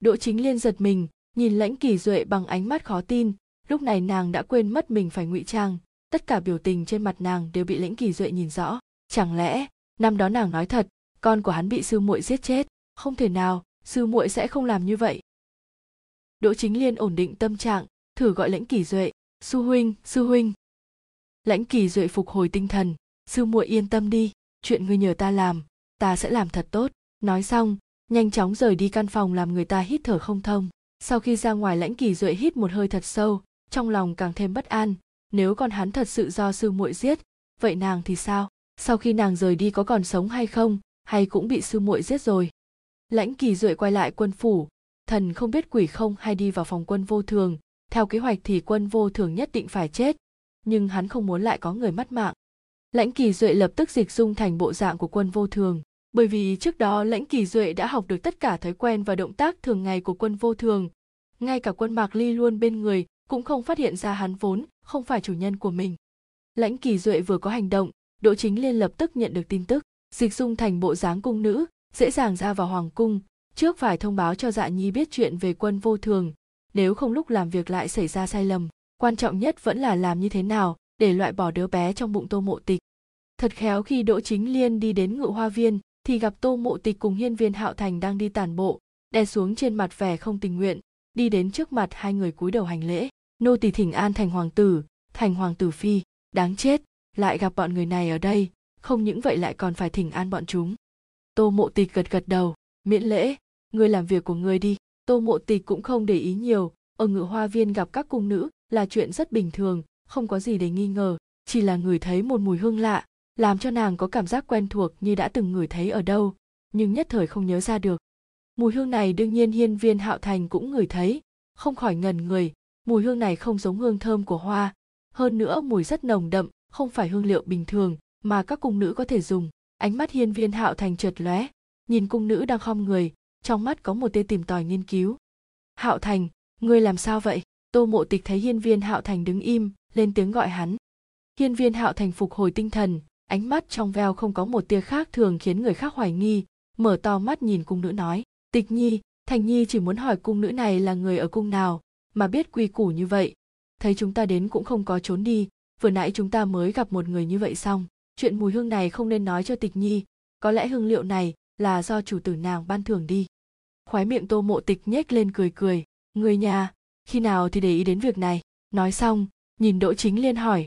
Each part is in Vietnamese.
đỗ chính liên giật mình, nhìn lãnh kỳ duệ bằng ánh mắt khó tin. Lúc này nàng đã quên mất mình phải ngụy trang. Tất cả biểu tình trên mặt nàng đều bị lãnh kỳ duệ nhìn rõ. Chẳng lẽ, năm đó nàng nói thật, con của hắn bị sư muội giết chết? Không thể nào, sư muội sẽ không làm như vậy. Đỗ chính liên ổn định tâm trạng, thử gọi lãnh kỳ duệ, sư huynh sư huynh. Lãnh kỳ duệ phục hồi tinh thần, sư muội yên tâm đi, chuyện ngươi nhờ ta làm, ta sẽ làm thật tốt. Nói xong nhanh chóng rời đi căn phòng làm người ta hít thở không thông. Sau khi ra ngoài, lãnh kỳ duệ hít một hơi thật sâu, trong lòng càng thêm bất an. Nếu con hắn thật sự do sư muội giết, vậy nàng thì sao? Sau khi nàng rời đi, có còn sống hay không? Hay cũng bị sư muội giết rồi? Lãnh kỳ duệ quay lại quân phủ. Thần không biết quỷ không hay đi vào phòng quân vô thường. Theo kế hoạch thì quân vô thường nhất định phải chết. Nhưng hắn không muốn lại có người mất mạng. Lãnh kỳ duệ lập tức dịch dung thành bộ dạng của quân vô thường bởi vì trước đó lãnh kỳ duệ đã học được tất cả thói quen và động tác thường ngày của quân vô thường. Ngay cả quân mạc ly luôn bên người cũng không phát hiện ra hắn vốn không phải chủ nhân của mình. Lãnh kỳ duệ vừa có hành động, đỗ chính liên lập tức nhận được tin tức. Dịch dung thành bộ dáng cung nữ, dễ dàng ra vào hoàng cung, trước phải thông báo cho dạ nhi biết chuyện về quân vô thường. Nếu không lúc làm việc lại xảy ra sai lầm, quan trọng nhất vẫn là làm như thế nào để loại bỏ đứa bé trong bụng tô mộ tịch. Thật khéo khi đỗ chính liên đi đến ngự hoa viên thì gặp tô mộ tịch cùng hiên viên hạo thành đang đi tản bộ, đè xuống trên mặt vẻ không tình nguyện, đi đến trước mặt hai người cúi đầu hành lễ. Nô tỳ thỉnh an thành hoàng tử, thành hoàng tử phi, đáng chết, lại gặp bọn người này ở đây, không những vậy lại còn phải thỉnh an bọn chúng. Tô mộ tịch gật gật đầu, miễn lễ, ngươi làm việc của ngươi đi. Tô mộ tịch cũng không để ý nhiều, ở ngự hoa viên gặp các cung nữ là chuyện rất bình thường, không có gì để nghi ngờ, chỉ là người thấy một mùi hương lạ làm cho nàng có cảm giác quen thuộc như đã từng ngửi thấy ở đâu, nhưng nhất thời không nhớ ra được. Mùi hương này đương nhiên hiên viên hạo thành cũng ngửi thấy, không khỏi ngần người, mùi hương này không giống hương thơm của hoa. Hơn nữa mùi rất nồng đậm, không phải hương liệu bình thường mà các cung nữ có thể dùng. Ánh mắt hiên viên hạo thành trượt lóe, nhìn cung nữ đang khom người, trong mắt có một tia tìm tòi nghiên cứu. Hạo thành, ngươi làm sao vậy? Tô mộ tịch thấy hiên viên hạo thành đứng im, lên tiếng gọi hắn. Hiên viên hạo thành phục hồi tinh thần ánh mắt trong veo không có một tia khác thường khiến người khác hoài nghi, mở to mắt nhìn cung nữ nói, tịch nhi, thành nhi chỉ muốn hỏi cung nữ này là người ở cung nào, mà biết quy củ như vậy. Thấy chúng ta đến cũng không có trốn đi, vừa nãy chúng ta mới gặp một người như vậy xong, chuyện mùi hương này không nên nói cho tịch nhi, có lẽ hương liệu này là do chủ tử nàng ban thưởng đi. Khoái miệng tô mộ tịch nhếch lên cười cười, người nhà, khi nào thì để ý đến việc này? Nói xong, nhìn đỗ chính liên hỏi,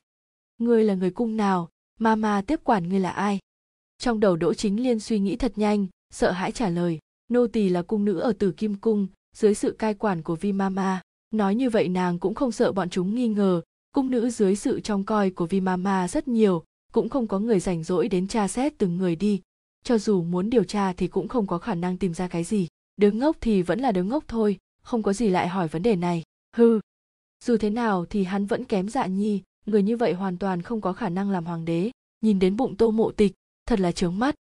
ngươi là người cung nào mama tiếp quản ngươi là ai? Trong đầu đỗ chính liên suy nghĩ thật nhanh sợ hãi trả lời nô tỳ là cung nữ ở tử kim cung dưới sự cai quản của vi mama nói như vậy nàng cũng không sợ bọn chúng nghi ngờ cung nữ dưới sự trông coi của vi mama rất nhiều cũng không có người rảnh rỗi đến tra xét từng người đi. Cho dù muốn điều tra thì cũng không có khả năng tìm ra cái gì. Đứa ngốc thì vẫn là đứa ngốc thôi không có gì lại hỏi vấn đề này. Hừ, dù thế nào thì hắn vẫn kém dạ nhi người như vậy hoàn toàn không có khả năng làm hoàng đế. Nhìn đến bụng tô mộ tịch, thật là trướng mắt.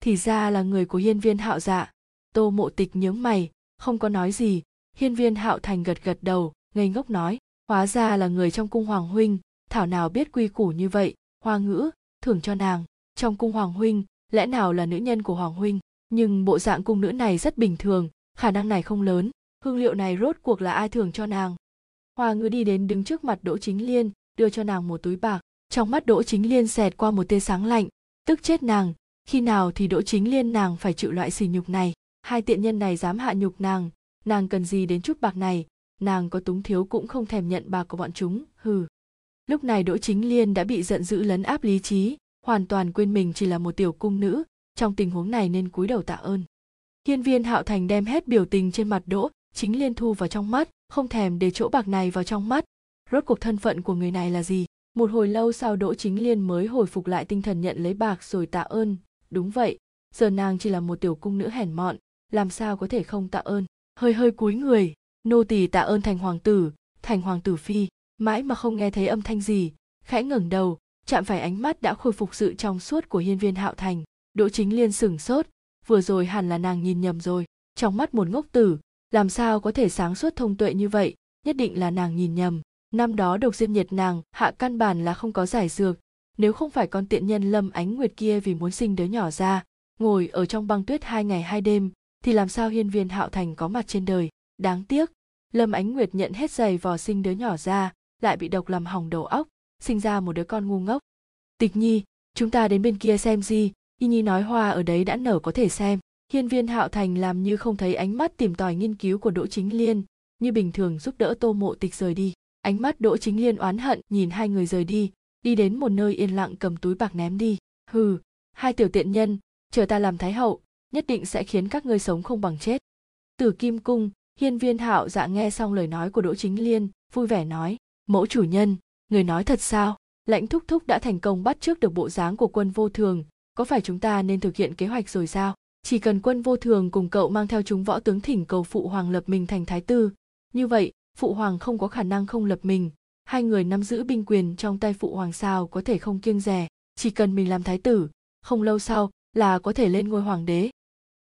Thì ra là người của hiên viên hạo dạ. Tô mộ tịch nhướng mày, không có nói gì. Hiên viên hạo thành gật gật đầu, ngây ngốc nói, hóa ra là người trong cung hoàng huynh. Thảo nào biết quy củ như vậy, hoa ngữ, thưởng cho nàng. Trong cung hoàng huynh, lẽ nào là nữ nhân của hoàng huynh? Nhưng bộ dạng cung nữ này rất bình thường, khả năng này không lớn. Hương liệu này rốt cuộc là ai thưởng cho nàng? Hoa ngữ đi đến đứng trước mặt đỗ chính liên đưa cho nàng một túi bạc. Trong mắt đỗ chính liên xẹt qua một tia sáng lạnh. Tức chết nàng, khi nào thì đỗ chính liên nàng phải chịu loại sỉ nhục này? Hai tiện nhân này dám hạ nhục nàng nàng cần gì đến chút bạc này? Nàng có túng thiếu cũng không thèm nhận bạc của bọn chúng, hừ. Lúc này đỗ chính liên đã bị giận dữ lấn áp lý trí, hoàn toàn quên mình chỉ là một tiểu cung nữ, trong tình huống này nên cúi đầu tạ ơn. Hiên viên hạo thành đem hết biểu tình trên mặt đỗ chính liên thu vào trong mắt, không thèm để chỗ bạc này vào trong mắt rốt cuộc thân phận của người này là gì? Một hồi lâu sau đỗ chính liên mới hồi phục lại tinh thần nhận lấy bạc rồi tạ ơn. Đúng vậy, giờ nàng chỉ là một tiểu cung nữ hèn mọn, làm sao có thể không tạ ơn? Hơi hơi cúi người, nô tỳ tạ ơn thành hoàng tử, thành hoàng tử phi, mãi mà không nghe thấy âm thanh gì, khẽ ngẩng đầu, chạm phải ánh mắt đã khôi phục sự trong suốt của hiên viên hạo thành. Đỗ chính liên sửng sốt, vừa rồi hẳn là nàng nhìn nhầm rồi, trong mắt một ngốc tử, làm sao có thể sáng suốt thông tuệ như vậy, nhất định là nàng nhìn nhầm năm đó độc diêm nhiệt nàng, hạ căn bản là không có giải dược. Nếu không phải con tiện nhân lâm ánh nguyệt kia vì muốn sinh đứa nhỏ ra, ngồi ở trong băng tuyết hai ngày hai đêm, thì làm sao hiên viên hạo thành có mặt trên đời? Đáng tiếc, lâm ánh nguyệt nhận hết giày vò sinh đứa nhỏ ra, lại bị độc làm hỏng đầu óc, sinh ra một đứa con ngu ngốc. Tịch nhi, chúng ta đến bên kia xem gì y nhi nói hoa ở đấy đã nở có thể xem. Hiên viên hạo thành làm như không thấy ánh mắt tìm tòi nghiên cứu của đỗ chính liên, như bình thường giúp đỡ tô mộ tịch rời đi ánh mắt đỗ chính liên oán hận nhìn hai người rời đi đi đến một nơi yên lặng cầm túi bạc ném đi. Hừ, hai tiểu tiện nhân, chờ ta làm thái hậu, nhất định sẽ khiến các ngươi sống không bằng chết. Từ kim cung, hiên viên hạo dạ nghe xong lời nói của đỗ chính liên, vui vẻ nói, mẫu chủ nhân, người nói thật sao? Lãnh thúc thúc đã thành công bắt trước được bộ dáng của quân vô thường, có phải chúng ta nên thực hiện kế hoạch rồi sao? Chỉ cần quân vô thường cùng cậu mang theo chúng võ tướng thỉnh cầu phụ hoàng lập mình thành thái tử như vậy phụ hoàng không có khả năng không lập mình. Hai người nắm giữ binh quyền trong tay phụ hoàng sao có thể không kiêng rẻ chỉ cần mình làm thái tử, không lâu sau là có thể lên ngôi hoàng đế.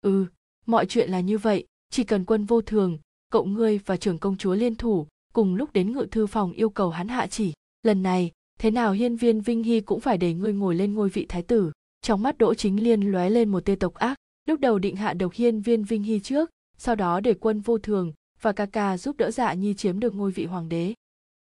Ừ mọi chuyện là như vậy. Chỉ cần quân vô thường, cậu ngươi và trưởng công chúa liên thủ, cùng lúc đến ngự thư phòng yêu cầu hắn hạ chỉ. Lần này, thế nào hiên viên vinh hy cũng phải để ngươi ngồi lên ngôi vị thái tử. Trong mắt đỗ chính liên lóe lên một tia tộc ác. Lúc đầu định hạ độc hiên viên vinh hy trước, sau đó để quân vô thường và ca ca giúp đỡ dạ nhi chiếm được ngôi vị hoàng đế.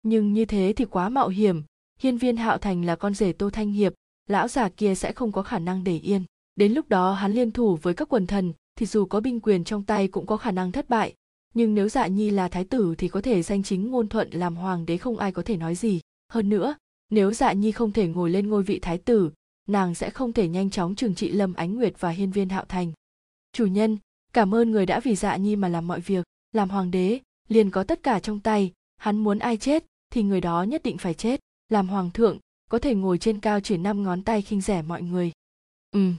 Nhưng như thế thì quá mạo hiểm. Hiên viên hạo thành là con rể tô thanh hiệp, lão già kia sẽ không có khả năng để yên. Đến lúc đó hắn liên thủ với các quần thần, thì dù có binh quyền trong tay cũng có khả năng thất bại. Nhưng nếu dạ nhi là thái tử thì có thể danh chính ngôn thuận làm hoàng đế không ai có thể nói gì. Hơn nữa, nếu dạ nhi không thể ngồi lên ngôi vị thái tử, nàng sẽ không thể nhanh chóng trừng trị lâm ánh nguyệt và hiên viên hạo thành. Chủ nhân, cảm ơn người đã vì dạ nhi mà làm mọi việc làm hoàng đế, liền có tất cả trong tay, hắn muốn ai chết thì người đó nhất định phải chết, làm hoàng thượng, có thể ngồi trên cao chỉ năm ngón tay khinh rẻ mọi người. Ừ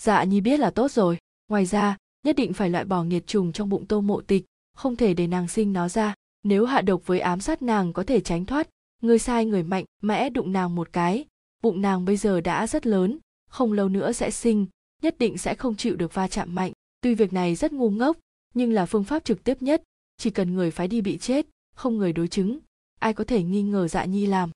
dạ nhi biết là tốt rồi, ngoài ra, nhất định phải loại bỏ nghiệt trùng trong bụng tô mộ tịch, không thể để nàng sinh nó ra, nếu hạ độc với ám sát nàng có thể tránh thoát người sai người mạnh, mẽ đụng nàng một cái, bụng nàng bây giờ đã rất lớn, không lâu nữa sẽ sinh, nhất định sẽ không chịu được va chạm mạnh, tuy việc này rất ngu ngốc nhưng là phương pháp trực tiếp nhất. Chỉ cần người phái đi bị chết, không người đối chứng, ai có thể nghi ngờ dạ nhi làm.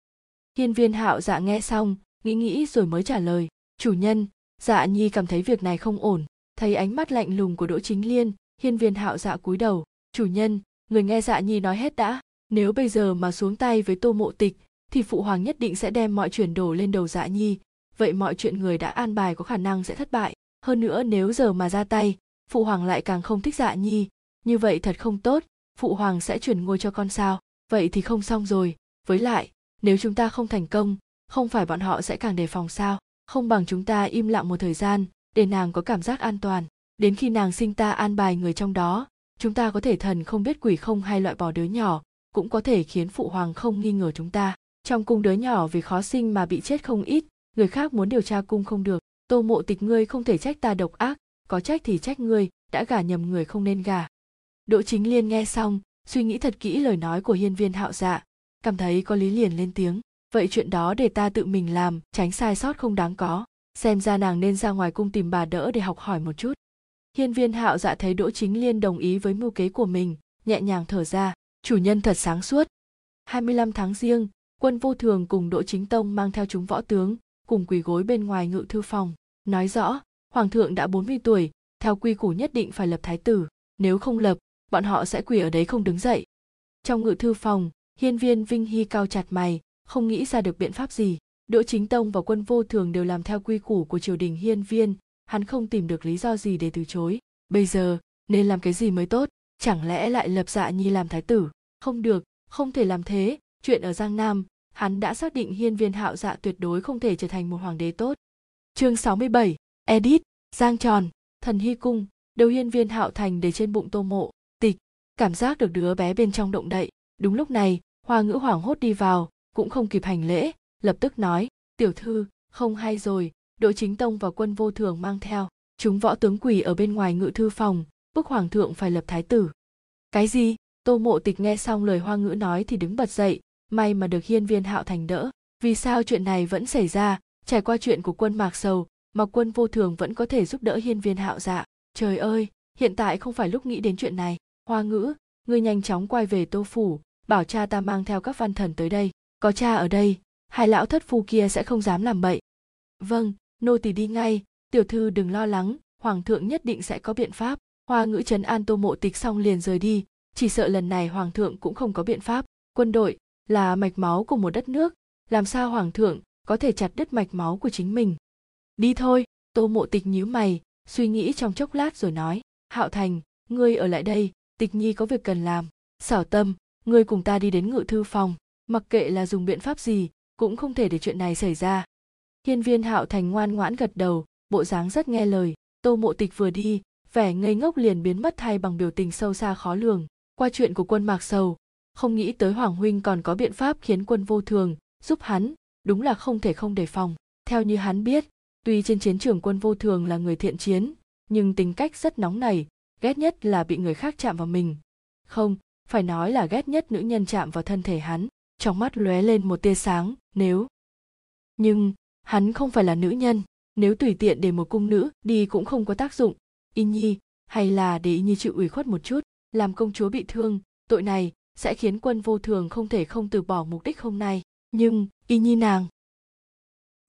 Hiên viên hạo dạ nghe xong, nghĩ nghĩ rồi mới trả lời. Chủ nhân dạ nhi cảm thấy việc này không ổn. Thấy ánh mắt lạnh lùng của đỗ chính liên, hiên viên hạo dạ cúi đầu. Chủ nhân, người nghe dạ nhi nói hết đã. Nếu bây giờ mà xuống tay với tô mộ tịch, thì phụ hoàng nhất định sẽ đem mọi chuyển đổ lên đầu dạ nhi. Vậy mọi chuyện người đã an bài có khả năng sẽ thất bại. Hơn nữa nếu giờ mà ra tay phụ hoàng lại càng không thích dạ nhi. Như vậy thật không tốt, phụ hoàng sẽ chuyển ngôi cho con sao. Vậy thì không xong rồi. Với lại, nếu chúng ta không thành công, không phải bọn họ sẽ càng đề phòng sao? Không bằng chúng ta im lặng một thời gian, để nàng có cảm giác an toàn. Đến khi nàng sinh ta an bài người trong đó, chúng ta có thể thần không biết quỷ không hay loại bỏ đứa nhỏ, cũng có thể khiến phụ hoàng không nghi ngờ chúng ta. Trong cung đứa nhỏ vì khó sinh mà bị chết không ít, người khác muốn điều tra cung không được. Tô mộ tịch ngươi không thể trách ta độc ác có trách thì trách ngươi, đã gả nhầm người không nên gả. Đỗ chính liên nghe xong, suy nghĩ thật kỹ lời nói của hiên viên hạo dạ cảm thấy có lý liền lên tiếng. Vậy chuyện đó để ta tự mình làm, tránh sai sót không đáng có. Xem ra nàng nên ra ngoài cung tìm bà đỡ để học hỏi một chút. Hiên viên hạo dạ thấy đỗ chính liên đồng ý với mưu kế của mình, nhẹ nhàng thở ra. Chủ nhân thật sáng suốt. 25 tháng riêng, quân vô thường cùng đỗ chính tông mang theo chúng võ tướng, cùng quỳ gối bên ngoài ngự thư phòng, nói rõ hoàng thượng đã 40 tuổi theo quy củ nhất định phải lập thái tử nếu không lập bọn họ sẽ quỳ ở đấy không đứng dậy. Trong ngự thư phòng hiên viên vinh hy cao chặt mày không nghĩ ra được biện pháp gì. Đỗ chính tông và quân vô thường đều làm theo quy củ của triều đình hiên viên hắn không tìm được lý do gì để từ chối. Bây giờ nên làm cái gì mới tốt? Chẳng lẽ lại lập dạ nhi làm thái tử? Không được không thể làm thế. Chuyện ở giang nam hắn đã xác định hiên viên hạo dạ tuyệt đối không thể trở thành một hoàng đế tốt. Chương 67, edit giang tròn, thần hy cung đầu hiên viên hạo thành để trên bụng tô mộ, tịch, cảm giác được đứa bé bên trong động đậy. Đúng lúc này, hoa ngữ hoảng hốt đi vào, cũng không kịp hành lễ, lập tức nói, tiểu thư, không hay rồi, đội chính tông và quân vô thường mang theo, chúng võ tướng quỳ ở bên ngoài ngự thư phòng, bức hoàng thượng phải lập thái tử. Cái gì? Tô mộ tịch nghe xong lời hoa ngữ nói thì đứng bật dậy, may mà được hiên viên hạo thành đỡ, vì sao chuyện này vẫn xảy ra, trải qua chuyện của quân mạc sầu mà quân vô thường vẫn có thể giúp đỡ hiên viên hạo dạ. Trời ơi, hiện tại không phải lúc nghĩ đến chuyện này. Hoa ngữ, ngươi nhanh chóng quay về tô phủ, bảo cha ta mang theo các văn thần tới đây. Có cha ở đây, hai lão thất phu kia sẽ không dám làm bậy. Vâng nô tỳ đi ngay. Tiểu thư đừng lo lắng, hoàng thượng nhất định sẽ có biện pháp. Hoa ngữ trấn an tô mộ tịch xong liền rời đi. Chỉ sợ lần này hoàng thượng cũng không có biện pháp. Quân đội là mạch máu của một đất nước. Làm sao hoàng thượng có thể chặt đứt mạch máu của chính mình? Đi thôi, tô mộ tịch nhíu mày, suy nghĩ trong chốc lát rồi nói, hạo thành, ngươi ở lại đây, tịch nhi có việc cần làm. Xảo tâm, ngươi cùng ta đi đến ngự thư phòng, mặc kệ là dùng biện pháp gì, cũng không thể để chuyện này xảy ra. Hiên viên hạo thành ngoan ngoãn gật đầu, bộ dáng rất nghe lời. Tô mộ tịch vừa đi, vẻ ngây ngốc liền biến mất thay bằng biểu tình sâu xa khó lường. Qua chuyện của quân mạc sầu, không nghĩ tới hoàng huynh còn có biện pháp khiến quân vô thường, giúp hắn, đúng là không thể không đề phòng. Theo như hắn biết tuy trên chiến trường quân vô thường là người thiện chiến, nhưng tính cách rất nóng nảy, ghét nhất là bị người khác chạm vào mình. Không, phải nói là ghét nhất nữ nhân chạm vào thân thể hắn, trong mắt lóe lên một tia sáng, nếu nhưng, hắn không phải là nữ nhân, nếu tùy tiện để một cung nữ đi cũng không có tác dụng. Y nhi, hay là để y nhi chịu ủy khuất một chút, làm công chúa bị thương, tội này sẽ khiến quân vô thường không thể không từ bỏ mục đích hôm nay. Nhưng, y nhi nàng.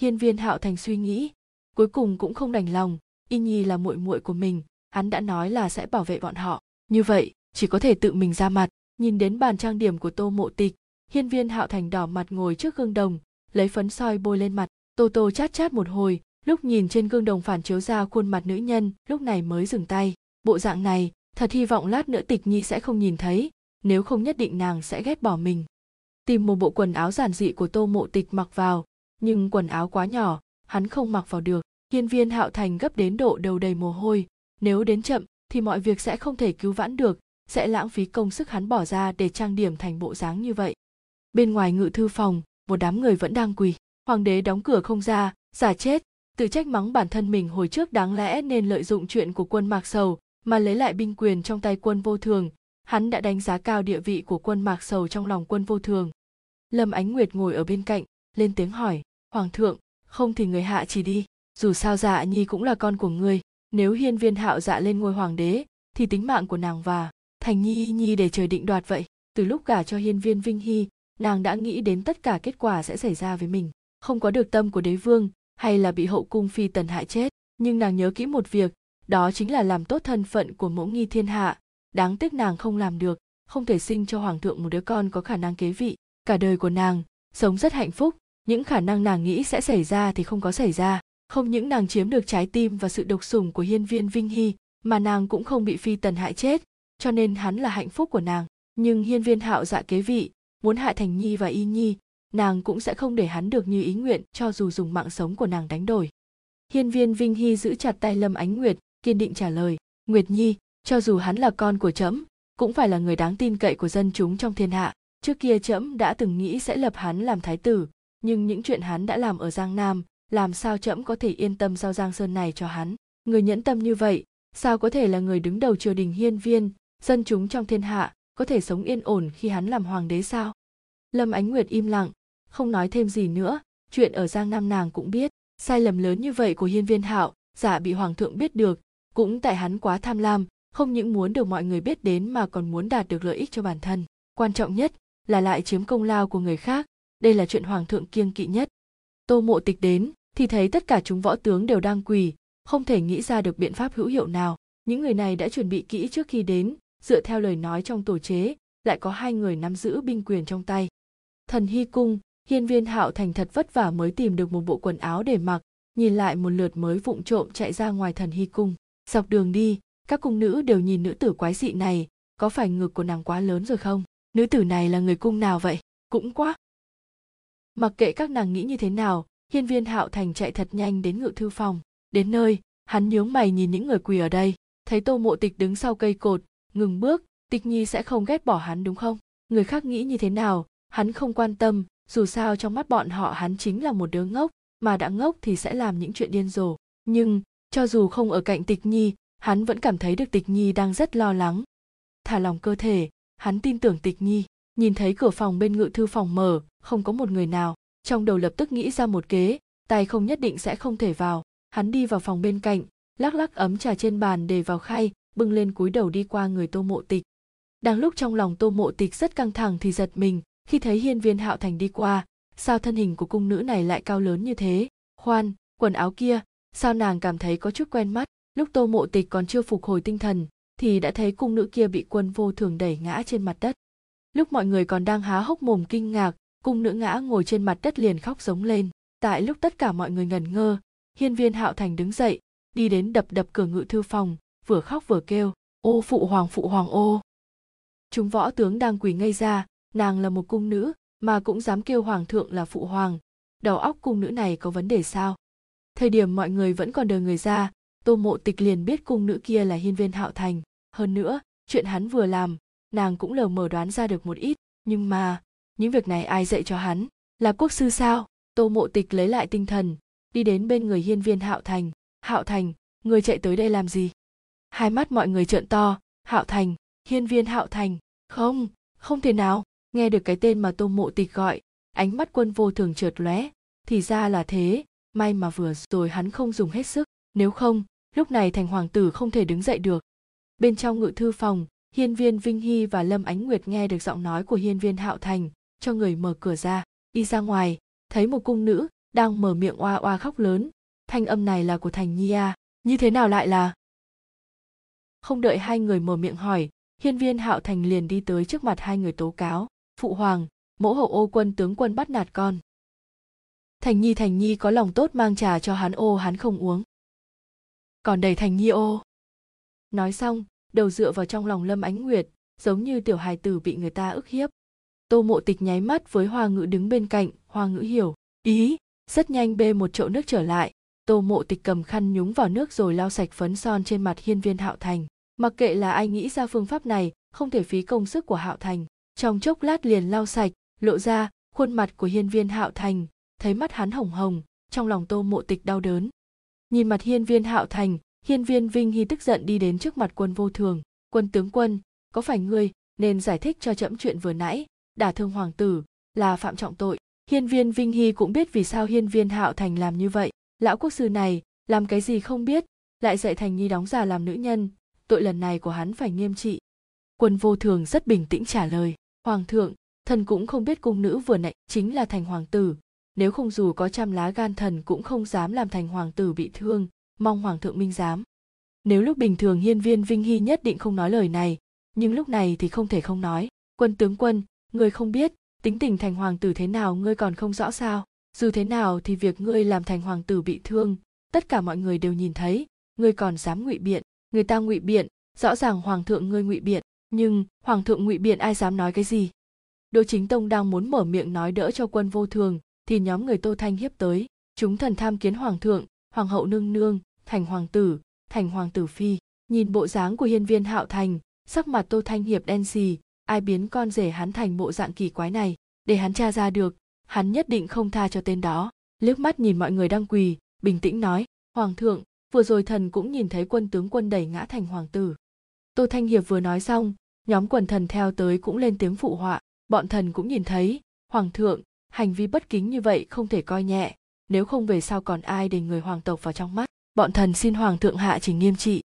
Hiên viên hạo thành suy nghĩ cuối cùng cũng không đành lòng. Y nhi là muội muội của mình, hắn đã nói là sẽ bảo vệ bọn họ. Như vậy, chỉ có thể tự mình ra mặt. Nhìn đến bàn trang điểm của tô mộ tịch, hiên viên hạo thành đỏ mặt ngồi trước gương đồng, lấy phấn soi bôi lên mặt. Tô tô chát chát một hồi, lúc nhìn trên gương đồng phản chiếu ra khuôn mặt nữ nhân, lúc này mới dừng tay. Bộ dạng này, thật hy vọng lát nữa tịch nhi sẽ không nhìn thấy, nếu không nhất định nàng sẽ ghét bỏ mình. Tìm một bộ quần áo giản dị của tô mộ tịch mặc vào, nhưng quần áo quá nhỏ hắn không mặc vào được. Hiên viên hạo thành gấp đến độ đầu đầy mồ hôi. Nếu đến chậm, thì mọi việc sẽ không thể cứu vãn được, sẽ lãng phí công sức hắn bỏ ra để trang điểm thành bộ dáng như vậy. Bên ngoài ngự thư phòng, một đám người vẫn đang quỳ. Hoàng đế đóng cửa không ra, giả chết. Tự trách mắng bản thân mình hồi trước đáng lẽ nên lợi dụng chuyện của quân mạc sầu, mà lấy lại binh quyền trong tay quân vô thường. Hắn đã đánh giá cao địa vị của quân mạc sầu trong lòng quân vô thường. Lâm ánh nguyệt ngồi ở bên cạnh, lên tiếng hỏi, hoàng thượng không thì người hạ chỉ đi. Dù sao dạ nhi cũng là con của ngươi. Nếu hiên viên hạo dạ lên ngôi hoàng đế, thì tính mạng của nàng và thành nhi nhi để trời định đoạt vậy. Từ lúc gả cho hiên viên vinh hy, nàng đã nghĩ đến tất cả kết quả sẽ xảy ra với mình. Không có được tâm của đế vương, hay là bị hậu cung phi tần hại chết, nhưng nàng nhớ kỹ một việc, đó chính là làm tốt thân phận của mẫu nghi thiên hạ. Đáng tiếc nàng không làm được, không thể sinh cho hoàng thượng một đứa con có khả năng kế vị. Cả đời của nàng, sống rất hạnh phúc những khả năng nàng nghĩ sẽ xảy ra thì không có xảy ra. Không những nàng chiếm được trái tim và sự độc sủng của hiên viên vinh hy, mà nàng cũng không bị phi tần hại chết, cho nên hắn là hạnh phúc của nàng. Nhưng hiên viên hạo dạ kế vị muốn hại thành nhi và y nhi, nàng cũng sẽ không để hắn được như ý nguyện cho dù dùng mạng sống của nàng đánh đổi. Hiên viên vinh hy giữ chặt tay lâm ánh nguyệt, kiên định trả lời, nguyệt nhi, cho dù hắn là con của trẫm, cũng phải là người đáng tin cậy của dân chúng trong thiên hạ. Trước kia trẫm đã từng nghĩ sẽ lập hắn làm thái tử nhưng những chuyện hắn đã làm ở giang nam, làm sao trẫm có thể yên tâm giao giang sơn này cho hắn? Người nhẫn tâm như vậy, sao có thể là người đứng đầu triều đình hiên viên, dân chúng trong thiên hạ, có thể sống yên ổn khi hắn làm hoàng đế sao? Lâm ánh nguyệt im lặng, không nói thêm gì nữa, chuyện ở giang nam nàng cũng biết. Sai lầm lớn như vậy của hiên viên hạo, giả bị hoàng thượng biết được, cũng tại hắn quá tham lam, không những muốn được mọi người biết đến mà còn muốn đạt được lợi ích cho bản thân. Quan trọng nhất là lại chiếm công lao của người khác đây là chuyện hoàng thượng kiêng kỵ nhất. Tô mộ tịch đến, thì thấy tất cả chúng võ tướng đều đang quỳ, không thể nghĩ ra được biện pháp hữu hiệu nào. Những người này đã chuẩn bị kỹ trước khi đến, dựa theo lời nói trong tổ chế, lại có hai người nắm giữ binh quyền trong tay. Thần hy cung, hiên viên hạo thành thật vất vả mới tìm được một bộ quần áo để mặc, nhìn lại một lượt mới vụng trộm chạy ra ngoài thần hy cung. Dọc đường đi, các cung nữ đều nhìn nữ tử quái dị này, có phải ngực của nàng quá lớn rồi không? Nữ tử này là người cung nào vậy? Cũng quá mặc kệ các nàng nghĩ như thế nào, hiên viên hạo thành chạy thật nhanh đến ngự thư phòng. Đến nơi, hắn nhướng mày nhìn những người quỳ ở đây. Thấy tô mộ tịch đứng sau cây cột, ngừng bước, tịch nhi sẽ không ghét bỏ hắn đúng không? Người khác nghĩ như thế nào, hắn không quan tâm. Dù sao trong mắt bọn họ hắn chính là một đứa ngốc, mà đã ngốc thì sẽ làm những chuyện điên rồ. Nhưng, cho dù không ở cạnh tịch nhi, hắn vẫn cảm thấy được tịch nhi đang rất lo lắng. Thả lòng cơ thể, hắn tin tưởng tịch nhi. Nhìn thấy cửa phòng bên ngự thư phòng mở không có một người nào. Trong đầu lập tức nghĩ ra một kế tay không nhất định sẽ không thể vào. Hắn đi vào phòng bên cạnh, lắc lắc ấm trà trên bàn để vào khay, bưng lên cúi đầu đi qua người tô mộ tịch. Đang lúc trong lòng tô mộ tịch rất căng thẳng thì giật mình, khi thấy hiên viên hạo thành đi qua, sao thân hình của cung nữ này lại cao lớn như thế? Khoan, quần áo kia, sao nàng cảm thấy có chút quen mắt? Lúc tô mộ tịch còn chưa phục hồi tinh thần, thì đã thấy cung nữ kia bị quân vô thường đẩy ngã trên mặt đất. Lúc mọi người còn đang há hốc mồm kinh ngạc cung nữ ngã ngồi trên mặt đất liền khóc giống lên. Tại lúc tất cả mọi người ngẩn ngơ, hiên viên hạo thành đứng dậy, đi đến đập đập cửa ngự thư phòng, vừa khóc vừa kêu, ô phụ hoàng phụ hoàng ô! Chúng võ tướng đang quỳ ngây ra, nàng là một cung nữ mà cũng dám kêu hoàng thượng là phụ hoàng. Đầu óc cung nữ này có vấn đề sao? Thời điểm mọi người vẫn còn đời người ra, tô mộ tịch liền biết cung nữ kia là hiên viên hạo thành. Hơn nữa, chuyện hắn vừa làm, nàng cũng lờ mờ đoán ra được một ít, nhưng mà những việc này ai dạy cho hắn? Là quốc sư sao? Tô mộ tịch lấy lại tinh thần, đi đến bên người hiên viên hạo thành. Hạo thành, người chạy tới đây làm gì? Hai mắt mọi người trợn to. Hạo thành, hiên viên hạo thành. Không không thể nào. Nghe được cái tên mà tô mộ tịch gọi, ánh mắt quân vô thường trượt lóe. Thì ra là thế. May mà vừa rồi hắn không dùng hết sức. Nếu không, lúc này thành hoàng tử không thể đứng dậy được. Bên trong ngự thư phòng, hiên viên vinh hy và lâm ánh nguyệt nghe được giọng nói của hiên viên hạo thành cho người mở cửa ra, đi ra ngoài, thấy một cung nữ đang mở miệng oa oa khóc lớn. Thanh âm này là của thành nhi à như thế nào lại là? Không đợi hai người mở miệng hỏi, hiên viên hạo thành liền đi tới trước mặt hai người tố cáo. Phụ hoàng, mẫu hậu ô quân tướng quân bắt nạt con. Thành nhi thành nhi, có lòng tốt mang trà cho hắn ô, hắn không uống. Còn đầy thành nhi ô. Nói xong, đầu dựa vào trong lòng lâm ánh nguyệt, giống như tiểu hài tử bị người ta ức hiếp tô mộ tịch nháy mắt với hoa ngữ đứng bên cạnh, hoa ngữ hiểu. Ý, rất nhanh bê một chậu nước trở lại. Tô mộ tịch cầm khăn nhúng vào nước rồi lau sạch phấn son trên mặt hiên viên hạo thành. Mặc kệ là ai nghĩ ra phương pháp này, không thể phí công sức của hạo thành. Trong chốc lát liền lau sạch, lộ ra khuôn mặt của hiên viên hạo thành, thấy mắt hắn hồng hồng, trong lòng tô mộ tịch đau đớn. Nhìn mặt hiên viên hạo thành, hiên viên vinh hy tức giận đi đến trước mặt quân vô thường. Quân tướng quân, có phải ngươi nên giải thích cho trẫm chuyện vừa nãy? Đả thương hoàng tử là phạm trọng tội. Hiên viên vinh hy cũng biết vì sao hiên viên hạo thành làm như vậy. Lão quốc sư này làm cái gì không biết, lại dạy thành nhi đóng giả làm nữ nhân. Tội lần này của hắn phải nghiêm trị. Quân vô thường rất bình tĩnh trả lời. Hoàng thượng, thần cũng không biết cung nữ vừa nãy chính là thành hoàng tử. Nếu không dù có trăm lá gan thần cũng không dám làm thành hoàng tử bị thương. Mong hoàng thượng minh giám. Nếu lúc bình thường hiên viên vinh hy nhất định không nói lời này, nhưng lúc này thì không thể không nói. Quân tướng quân ngươi không biết, tính tình thành hoàng tử thế nào ngươi còn không rõ sao. Dù thế nào thì việc ngươi làm thành hoàng tử bị thương, tất cả mọi người đều nhìn thấy. Ngươi còn dám ngụy biện, người ta ngụy biện, rõ ràng hoàng thượng ngươi ngụy biện, nhưng hoàng thượng ngụy biện ai dám nói cái gì? Đỗ chính tông đang muốn mở miệng nói đỡ cho quân vô thường, thì nhóm người tô thanh hiếp tới. Chúng thần tham kiến hoàng thượng, hoàng hậu nương nương, thành hoàng tử, thành hoàng tử phi. Nhìn bộ dáng của hiên viên hạo thành, sắc mặt tô thanh hiệp đen xì ai biến con rể hắn thành bộ dạng kỳ quái này, để hắn tra ra được, hắn nhất định không tha cho tên đó. Liếc mắt nhìn mọi người đang quỳ, bình tĩnh nói, hoàng thượng, vừa rồi thần cũng nhìn thấy quân tướng quân đẩy ngã thành hoàng tử. Tô thanh hiệp vừa nói xong, nhóm quần thần theo tới cũng lên tiếng phụ họa. Bọn thần cũng nhìn thấy, hoàng thượng, hành vi bất kính như vậy không thể coi nhẹ, nếu không về sau còn ai để người hoàng tộc vào trong mắt? Bọn thần xin hoàng thượng hạ chỉ nghiêm trị.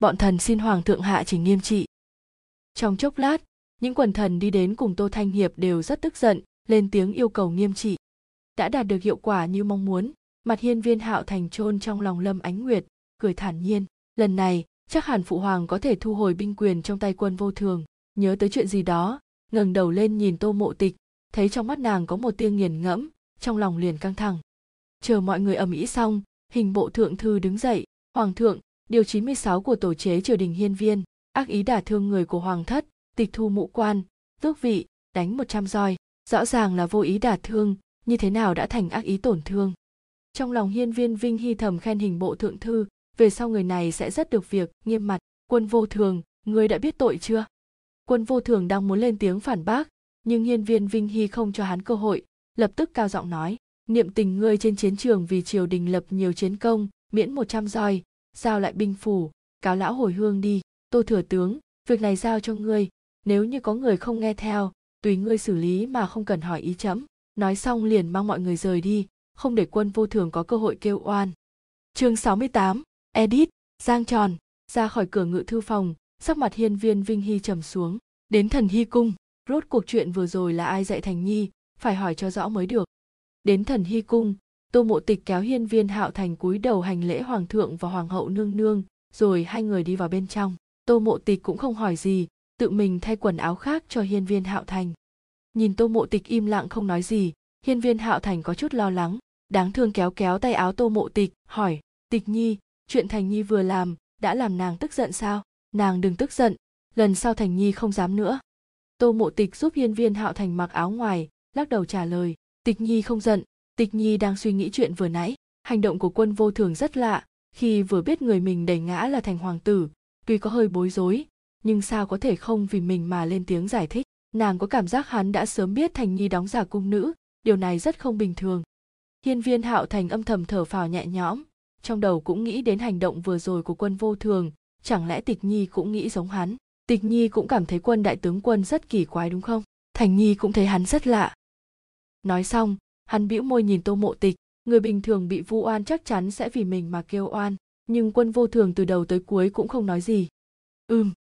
Bọn thần xin hoàng thượng hạ chỉ nghiêm trị trong chốc lát, những quần thần đi đến cùng tô thanh hiệp đều rất tức giận, lên tiếng yêu cầu nghiêm trị. Đã đạt được hiệu quả như mong muốn, mặt hiên viên hạo thành trôn trong lòng lâm ánh nguyệt, cười thản nhiên. Lần này, chắc hẳn phụ hoàng có thể thu hồi binh quyền trong tay quân vô thường. Nhớ tới chuyện gì đó, ngẩng đầu lên nhìn tô mộ tịch, thấy trong mắt nàng có một tia nghiền ngẫm, trong lòng liền căng thẳng. Chờ mọi người ầm ĩ xong, hình bộ thượng thư đứng dậy, hoàng thượng, điều 96 của tổ chế triều đình hiên viên ác ý đả thương người của hoàng thất, tịch thu mũ quan, tước vị, đánh 100 roi. Rõ ràng là vô ý đả thương, như thế nào đã thành ác ý tổn thương? Trong lòng hiên viên vinh hy thầm khen hình bộ thượng thư, về sau người này sẽ rất được việc, nghiêm mặt. Quân vô thường, người đã biết tội chưa? Quân vô thường đang muốn lên tiếng phản bác, nhưng hiên viên vinh hy không cho hắn cơ hội, lập tức cao giọng nói, niệm tình ngươi trên chiến trường vì triều đình lập nhiều chiến công, miễn một trăm roi giao lại binh phủ cáo lão hồi hương đi? Tô thừa tướng việc này giao cho ngươi nếu như có người không nghe theo tùy ngươi xử lý mà không cần hỏi ý chấm. Nói xong liền mang mọi người rời đi không để quân vô thường có cơ hội kêu oan. Chương 68, edit giang tròn ra khỏi cửa ngự thư phòng sắc mặt hiên viên vinh hy trầm xuống. Đến thần hy cung rốt cuộc chuyện vừa rồi là ai dạy thành nhi phải hỏi cho rõ mới được. Đến thần hy cung tô mộ tịch kéo hiên viên hạo thành cúi đầu hành lễ hoàng thượng và hoàng hậu nương nương rồi hai người đi vào bên trong tô mộ tịch cũng không hỏi gì, tự mình thay quần áo khác cho hiên viên hạo thành. Nhìn tô mộ tịch im lặng không nói gì, hiên viên hạo thành có chút lo lắng, đáng thương kéo kéo tay áo tô mộ tịch, hỏi, tịch nhi, chuyện thành nhi vừa làm đã làm nàng tức giận sao? Nàng đừng tức giận, lần sau thành nhi không dám nữa. Tô mộ tịch giúp hiên viên hạo thành mặc áo ngoài, lắc đầu trả lời, tịch nhi không giận, tịch nhi đang suy nghĩ chuyện vừa nãy, hành động của quân vô thường rất lạ, khi vừa biết người mình đẩy ngã là thành hoàng tử tuy có hơi bối rối, nhưng sao có thể không vì mình mà lên tiếng giải thích. Nàng có cảm giác hắn đã sớm biết thành nhi đóng giả cung nữ, điều này rất không bình thường. Hiên viên hạo thành âm thầm thở phào nhẹ nhõm, trong đầu cũng nghĩ đến hành động vừa rồi của quân vô thường, chẳng lẽ tịch nhi cũng nghĩ giống hắn? Tịch nhi cũng cảm thấy quân đại tướng quân rất kỳ quái đúng không? Thành nhi cũng thấy hắn rất lạ. Nói xong, hắn bĩu môi nhìn tô mộ tịch, người bình thường bị vu oan chắc chắn sẽ vì mình mà kêu oan nhưng quân vô thường từ đầu tới cuối cũng không nói gì. Ừm.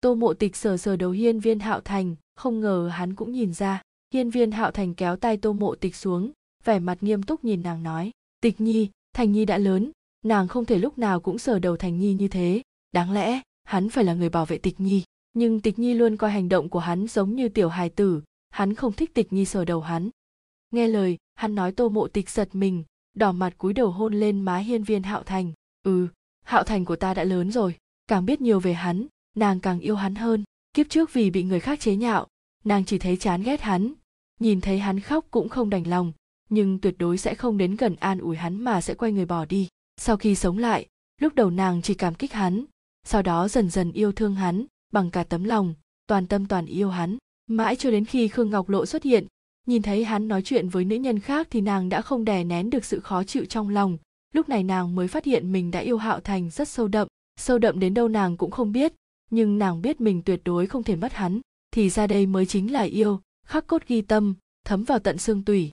Tô mộ tịch sờ sờ đầu hiên viên hạo thành, không ngờ hắn cũng nhìn ra. Hiên viên hạo thành kéo tay tô mộ tịch xuống, vẻ mặt nghiêm túc nhìn nàng nói, tịch nhi, thành nhi đã lớn, nàng không thể lúc nào cũng sờ đầu thành nhi như thế. Đáng lẽ, hắn phải là người bảo vệ tịch nhi. Nhưng tịch nhi luôn coi hành động của hắn giống như tiểu hài tử, hắn không thích tịch nhi sờ đầu hắn. Nghe lời, hắn nói tô mộ tịch giật mình đỏ mặt cúi đầu hôn lên má hiên viên hạo thành. Ừ hạo thành của ta đã lớn rồi, càng biết nhiều về hắn, nàng càng yêu hắn hơn. Kiếp trước vì bị người khác chế nhạo, nàng chỉ thấy chán ghét hắn. Nhìn thấy hắn khóc cũng không đành lòng, nhưng tuyệt đối sẽ không đến gần an ủi hắn mà sẽ quay người bỏ đi. Sau khi sống lại, lúc đầu nàng chỉ cảm kích hắn, sau đó dần dần yêu thương hắn, bằng cả tấm lòng, toàn tâm toàn yêu hắn. Mãi cho đến khi khương ngọc lộ xuất hiện nhìn thấy hắn nói chuyện với nữ nhân khác thì nàng đã không đè nén được sự khó chịu trong lòng. Lúc này nàng mới phát hiện mình đã yêu hạo thành rất sâu đậm. Sâu đậm đến đâu nàng cũng không biết, nhưng nàng biết mình tuyệt đối không thể mất hắn, thì ra đây mới chính là yêu. Khắc cốt ghi tâm, thấm vào tận xương tủy.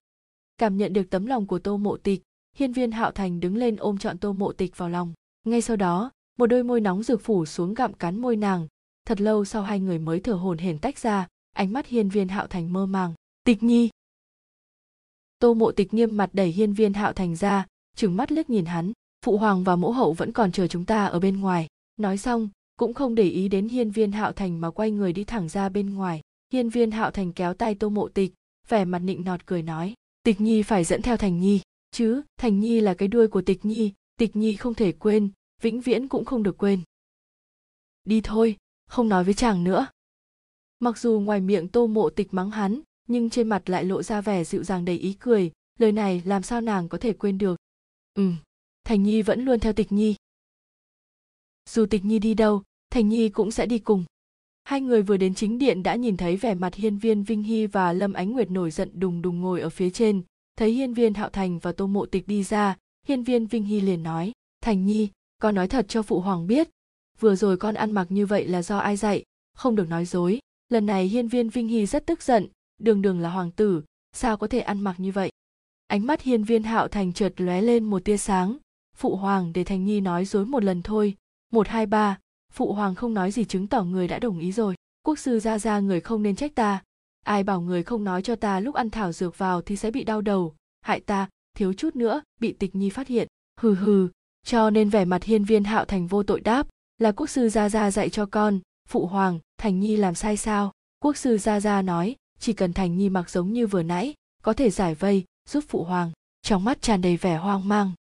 Cảm nhận được tấm lòng của tô mộ tịch, hiên viên hạo thành đứng lên ôm trọn tô mộ tịch vào lòng. Ngay sau đó, một đôi môi nóng rực phủ xuống gặm cắn môi nàng. Thật lâu sau hai người mới thở hổn hển tách ra, ánh mắt hiên viên hạo thành mơ màng tịch nhi. Tô mộ tịch nghiêm mặt đẩy hiên viên hạo thành ra, trừng mắt liếc nhìn hắn. Phụ hoàng và mẫu hậu vẫn còn chờ chúng ta ở bên ngoài. Nói xong, cũng không để ý đến hiên viên hạo thành mà quay người đi thẳng ra bên ngoài. Hiên viên hạo thành kéo tay tô mộ tịch, vẻ mặt nịnh nọt cười nói, tịch nhi phải dẫn theo thành nhi, chứ thành nhi là cái đuôi của tịch nhi tịch nhi không thể quên, vĩnh viễn cũng không được quên. Đi thôi, không nói với chàng nữa. Mặc dù ngoài miệng tô mộ tịch mắng hắn nhưng trên mặt lại lộ ra vẻ dịu dàng đầy ý cười. Lời này làm sao nàng có thể quên được? Ừ thành nhi vẫn luôn theo tịch nhi. Dù tịch nhi đi đâu, thành nhi cũng sẽ đi cùng. Hai người vừa đến chính điện đã nhìn thấy vẻ mặt hiên viên vinh hy và lâm ánh nguyệt nổi giận đùng đùng ngồi ở phía trên. Thấy hiên viên hạo thành và tô mộ tịch đi ra, hiên viên vinh hy liền nói, thành nhi, con nói thật cho phụ hoàng biết. Vừa rồi con ăn mặc như vậy là do ai dạy? Không được nói dối. Lần này hiên viên vinh hy rất tức giận đường đường là hoàng tử, sao có thể ăn mặc như vậy? Ánh mắt hiên viên hạo thành chợt lóe lên một tia sáng. Phụ hoàng, để thành nhi nói dối một lần thôi. Một, hai, ba. Phụ hoàng không nói gì chứng tỏ người đã đồng ý rồi. Quốc sư ra ra người không nên trách ta. Ai bảo người không nói cho ta lúc ăn thảo dược vào thì sẽ bị đau đầu. Hại ta, thiếu chút nữa, bị tịch nhi phát hiện. Hừ hừ. Cho nên vẻ mặt hiên viên hạo thành vô tội đáp, là quốc sư gia gia dạy cho con. Phụ hoàng, thành nhi làm sai sao? Quốc sư gia gia nói chỉ cần thành nhi mặc giống như vừa nãy, có thể giải vây, giúp phụ hoàng. Trong mắt tràn đầy vẻ hoang mang.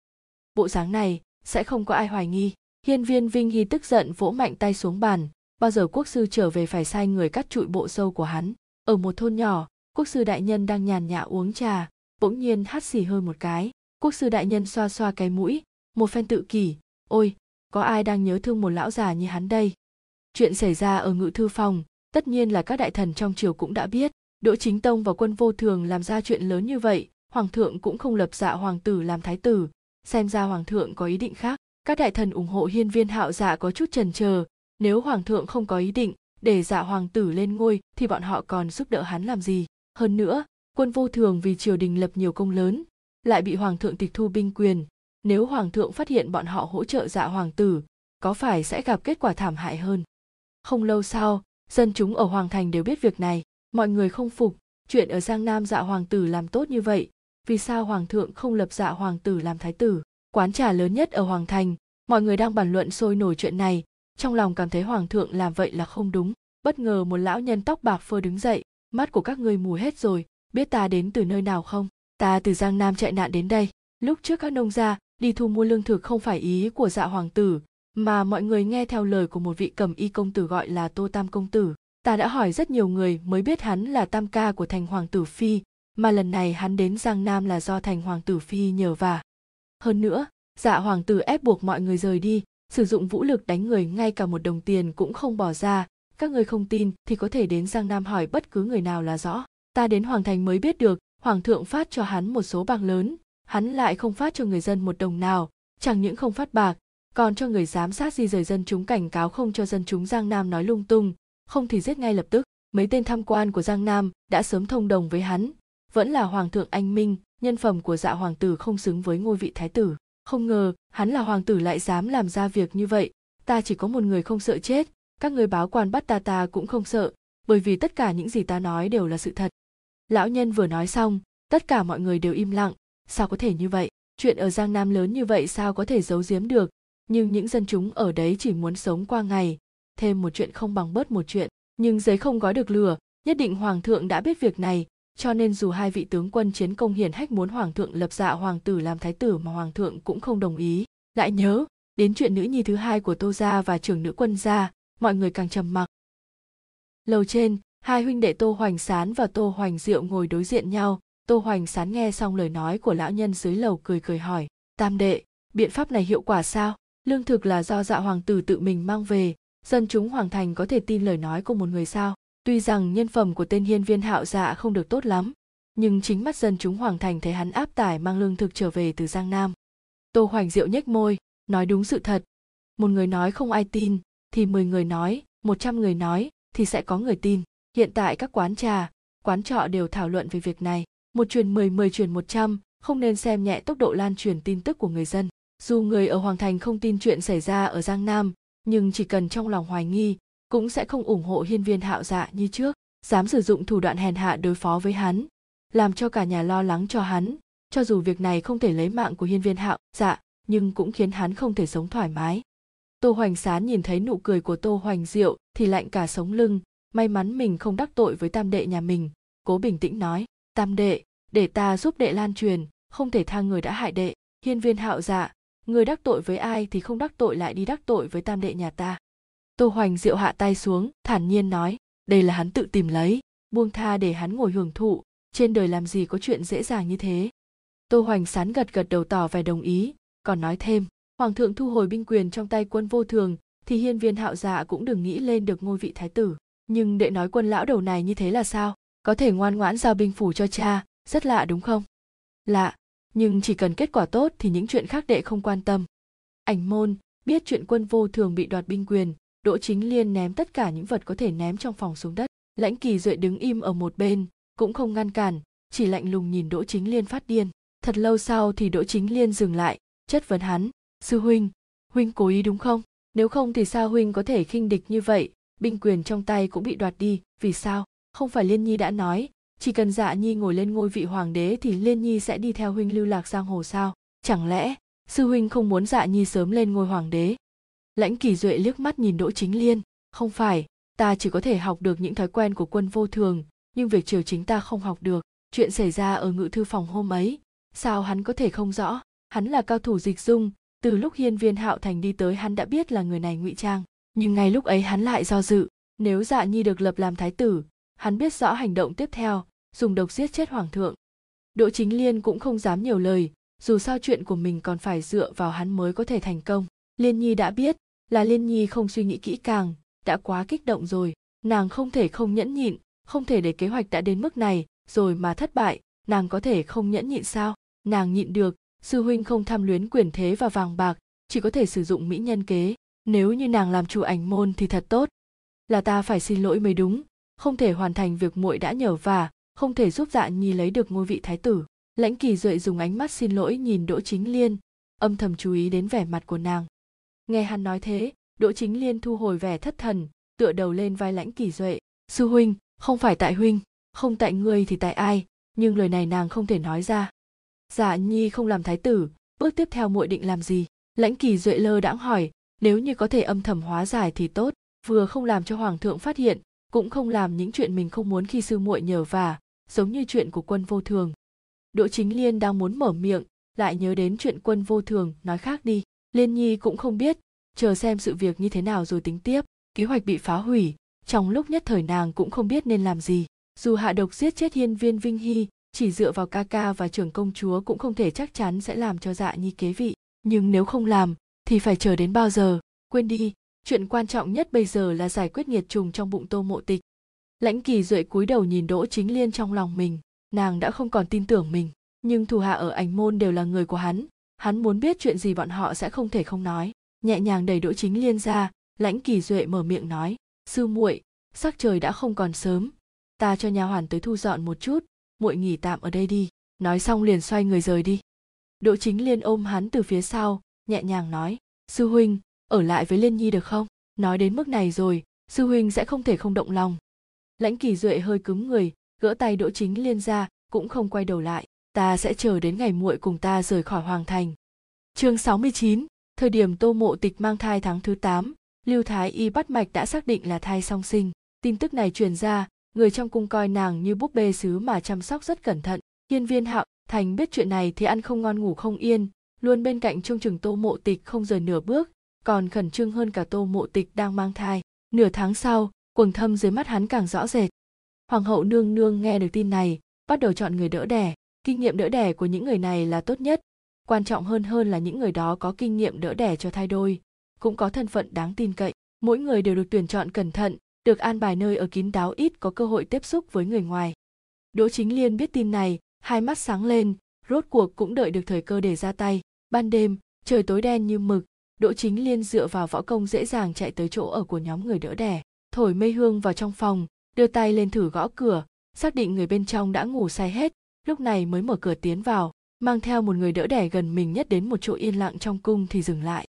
Bộ dáng này, sẽ không có ai hoài nghi. Hiên viên vinh hy tức giận vỗ mạnh tay xuống bàn. Bao giờ quốc sư trở về phải sai người cắt trụi bộ sâu của hắn. Ở một thôn nhỏ, quốc sư đại nhân đang nhàn nhã uống trà, bỗng nhiên hắt xì hơi một cái. Quốc sư đại nhân xoa xoa cái mũi, một phen tự kỷ. Ôi, có ai đang nhớ thương một lão già như hắn đây? Chuyện xảy ra ở ngự thư phòng, tất nhiên là các đại thần trong triều cũng đã biết đỗ chính tông và quân vô thường làm ra chuyện lớn như vậy, hoàng thượng cũng không lập dạ hoàng tử làm thái tử. Xem ra hoàng thượng có ý định khác. Các đại thần ủng hộ hiên viên hạo dạ có chút trần chờ nếu hoàng thượng không có ý định để dạ hoàng tử lên ngôi, thì bọn họ còn giúp đỡ hắn làm gì? Hơn nữa, quân vô thường vì triều đình lập nhiều công lớn, lại bị hoàng thượng tịch thu binh quyền. Nếu hoàng thượng phát hiện bọn họ hỗ trợ dạ hoàng tử, có phải sẽ gặp kết quả thảm hại hơn? Không lâu sau, dân chúng ở hoàng thành đều biết việc này mọi người không phục, chuyện ở giang nam dạ hoàng tử làm tốt như vậy, vì sao hoàng thượng không lập dạ hoàng tử làm thái tử? Quán trà lớn nhất ở hoàng thành, mọi người đang bàn luận sôi nổi chuyện này, trong lòng cảm thấy hoàng thượng làm vậy là không đúng. Bất ngờ một lão nhân tóc bạc phơ đứng dậy, mắt của các ngươi mù hết rồi, biết ta đến từ nơi nào không? Ta từ giang nam chạy nạn đến đây. Lúc trước các nông gia đi thu mua lương thực không phải ý của dạ hoàng tử, mà mọi người nghe theo lời của một vị cầm y công tử gọi là tô tam công tử ta đã hỏi rất nhiều người mới biết hắn là tam ca của thành hoàng tử phi, mà lần này hắn đến giang nam là do thành hoàng tử phi nhờ vả. Hơn nữa dạ hoàng tử ép buộc mọi người rời đi, sử dụng vũ lực đánh người ngay cả một đồng tiền cũng không bỏ ra, các người không tin thì có thể đến giang nam hỏi bất cứ người nào là rõ. Ta đến hoàng thành mới biết được, hoàng thượng phát cho hắn một số bạc lớn, hắn lại không phát cho người dân một đồng nào, chẳng những không phát bạc, còn cho người giám sát di rời dân chúng cảnh cáo không cho dân chúng giang nam nói lung tung không thì giết ngay lập tức. Mấy tên tham quan của giang nam đã sớm thông đồng với hắn. Vẫn là hoàng thượng anh minh, nhân phẩm của dạ hoàng tử không xứng với ngôi vị thái tử. Không ngờ, hắn là hoàng tử lại dám làm ra việc như vậy. Ta chỉ có một người không sợ chết, các người báo quan bắt ta ta cũng không sợ, bởi vì tất cả những gì ta nói đều là sự thật. Lão nhân vừa nói xong, tất cả mọi người đều im lặng. Sao có thể như vậy? Chuyện ở giang nam lớn như vậy sao có thể giấu giếm được? Nhưng những dân chúng ở đấy chỉ muốn sống qua ngày thêm một chuyện không bằng bớt một chuyện, nhưng giấy không gói được lửa nhất định hoàng thượng đã biết việc này, cho nên dù hai vị tướng quân chiến công hiển hách muốn hoàng thượng lập dạ hoàng tử làm thái tử mà hoàng thượng cũng không đồng ý. Lại nhớ, đến chuyện nữ nhi thứ hai của tô gia và trưởng nữ quân gia, mọi người càng trầm mặc. Lầu trên, hai huynh đệ tô hoành sán và tô hoành diệu ngồi đối diện nhau. Tô hoành sán nghe xong lời nói của lão nhân dưới lầu cười cười hỏi, tam đệ, biện pháp này hiệu quả sao? Lương thực là do dạ hoàng tử tự mình mang về dân chúng hoàng thành có thể tin lời nói của một người sao? Tuy rằng nhân phẩm của tên hiên viên hạo dạ không được tốt lắm, nhưng chính mắt dân chúng hoàng thành thấy hắn áp tải mang lương thực trở về từ giang nam. Tô hoành diệu nhếch môi, nói đúng sự thật. Một người nói không ai tin, thì mười người nói, một trăm người nói, thì sẽ có người tin. Hiện tại các quán trà, quán trọ đều thảo luận về việc này. Một truyền mười mười truyền một trăm, không nên xem nhẹ tốc độ lan truyền tin tức của người dân. Dù người ở hoàng thành không tin chuyện xảy ra ở giang nam nhưng chỉ cần trong lòng hoài nghi, cũng sẽ không ủng hộ hiên viên hạo dạ như trước, dám sử dụng thủ đoạn hèn hạ đối phó với hắn, làm cho cả nhà lo lắng cho hắn. Cho dù việc này không thể lấy mạng của hiên viên hạo dạ nhưng cũng khiến hắn không thể sống thoải mái. Tô hoành sán nhìn thấy nụ cười của tô hoành diệu thì lạnh cả sống lưng, may mắn mình không đắc tội với tam đệ nhà mình, cố bình tĩnh nói, tam đệ, để ta giúp đệ lan truyền, không thể tha người đã hại đệ. Hiên viên hạo dạ người đắc tội với ai thì không đắc tội lại đi đắc tội với tam đệ nhà ta. Tô hoành diệu hạ tay xuống, thản nhiên nói, đây là hắn tự tìm lấy, buông tha để hắn ngồi hưởng thụ, trên đời làm gì có chuyện dễ dàng như thế. Tô hoành sán gật gật đầu tỏ vẻ đồng ý, còn nói thêm, hoàng thượng thu hồi binh quyền trong tay quân vô thường, thì hiên viên hạo dạ cũng đừng nghĩ lên được ngôi vị thái tử. Nhưng đệ nói quân lão đầu này như thế là sao? Có thể ngoan ngoãn giao binh phủ cho cha, rất lạ đúng không? Lạ nhưng chỉ cần kết quả tốt thì những chuyện khác đệ không quan tâm. Ảnh môn biết chuyện quân vô thường bị đoạt binh quyền, đỗ chính liên ném tất cả những vật có thể ném trong phòng xuống đất. Lãnh kỳ duệ đứng im ở một bên, cũng không ngăn cản, chỉ lạnh lùng nhìn đỗ chính liên phát điên. Thật lâu sau thì đỗ chính liên dừng lại, chất vấn hắn, sư huynh huynh cố ý đúng không? Nếu không thì sao huynh có thể khinh địch như vậy? Binh quyền trong tay cũng bị đoạt đi, vì sao? Không phải liên nhi đã nói chỉ cần dạ nhi ngồi lên ngôi vị hoàng đế thì liên nhi sẽ đi theo huynh lưu lạc giang hồ sao? Chẳng lẽ, sư huynh không muốn dạ nhi sớm lên ngôi hoàng đế? Lãnh kỳ duệ liếc mắt nhìn đỗ chính liên. Không phải, ta chỉ có thể học được những thói quen của quân vô thường, nhưng việc triều chính ta không học được. Chuyện xảy ra ở ngự thư phòng hôm ấy, sao hắn có thể không rõ? Hắn là cao thủ dịch dung, từ lúc hiên viên hạo thành đi tới hắn đã biết là người này ngụy trang. Nhưng ngay lúc ấy hắn lại do dự, nếu dạ nhi được lập làm thái tử hắn biết rõ hành động tiếp theo, dùng độc giết chết hoàng thượng. Đỗ chính liên cũng không dám nhiều lời, dù sao chuyện của mình còn phải dựa vào hắn mới có thể thành công. Liên nhi đã biết là liên nhi không suy nghĩ kỹ càng, đã quá kích động rồi. Nàng không thể không nhẫn nhịn, không thể để kế hoạch đã đến mức này, rồi mà thất bại, nàng có thể không nhẫn nhịn sao? Nàng nhịn được, sư huynh không tham luyến quyền thế và vàng bạc, chỉ có thể sử dụng mỹ nhân kế. Nếu như nàng làm chủ ảnh môn thì thật tốt. Là ta phải xin lỗi mới đúng không thể hoàn thành việc muội đã nhờ và không thể giúp dạ nhi lấy được ngôi vị thái tử. Lãnh kỳ duệ dùng ánh mắt xin lỗi nhìn đỗ chính liên, âm thầm chú ý đến vẻ mặt của nàng. Nghe hắn nói thế, đỗ chính liên thu hồi vẻ thất thần, tựa đầu lên vai lãnh kỳ duệ. Sư huynh, không phải tại huynh, không tại ngươi thì tại ai, nhưng lời này nàng không thể nói ra. Dạ nhi không làm thái tử, bước tiếp theo muội định làm gì? Lãnh kỳ duệ lơ đãng hỏi, nếu như có thể âm thầm hóa giải thì tốt, vừa không làm cho hoàng thượng phát hiện cũng không làm những chuyện mình không muốn khi sư muội nhờ vả, giống như chuyện của quân vô thường. Đỗ chính liên đang muốn mở miệng, lại nhớ đến chuyện quân vô thường, nói khác đi. Liên nhi cũng không biết, chờ xem sự việc như thế nào rồi tính tiếp. Kế hoạch bị phá hủy, trong lúc nhất thời nàng cũng không biết nên làm gì. Dù hạ độc giết chết hiên viên vinh hy, chỉ dựa vào ca ca và trưởng công chúa cũng không thể chắc chắn sẽ làm cho dạ nhi kế vị. Nhưng nếu không làm, thì phải chờ đến bao giờ? Quên đi chuyện quan trọng nhất bây giờ là giải quyết nhiệt trùng trong bụng tô mộ tịch. Lãnh kỳ duệ cúi đầu nhìn đỗ chính liên trong lòng mình. Nàng đã không còn tin tưởng mình, nhưng thủ hạ ở ảnh môn đều là người của hắn. Hắn muốn biết chuyện gì bọn họ sẽ không thể không nói. Nhẹ nhàng đẩy đỗ chính liên ra, lãnh kỳ duệ mở miệng nói, sư muội, sắc trời đã không còn sớm. Ta cho nhà hoàn tới thu dọn một chút, muội nghỉ tạm ở đây đi. Nói xong liền xoay người rời đi. Đỗ chính liên ôm hắn từ phía sau, nhẹ nhàng nói, sư huynh ở lại với liên nhi được không? Nói đến mức này rồi sư huynh sẽ không thể không động lòng. Lãnh kỳ duệ hơi cứng người gỡ tay đỗ chính liên ra cũng không quay đầu lại. Ta sẽ chờ đến ngày muội cùng ta rời khỏi hoàng thành. Chương 69, thời điểm tô mộ tịch mang thai tháng thứ 8, lưu thái y bắt mạch đã xác định là thai song sinh. Tin tức này truyền ra người trong cung coi nàng như búp bê sứ mà chăm sóc rất cẩn thận. Hiên viên hạo thành biết chuyện này thì ăn không ngon ngủ không yên. Luôn bên cạnh trông chừng tô mộ tịch không rời nửa bước còn khẩn trương hơn cả tô mộ tịch đang mang thai. Nửa tháng sau, quầng thâm dưới mắt hắn càng rõ rệt. Hoàng hậu nương nương nghe được tin này, bắt đầu chọn người đỡ đẻ. Kinh nghiệm đỡ đẻ của những người này là tốt nhất. Quan trọng hơn hơn là những người đó có kinh nghiệm đỡ đẻ cho thai đôi. Cũng có thân phận đáng tin cậy. Mỗi người đều được tuyển chọn cẩn thận, được an bài nơi ở kín đáo ít có cơ hội tiếp xúc với người ngoài. Đỗ chính liên biết tin này, hai mắt sáng lên, rốt cuộc cũng đợi được thời cơ để ra tay. Ban đêm, trời tối đen như mực đỗ chính liên dựa vào võ công dễ dàng chạy tới chỗ ở của nhóm người đỡ đẻ, thổi mây hương vào trong phòng, đưa tay lên thử gõ cửa, xác định người bên trong đã ngủ say hết, lúc này mới mở cửa tiến vào, mang theo một người đỡ đẻ gần mình nhất đến một chỗ yên lặng trong cung thì dừng lại.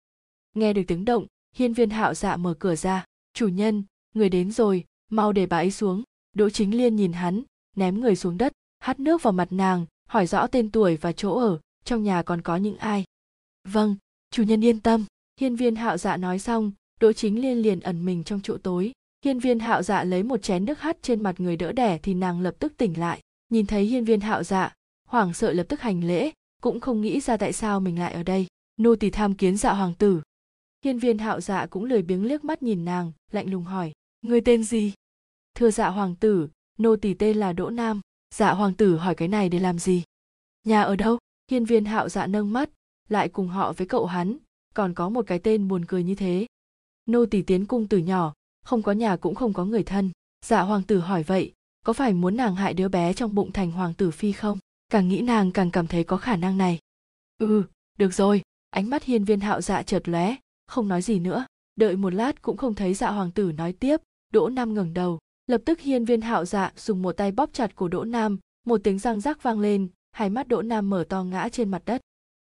Nghe được tiếng động, hiên viên hạo dạ mở cửa ra, chủ nhân, người đến rồi, mau để bà ấy xuống. Đỗ chính liên nhìn hắn, ném người xuống đất, hắt nước vào mặt nàng, hỏi rõ tên tuổi và chỗ ở, trong nhà còn có những ai? Vâng chủ nhân yên tâm hiên viên hạo dạ nói xong, đỗ chính liên liền ẩn mình trong chỗ tối. Hiên viên hạo dạ lấy một chén nước hắt trên mặt người đỡ đẻ thì nàng lập tức tỉnh lại. Nhìn thấy hiên viên hạo dạ hoảng sợ lập tức hành lễ, cũng không nghĩ ra tại sao mình lại ở đây. Nô tỳ tham kiến dạ hoàng tử. Hiên viên hạo dạ cũng lười biếng liếc mắt nhìn nàng, lạnh lùng hỏi, người tên gì? Thưa dạ hoàng tử, nô tỳ tên là đỗ nam. Dạ hoàng tử hỏi cái này để làm gì? Nhà ở đâu? Hiên viên hạo dạ nâng mắt, lại cùng họ với cậu hắn còn có một cái tên buồn cười như thế. Nô tỳ tiến cung từ nhỏ, không có nhà cũng không có người thân. Dạ hoàng tử hỏi vậy, có phải muốn nàng hại đứa bé trong bụng thành hoàng tử phi không? Càng nghĩ nàng càng cảm thấy có khả năng này. Ừ được rồi, ánh mắt hiên viên hạo dạ chợt lóe, không nói gì nữa. Đợi một lát cũng không thấy dạ hoàng tử nói tiếp, đỗ nam ngẩng đầu, lập tức hiên viên hạo dạ dùng một tay bóp chặt cổ đỗ nam, một tiếng răng rắc vang lên, hai mắt đỗ nam mở to ngã trên mặt đất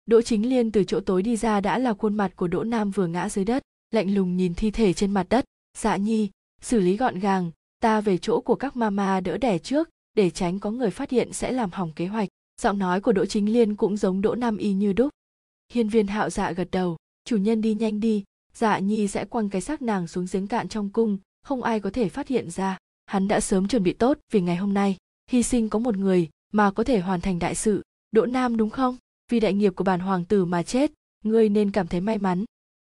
đỗ chính liên từ chỗ tối đi ra đã là khuôn mặt của đỗ nam vừa ngã dưới đất, lạnh lùng nhìn thi thể trên mặt đất. Dạ nhi, xử lý gọn gàng, ta về chỗ của các mama đỡ đẻ trước, để tránh có người phát hiện sẽ làm hỏng kế hoạch. Giọng nói của đỗ chính liên cũng giống đỗ nam y như đúc. Hiên viên hạo dạ gật đầu, chủ nhân đi nhanh đi dạ nhi sẽ quăng cái xác nàng xuống giếng cạn trong cung, không ai có thể phát hiện ra. Hắn đã sớm chuẩn bị tốt vì ngày hôm nay, hy sinh có một người mà có thể hoàn thành đại sự. Đỗ nam đúng không? Vì đại nghiệp của bản hoàng tử mà chết ngươi nên cảm thấy may mắn.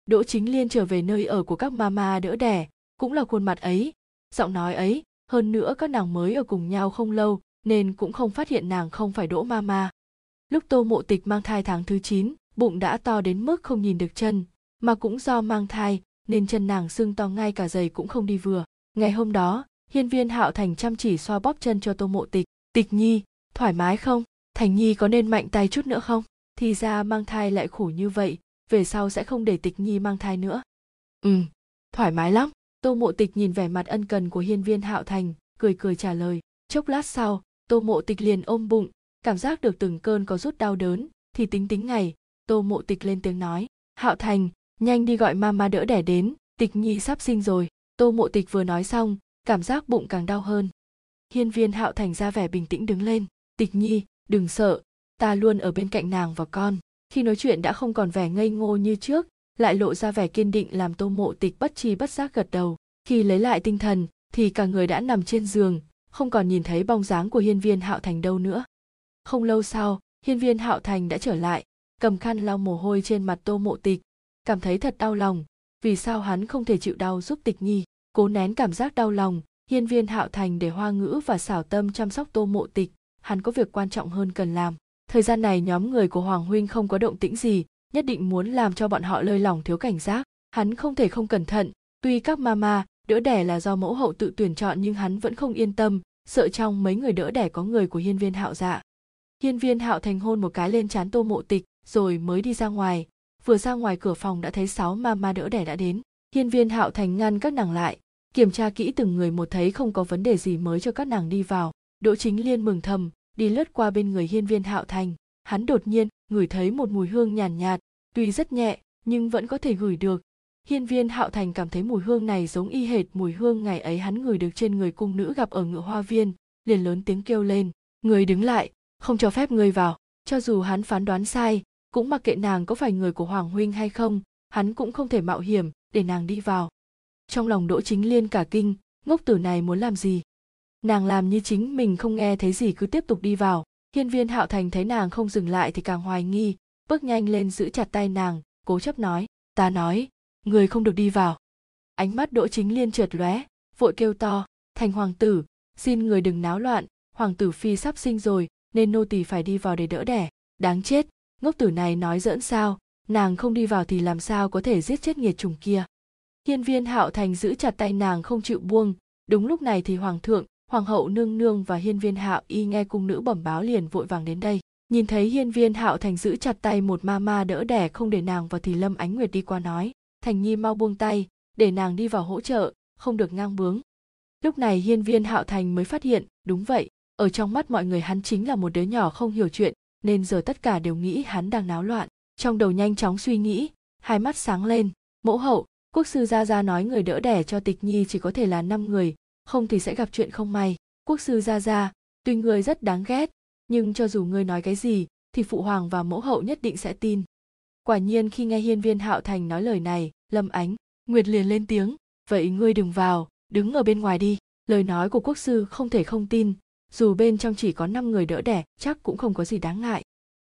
Đỗ chính liên trở về nơi ở của các mama đỡ đẻ cũng là khuôn mặt ấy. Giọng nói ấy hơn nữa các nàng mới ở cùng nhau không lâu nên cũng không phát hiện nàng không phải đỗ mama lúc tô mộ tịch mang thai tháng thứ 9, bụng đã to đến mức không nhìn được chân mà cũng do mang thai nên chân nàng sưng to ngay cả giày cũng không đi vừa. Ngày hôm đó hiên viên hạo thành chăm chỉ xoa bóp chân cho tô mộ tịch. Tịch nhi thoải mái không? Thành nhi có nên mạnh tay chút nữa không? Thì ra mang thai lại khổ như vậy, về sau sẽ không để tịch nhi mang thai nữa. Ừ thoải mái lắm. Tô mộ tịch nhìn vẻ mặt ân cần của hiên viên hạo thành, cười cười trả lời. Chốc lát sau, tô mộ tịch liền ôm bụng, cảm giác được từng cơn có rút đau đớn, thì tính tính ngày, tô mộ tịch lên tiếng nói. Hạo thành, nhanh đi gọi mama đỡ đẻ đến, tịch nhi sắp sinh rồi. Tô mộ tịch vừa nói xong, cảm giác bụng càng đau hơn. Hiên viên hạo thành ra vẻ bình tĩnh đứng lên. Tịch nhi đừng sợ, ta luôn ở bên cạnh nàng và con. Khi nói chuyện đã không còn vẻ ngây ngô như trước, lại lộ ra vẻ kiên định làm tô mộ tịch bất chi bất giác gật đầu. Khi lấy lại tinh thần, thì cả người đã nằm trên giường, không còn nhìn thấy bóng dáng của hiên viên hạo thành đâu nữa. Không lâu sau, hiên viên hạo thành đã trở lại, cầm khăn lau mồ hôi trên mặt tô mộ tịch, cảm thấy thật đau lòng, vì sao hắn không thể chịu đau giúp tịch nhi. Cố nén cảm giác đau lòng, hiên viên hạo thành để hoa ngữ và xảo tâm chăm sóc tô mộ tịch hắn có việc quan trọng hơn cần làm. Thời gian này nhóm người của hoàng huynh không có động tĩnh gì, nhất định muốn làm cho bọn họ lơi lỏng thiếu cảnh giác. Hắn không thể không cẩn thận, tuy các mama đỡ đẻ là do mẫu hậu tự tuyển chọn nhưng hắn vẫn không yên tâm, sợ trong mấy người đỡ đẻ có người của hiên viên hạo dạ. Hiên viên hạo thành hôn một cái lên chán tô mộ tịch, rồi mới đi ra ngoài. Vừa ra ngoài cửa phòng đã thấy sáu mama đỡ đẻ đã đến. Hiên viên hạo thành ngăn các nàng lại, kiểm tra kỹ từng người một thấy không có vấn đề gì mới cho các nàng đi vào đỗ chính liên mừng thầm đi lướt qua bên người hiên viên hạo thành. Hắn đột nhiên ngửi thấy một mùi hương nhàn nhạt, nhạt tuy rất nhẹ nhưng vẫn có thể gửi được. Hiên viên hạo thành cảm thấy mùi hương này giống y hệt mùi hương ngày ấy hắn ngửi được trên người cung nữ gặp ở ngựa hoa viên liền lớn tiếng kêu lên người đứng lại không cho phép người vào. Cho dù hắn phán đoán sai cũng mặc kệ nàng có phải người của hoàng huynh hay không hắn cũng không thể mạo hiểm để nàng đi vào. Trong lòng đỗ chính liên cả kinh ngốc tử này muốn làm gì? Nàng làm như chính mình không nghe thấy gì cứ tiếp tục đi vào. Hiên viên hạo thành thấy nàng không dừng lại thì càng hoài nghi, bước nhanh lên giữ chặt tay nàng, cố chấp nói, ta nói, người không được đi vào. Ánh mắt đỗ chính liên trượt lóe, vội kêu to, thành hoàng tử, xin người đừng náo loạn, hoàng tử phi sắp sinh rồi, nên nô tỳ phải đi vào để đỡ đẻ, đáng chết, ngốc tử này nói dỡn sao, nàng không đi vào thì làm sao có thể giết chết nghiệt trùng kia. Hiên viên hạo thành giữ chặt tay nàng không chịu buông, đúng lúc này thì hoàng thượng hoàng hậu nương nương và hiên viên hạo y nghe cung nữ bẩm báo liền vội vàng đến đây. Nhìn thấy hiên viên hạo thành giữ chặt tay một ma ma đỡ đẻ không để nàng vào thì lâm ánh nguyệt đi qua nói, thành nhi mau buông tay, để nàng đi vào hỗ trợ, không được ngang bướng. Lúc này hiên viên hạo thành mới phát hiện, đúng vậy, ở trong mắt mọi người hắn chính là một đứa nhỏ không hiểu chuyện, nên giờ tất cả đều nghĩ hắn đang náo loạn. Trong đầu nhanh chóng suy nghĩ, hai mắt sáng lên, mẫu hậu, quốc sư gia gia nói người đỡ đẻ cho tịch nhi chỉ có thể là năm người không thì sẽ gặp chuyện không may. Quốc sư ra ra, tuy người rất đáng ghét nhưng cho dù ngươi nói cái gì thì phụ hoàng và mẫu hậu nhất định sẽ tin. Quả nhiên khi nghe hiên viên hạo thành nói lời này lâm ánh nguyệt liền lên tiếng vậy ngươi đừng vào đứng ở bên ngoài đi. Lời nói của quốc sư không thể không tin. Dù bên trong chỉ có năm người đỡ đẻ chắc cũng không có gì đáng ngại.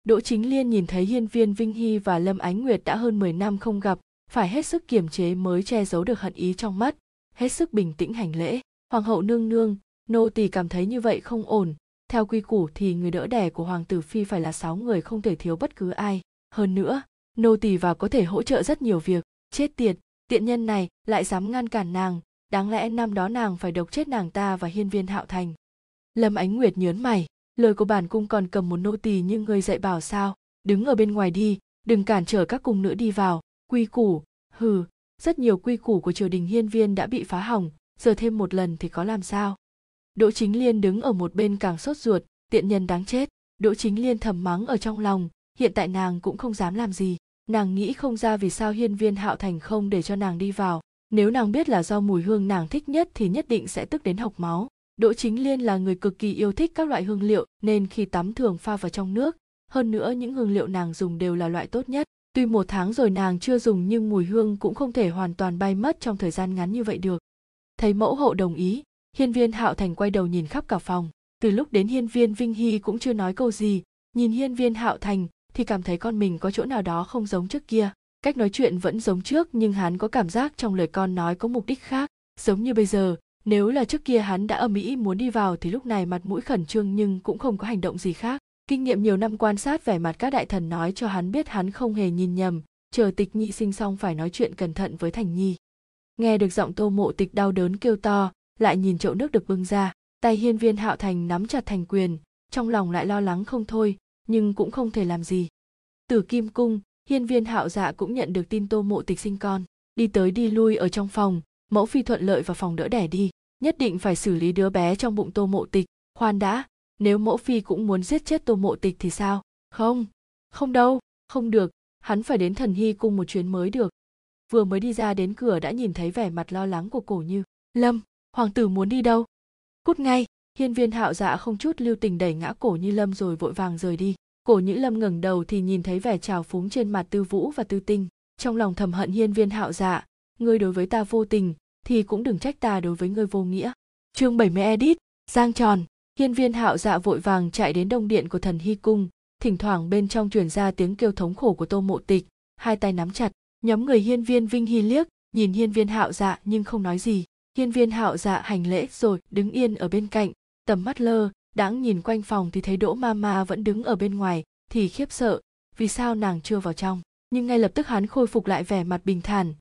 Đỗ chính liên nhìn thấy hiên viên vinh hy và lâm ánh nguyệt đã hơn 10 năm không gặp phải hết sức kiềm chế mới che giấu được hận ý trong mắt hết sức bình tĩnh hành lễ hoàng hậu nương nương, nô tỳ cảm thấy như vậy không ổn. Theo quy củ thì người đỡ đẻ của hoàng tử phi phải là sáu người không thể thiếu bất cứ ai. Hơn nữa, nô tỳ vào có thể hỗ trợ rất nhiều việc. Chết tiệt, tiện nhân này lại dám ngăn cản nàng. Đáng lẽ năm đó nàng phải độc chết nàng ta và hiên viên hạo thành. Lâm ánh nguyệt nhớn mày, lời của bản cung còn cầm một nô tỳ nhưng người dạy bảo sao? Đứng ở bên ngoài đi, đừng cản trở các cung nữ đi vào. Quy củ, hừ, rất nhiều quy củ của triều đình hiên viên đã bị phá hỏng giờ thêm một lần thì có làm sao? Đỗ chính liên đứng ở một bên càng sốt ruột, tiện nhân đáng chết. Đỗ chính liên thầm mắng ở trong lòng, hiện tại nàng cũng không dám làm gì. Nàng nghĩ không ra vì sao hiên viên hạo thành không để cho nàng đi vào. Nếu nàng biết là do mùi hương nàng thích nhất thì nhất định sẽ tức đến học máu. Đỗ chính liên là người cực kỳ yêu thích các loại hương liệu, nên khi tắm thường pha vào trong nước, hơn nữa những hương liệu nàng dùng đều là loại tốt nhất. Tuy một tháng rồi nàng chưa dùng nhưng mùi hương cũng không thể hoàn toàn bay mất trong thời gian ngắn như vậy được thấy mẫu hậu đồng ý, hiên viên hạo thành quay đầu nhìn khắp cả phòng. Từ lúc đến hiên viên vinh hy cũng chưa nói câu gì. Nhìn hiên viên hạo thành thì cảm thấy con mình có chỗ nào đó không giống trước kia. Cách nói chuyện vẫn giống trước nhưng hắn có cảm giác trong lời con nói có mục đích khác. Giống như bây giờ, nếu là trước kia hắn đã ở mỹ muốn đi vào thì lúc này mặt mũi khẩn trương nhưng cũng không có hành động gì khác. Kinh nghiệm nhiều năm quan sát vẻ mặt các đại thần nói cho hắn biết hắn không hề nhìn nhầm. Chờ tịch nhị sinh xong phải nói chuyện cẩn thận với thành nhi nghe được giọng tô mộ tịch đau đớn kêu to, lại nhìn chậu nước được bưng ra, tay hiên viên hạo thành nắm chặt thành quyền, trong lòng lại lo lắng không thôi, nhưng cũng không thể làm gì. Từ kim cung, hiên viên hạo dạ cũng nhận được tin tô mộ tịch sinh con, đi tới đi lui ở trong phòng, mẫu phi thuận lợi vào phòng đỡ đẻ đi, nhất định phải xử lý đứa bé trong bụng tô mộ tịch, khoan đã, nếu mẫu phi cũng muốn giết chết tô mộ tịch thì sao? Không không đâu, không được, hắn phải đến thần hy cung một chuyến mới được vừa mới đi ra đến cửa đã nhìn thấy vẻ mặt lo lắng của cổ như, lâm, hoàng tử muốn đi đâu? Cút ngay. Hiên viên hạo dạ không chút lưu tình đẩy ngã cổ như lâm rồi vội vàng rời đi. Cổ nhữ lâm ngẩng đầu thì nhìn thấy vẻ trào phúng trên mặt tư vũ và tư tinh. Trong lòng thầm hận hiên viên hạo dạ ngươi đối với ta vô tình thì cũng đừng trách ta đối với ngươi vô nghĩa. Chương 70 edit, giang tròn. Hiên viên hạo dạ vội vàng chạy đến đông điện của thần hy cung, thỉnh thoảng bên trong truyền ra tiếng kêu thống khổ của tô mộ tịch, hai tay nắm chặt nhóm người hiên viên vinh hy liếc, nhìn hiên viên hạo dạ nhưng không nói gì. Hiên viên hạo dạ hành lễ rồi, đứng yên ở bên cạnh, tầm mắt lơ, đãng nhìn quanh phòng thì thấy đỗ ma ma vẫn đứng ở bên ngoài, thì khiếp sợ, vì sao nàng chưa vào trong? Nhưng ngay lập tức hắn khôi phục lại vẻ mặt bình thản.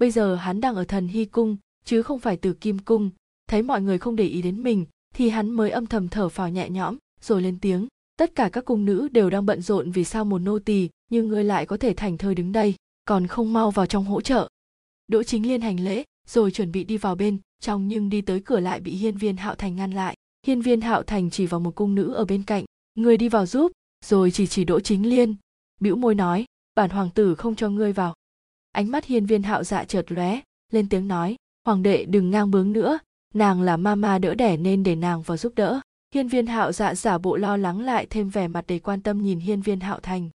Bây giờ hắn đang ở thần hy cung, chứ không phải từ kim cung. Thấy mọi người không để ý đến mình, thì hắn mới âm thầm thở phào nhẹ nhõm, rồi lên tiếng. Tất cả các cung nữ đều đang bận rộn vì sao một nô tỳ, nhưng ngươi lại có thể thành thơi đứng đây còn không mau vào trong hỗ trợ. Đỗ chính liên hành lễ, rồi chuẩn bị đi vào bên, trong nhưng đi tới cửa lại bị hiên viên hạo thành ngăn lại. Hiên viên hạo thành chỉ vào một cung nữ ở bên cạnh người đi vào giúp. Rồi chỉ chỉ đỗ chính liên, bĩu môi nói, bản hoàng tử không cho ngươi vào. Ánh mắt hiên viên hạo dạ chợt lóe, lên tiếng nói, hoàng đệ đừng ngang bướng nữa, nàng là mama đỡ đẻ nên để nàng vào giúp đỡ. Hiên viên hạo dạ giả bộ lo lắng lại thêm vẻ mặt đầy quan tâm nhìn hiên viên hạo thành.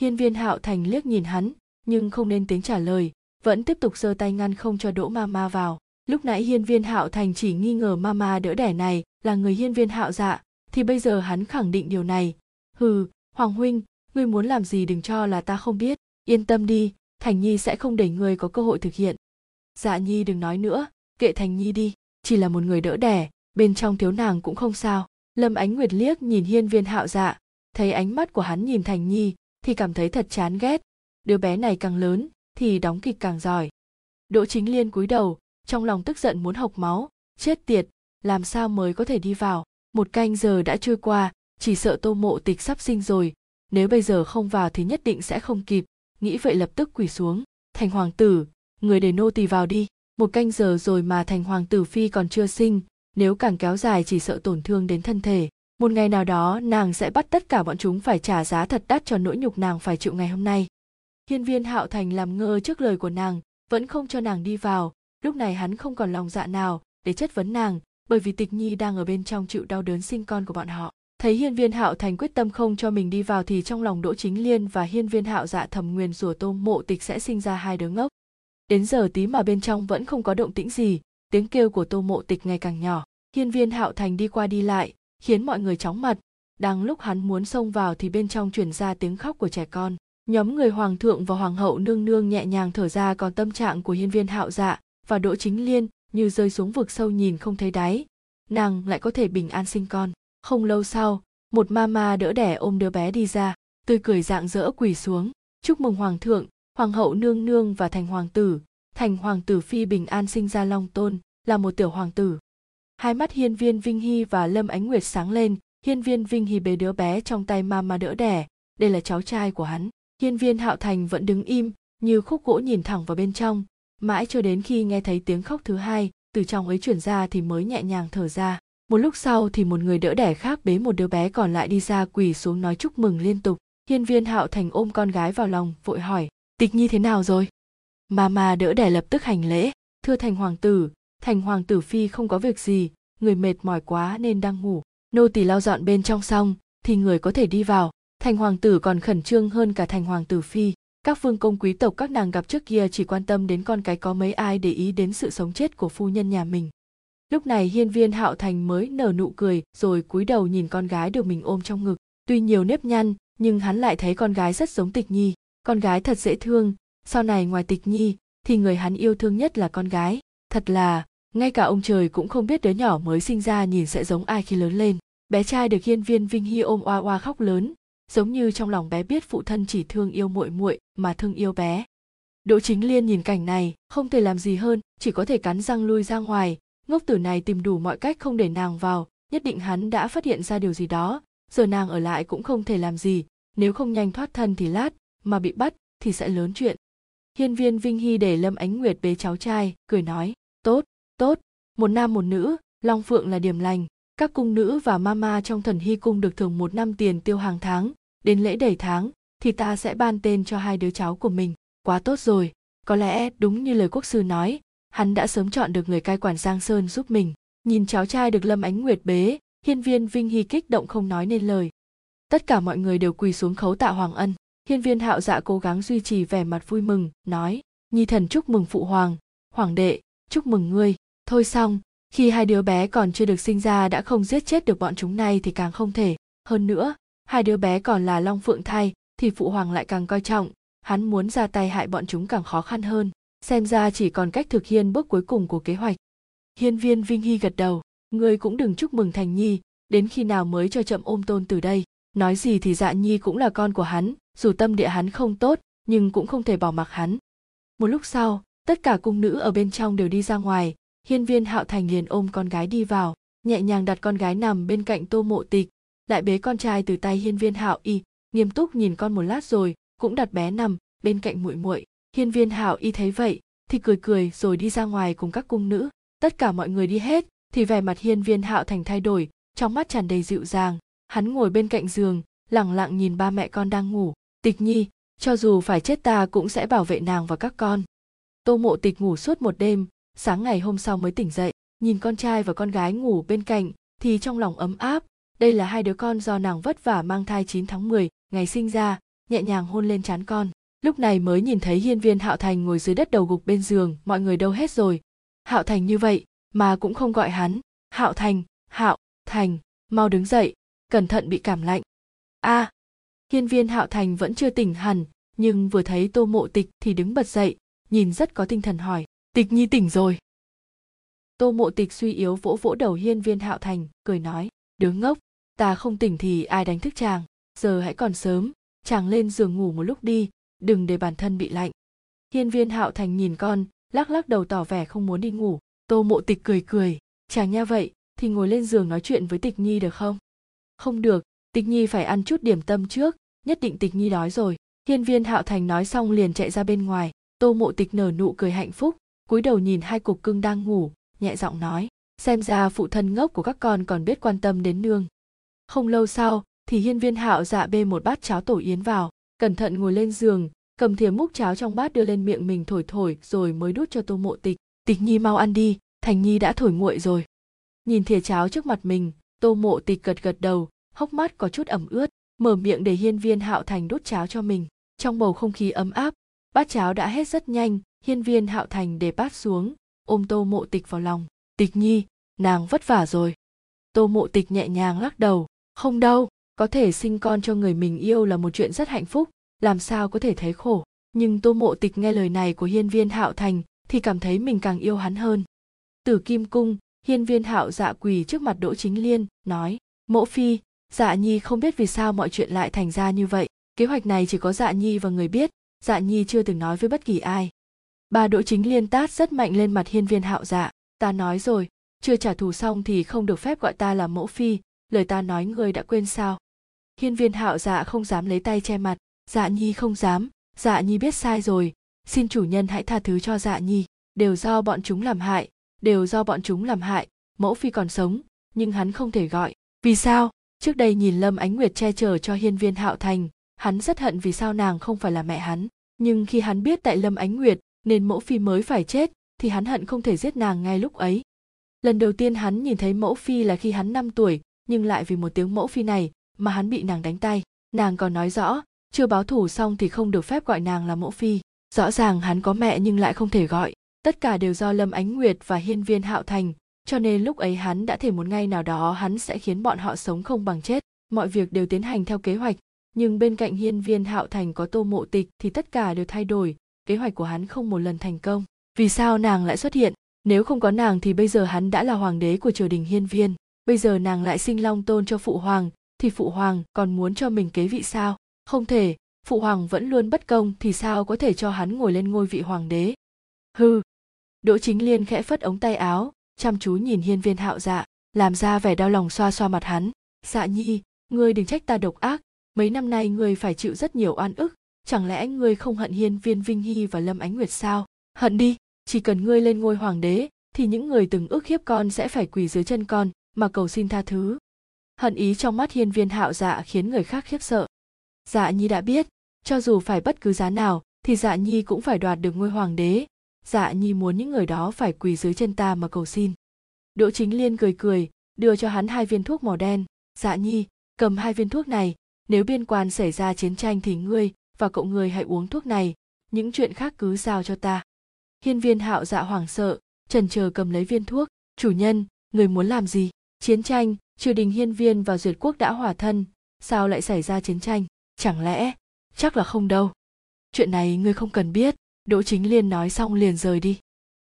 Hiên viên hạo thành liếc nhìn hắn nhưng không nên tiếng trả lời, vẫn tiếp tục giơ tay ngăn không cho đỗ mama vào. Lúc nãy hiên viên hạo thành chỉ nghi ngờ mama đỡ đẻ này là người hiên viên hạo dạ thì bây giờ hắn khẳng định điều này. Hừ, hoàng huynh, ngươi muốn làm gì đừng cho là ta không biết. Yên tâm đi, thành nhi sẽ không để ngươi có cơ hội thực hiện. Dạ nhi đừng nói nữa, kệ thành nhi đi, chỉ là một người đỡ đẻ, bên trong thiếu nàng cũng không sao. Lâm ánh nguyệt liếc nhìn hiên viên hạo dạ thấy ánh mắt của hắn nhìn thành nhi thì cảm thấy thật chán ghét đứa bé này càng lớn thì đóng kịch càng giỏi. Đỗ chính liên cúi đầu, trong lòng tức giận muốn hộc máu, chết tiệt, làm sao mới có thể đi vào? Một canh giờ đã trôi qua, chỉ sợ tô mộ tịch sắp sinh rồi, nếu bây giờ không vào thì nhất định sẽ không kịp. Nghĩ vậy lập tức quỳ xuống. Thành hoàng tử, người để nô tỳ vào đi. Một canh giờ rồi mà thành hoàng tử phi còn chưa sinh, nếu càng kéo dài chỉ sợ tổn thương đến thân thể. Một ngày nào đó nàng sẽ bắt tất cả bọn chúng phải trả giá thật đắt cho nỗi nhục nàng phải chịu ngày hôm nay hiên viên hạo thành làm ngơ trước lời của nàng, vẫn không cho nàng đi vào. Lúc này hắn không còn lòng dạ nào để chất vấn nàng, bởi vì tịch nhi đang ở bên trong chịu đau đớn sinh con của bọn họ. Thấy hiên viên hạo thành quyết tâm không cho mình đi vào thì trong lòng đỗ chính liên và hiên viên hạo dạ thầm nguyền rủa tô mộ tịch sẽ sinh ra hai đứa ngốc. Đến giờ tí mà bên trong vẫn không có động tĩnh gì, tiếng kêu của tô mộ tịch ngày càng nhỏ. Hiên viên hạo thành đi qua đi lại, khiến mọi người chóng mặt. Đang lúc hắn muốn xông vào thì bên trong truyền ra tiếng khóc của trẻ con nhóm người hoàng thượng và hoàng hậu nương nương nhẹ nhàng thở ra còn tâm trạng của hiên viên hạo dạ và đỗ chính liên như rơi xuống vực sâu nhìn không thấy đáy. Nàng lại có thể bình an sinh con. Không lâu sau, một mama đỡ đẻ ôm đứa bé đi ra, tươi cười dạng dỡ quỳ xuống. Chúc mừng hoàng thượng, hoàng hậu nương nương và thành hoàng tử. Thành hoàng tử phi bình an sinh ra long tôn, là một tiểu hoàng tử. Hai mắt hiên viên vinh hy và lâm ánh nguyệt sáng lên, hiên viên vinh hy bế đứa bé trong tay mama đỡ đẻ. Đây là cháu trai của hắn hiên viên hạo thành vẫn đứng im, như khúc gỗ nhìn thẳng vào bên trong. Mãi cho đến khi nghe thấy tiếng khóc thứ hai, từ trong ấy chuyển ra thì mới nhẹ nhàng thở ra. Một lúc sau thì một người đỡ đẻ khác bế một đứa bé còn lại đi ra quỳ xuống nói chúc mừng liên tục. Hiên viên hạo thành ôm con gái vào lòng, vội hỏi, tịch nhi thế nào rồi? Mama đỡ đẻ lập tức hành lễ, thưa thành hoàng tử, thành hoàng tử phi không có việc gì, người mệt mỏi quá nên đang ngủ. Nô tỳ lau dọn bên trong xong, thì người có thể đi vào thành hoàng tử còn khẩn trương hơn cả thành hoàng tử phi. Các vương công quý tộc, các nàng gặp trước kia chỉ quan tâm đến con cái có mấy ai để ý đến sự sống chết của phu nhân nhà mình. Lúc này hiên viên hạo thành mới nở nụ cười, rồi cúi đầu nhìn con gái được mình ôm trong ngực. Tuy nhiều nếp nhăn, nhưng hắn lại thấy con gái rất giống tịch nhi. Con gái thật dễ thương. Sau này ngoài tịch nhi, thì người hắn yêu thương nhất là con gái. Thật là, ngay cả ông trời cũng không biết đứa nhỏ mới sinh ra nhìn sẽ giống ai khi lớn lên. Bé trai được hiên viên vinh hy ôm oa oa khóc lớn giống như trong lòng bé biết phụ thân chỉ thương yêu muội muội mà thương yêu bé. Đỗ chính liên nhìn cảnh này, không thể làm gì hơn, chỉ có thể cắn răng lui ra ngoài. Ngốc tử này tìm đủ mọi cách không để nàng vào, nhất định hắn đã phát hiện ra điều gì đó. Giờ nàng ở lại cũng không thể làm gì, nếu không nhanh thoát thân thì lát, mà bị bắt thì sẽ lớn chuyện. Hiên viên vinh hy để lâm ánh nguyệt bế cháu trai, cười nói, tốt tốt, một nam một nữ, long phượng là điểm lành. Các cung nữ và mama trong thần hy cung được thưởng một năm tiền tiêu hàng tháng đến lễ đầy tháng thì ta sẽ ban tên cho hai đứa cháu của mình. Quá tốt rồi, có lẽ đúng như lời quốc sư nói, hắn đã sớm chọn được người cai quản giang sơn giúp mình. Nhìn cháu trai được lâm ánh nguyệt bế, hiên viên vinh hy kích động không nói nên lời. Tất cả mọi người đều quỳ xuống khấu tạ hoàng ân. Hiên viên hạo dạ cố gắng duy trì vẻ mặt vui mừng, nói, nhi thần chúc mừng phụ hoàng hoàng đệ, chúc mừng ngươi. Thôi xong, khi hai đứa bé còn chưa được sinh ra đã không giết chết được bọn chúng này thì càng không thể. Hơn nữa hai đứa bé còn là long phượng thai, thì phụ hoàng lại càng coi trọng. Hắn muốn ra tay hại bọn chúng càng khó khăn hơn. Xem ra chỉ còn cách thực hiện bước cuối cùng của kế hoạch. Hiên viên vinh hy gật đầu. Ngươi cũng đừng chúc mừng thành nhi. Đến khi nào mới cho chậm ôm tôn từ đây? Nói gì thì dạ nhi cũng là con của hắn. Dù tâm địa hắn không tốt, nhưng cũng không thể bỏ mặc hắn. Một lúc sau, tất cả cung nữ ở bên trong đều đi ra ngoài. Hiên viên hạo thành liền ôm con gái đi vào, nhẹ nhàng đặt con gái nằm bên cạnh tô mộ tịch lại bế con trai từ tay hiên viên hạo y, nghiêm túc nhìn con một lát rồi, cũng đặt bé nằm bên cạnh muội muội. Hiên viên hạo y thấy vậy, thì cười cười rồi đi ra ngoài cùng các cung nữ. Tất cả mọi người đi hết, thì vẻ mặt hiên viên hạo thành thay đổi, trong mắt tràn đầy dịu dàng. Hắn ngồi bên cạnh giường, lẳng lặng nhìn ba mẹ con đang ngủ. Tịch nhi, cho dù phải chết ta cũng sẽ bảo vệ nàng và các con. Tô mộ tịch ngủ suốt một đêm, sáng ngày hôm sau mới tỉnh dậy. Nhìn con trai và con gái ngủ bên cạnh, thì trong lòng ấm áp đây là hai đứa con do nàng vất vả mang thai 9 tháng 10, ngày sinh ra, nhẹ nhàng hôn lên trán con. Lúc này mới nhìn thấy hiên viên Hạo Thành ngồi dưới đất đầu gục bên giường, mọi người đâu hết rồi. Hạo Thành như vậy, mà cũng không gọi hắn. Hạo Thành, Hạo, Thành, mau đứng dậy, cẩn thận bị cảm lạnh. a hiên viên Hạo Thành vẫn chưa tỉnh hẳn, nhưng vừa thấy tô mộ tịch thì đứng bật dậy, nhìn rất có tinh thần hỏi, tịch nhi tỉnh rồi. Tô mộ tịch suy yếu vỗ vỗ đầu hiên viên Hạo Thành, cười nói, đứa ngốc, ta không tỉnh thì ai đánh thức chàng? Giờ hãy còn sớm, chàng lên giường ngủ một lúc đi, đừng để bản thân bị lạnh. Hiên viên hạo thành nhìn con, lắc lắc đầu tỏ vẻ không muốn đi ngủ. Tô mộ tịch cười cười, chàng nha vậy, thì ngồi lên giường nói chuyện với tịch nhi được không? Không được, tịch nhi phải ăn chút điểm tâm trước, nhất định tịch nhi đói rồi. Hiên viên hạo thành nói xong liền chạy ra bên ngoài. Tô mộ tịch nở nụ cười hạnh phúc, cúi đầu nhìn hai cục cưng đang ngủ, nhẹ giọng nói, xem ra phụ thân ngốc của các con còn biết quan tâm đến nương không lâu sau, thì hiên viên hạo dạ bê một bát cháo tổ yến vào, cẩn thận ngồi lên giường, cầm thìa múc cháo trong bát đưa lên miệng mình thổi thổi rồi mới đút cho tô mộ tịch. Tịch nhi mau ăn đi, thành nhi đã thổi nguội rồi. Nhìn thìa cháo trước mặt mình, tô mộ tịch gật gật đầu, hốc mắt có chút ẩm ướt, mở miệng để hiên viên hạo thành đút cháo cho mình. Trong bầu không khí ấm áp, bát cháo đã hết rất nhanh, hiên viên hạo thành để bát xuống, ôm tô mộ tịch vào lòng. Tịch nhi, nàng vất vả rồi. Tô mộ tịch nhẹ nhàng lắc đầu không đâu, có thể sinh con cho người mình yêu là một chuyện rất hạnh phúc, làm sao có thể thấy khổ. Nhưng tô mộ tịch nghe lời này của hiên viên hạo thành thì cảm thấy mình càng yêu hắn hơn. Tử kim cung, hiên viên hạo dạ quỳ trước mặt đỗ chính liên, nói mẫu phi dạ nhi không biết vì sao mọi chuyện lại thành ra như vậy. Kế hoạch này chỉ có dạ nhi và người biết dạ nhi chưa từng nói với bất kỳ ai. Bà đỗ chính liên tát rất mạnh lên mặt hiên viên hạo dạ ta nói rồi, chưa trả thù xong thì không được phép gọi ta là mẫu phi lời ta nói ngươi đã quên sao? Hiên viên hạo dạ không dám lấy tay che mặt. Dạ nhi không dám. Dạ nhi biết sai rồi. Xin chủ nhân hãy tha thứ cho dạ nhi. Đều do bọn chúng làm hại. Đều do bọn chúng làm hại. Mẫu phi còn sống, nhưng hắn không thể gọi. Vì sao? Trước đây nhìn lâm ánh nguyệt che chở cho hiên viên hạo thành, hắn rất hận vì sao nàng không phải là mẹ hắn. Nhưng khi hắn biết tại lâm ánh nguyệt nên mẫu phi mới phải chết, thì hắn hận không thể giết nàng ngay lúc ấy. Lần đầu tiên hắn nhìn thấy mẫu phi là khi hắn 5 tuổi nhưng lại vì một tiếng mẫu phi này mà hắn bị nàng đánh tay. Nàng còn nói rõ, chưa báo thủ xong thì không được phép gọi nàng là mẫu phi. Rõ ràng hắn có mẹ nhưng lại không thể gọi. Tất cả đều do lâm ánh nguyệt và hiên viên hạo thành, cho nên lúc ấy hắn đã thể một ngày nào đó hắn sẽ khiến bọn họ sống không bằng chết. Mọi việc đều tiến hành theo kế hoạch, nhưng bên cạnh hiên viên hạo thành có tô mộ tịch thì tất cả đều thay đổi. Kế hoạch của hắn không một lần thành công. Vì sao nàng lại xuất hiện? Nếu không có nàng thì bây giờ hắn đã là hoàng đế của triều đình hiên viên bây giờ nàng lại sinh long tôn cho phụ hoàng, thì phụ hoàng còn muốn cho mình kế vị sao? Không thể, phụ hoàng vẫn luôn bất công thì sao có thể cho hắn ngồi lên ngôi vị hoàng đế? Hư đỗ chính liên khẽ phất ống tay áo, chăm chú nhìn hiên viên hạo dạ làm ra vẻ đau lòng xoa xoa mặt hắn. Dạ nhi, ngươi đừng trách ta độc ác, mấy năm nay ngươi phải chịu rất nhiều oan ức, chẳng lẽ ngươi không hận hiên viên vinh hy và lâm ánh nguyệt sao? Hận đi, chỉ cần ngươi lên ngôi hoàng đế, thì những người từng ức hiếp con sẽ phải quỳ dưới chân con mà cầu xin tha thứ. Hận ý trong mắt hiên viên hạo dạ khiến người khác khiếp sợ. Dạ nhi đã biết, cho dù phải bất cứ giá nào, thì dạ nhi cũng phải đoạt được ngôi hoàng đế. Dạ nhi muốn những người đó phải quỳ dưới chân ta mà cầu xin. Đỗ chính liên cười cười, đưa cho hắn hai viên thuốc màu đen. Dạ nhi, cầm hai viên thuốc này, nếu biên quan xảy ra chiến tranh thì ngươi và cậu người hãy uống thuốc này, những chuyện khác cứ giao cho ta. Hiên viên hạo dạ hoảng sợ trần chờ cầm lấy viên thuốc. Chủ nhân, người muốn làm gì? Chiến tranh, triều đình hiên viên và duyệt quốc đã hòa thân, sao lại xảy ra chiến tranh? Chẳng lẽ, chắc là không đâu. Chuyện này ngươi không cần biết, đỗ chính liên nói xong liền rời đi.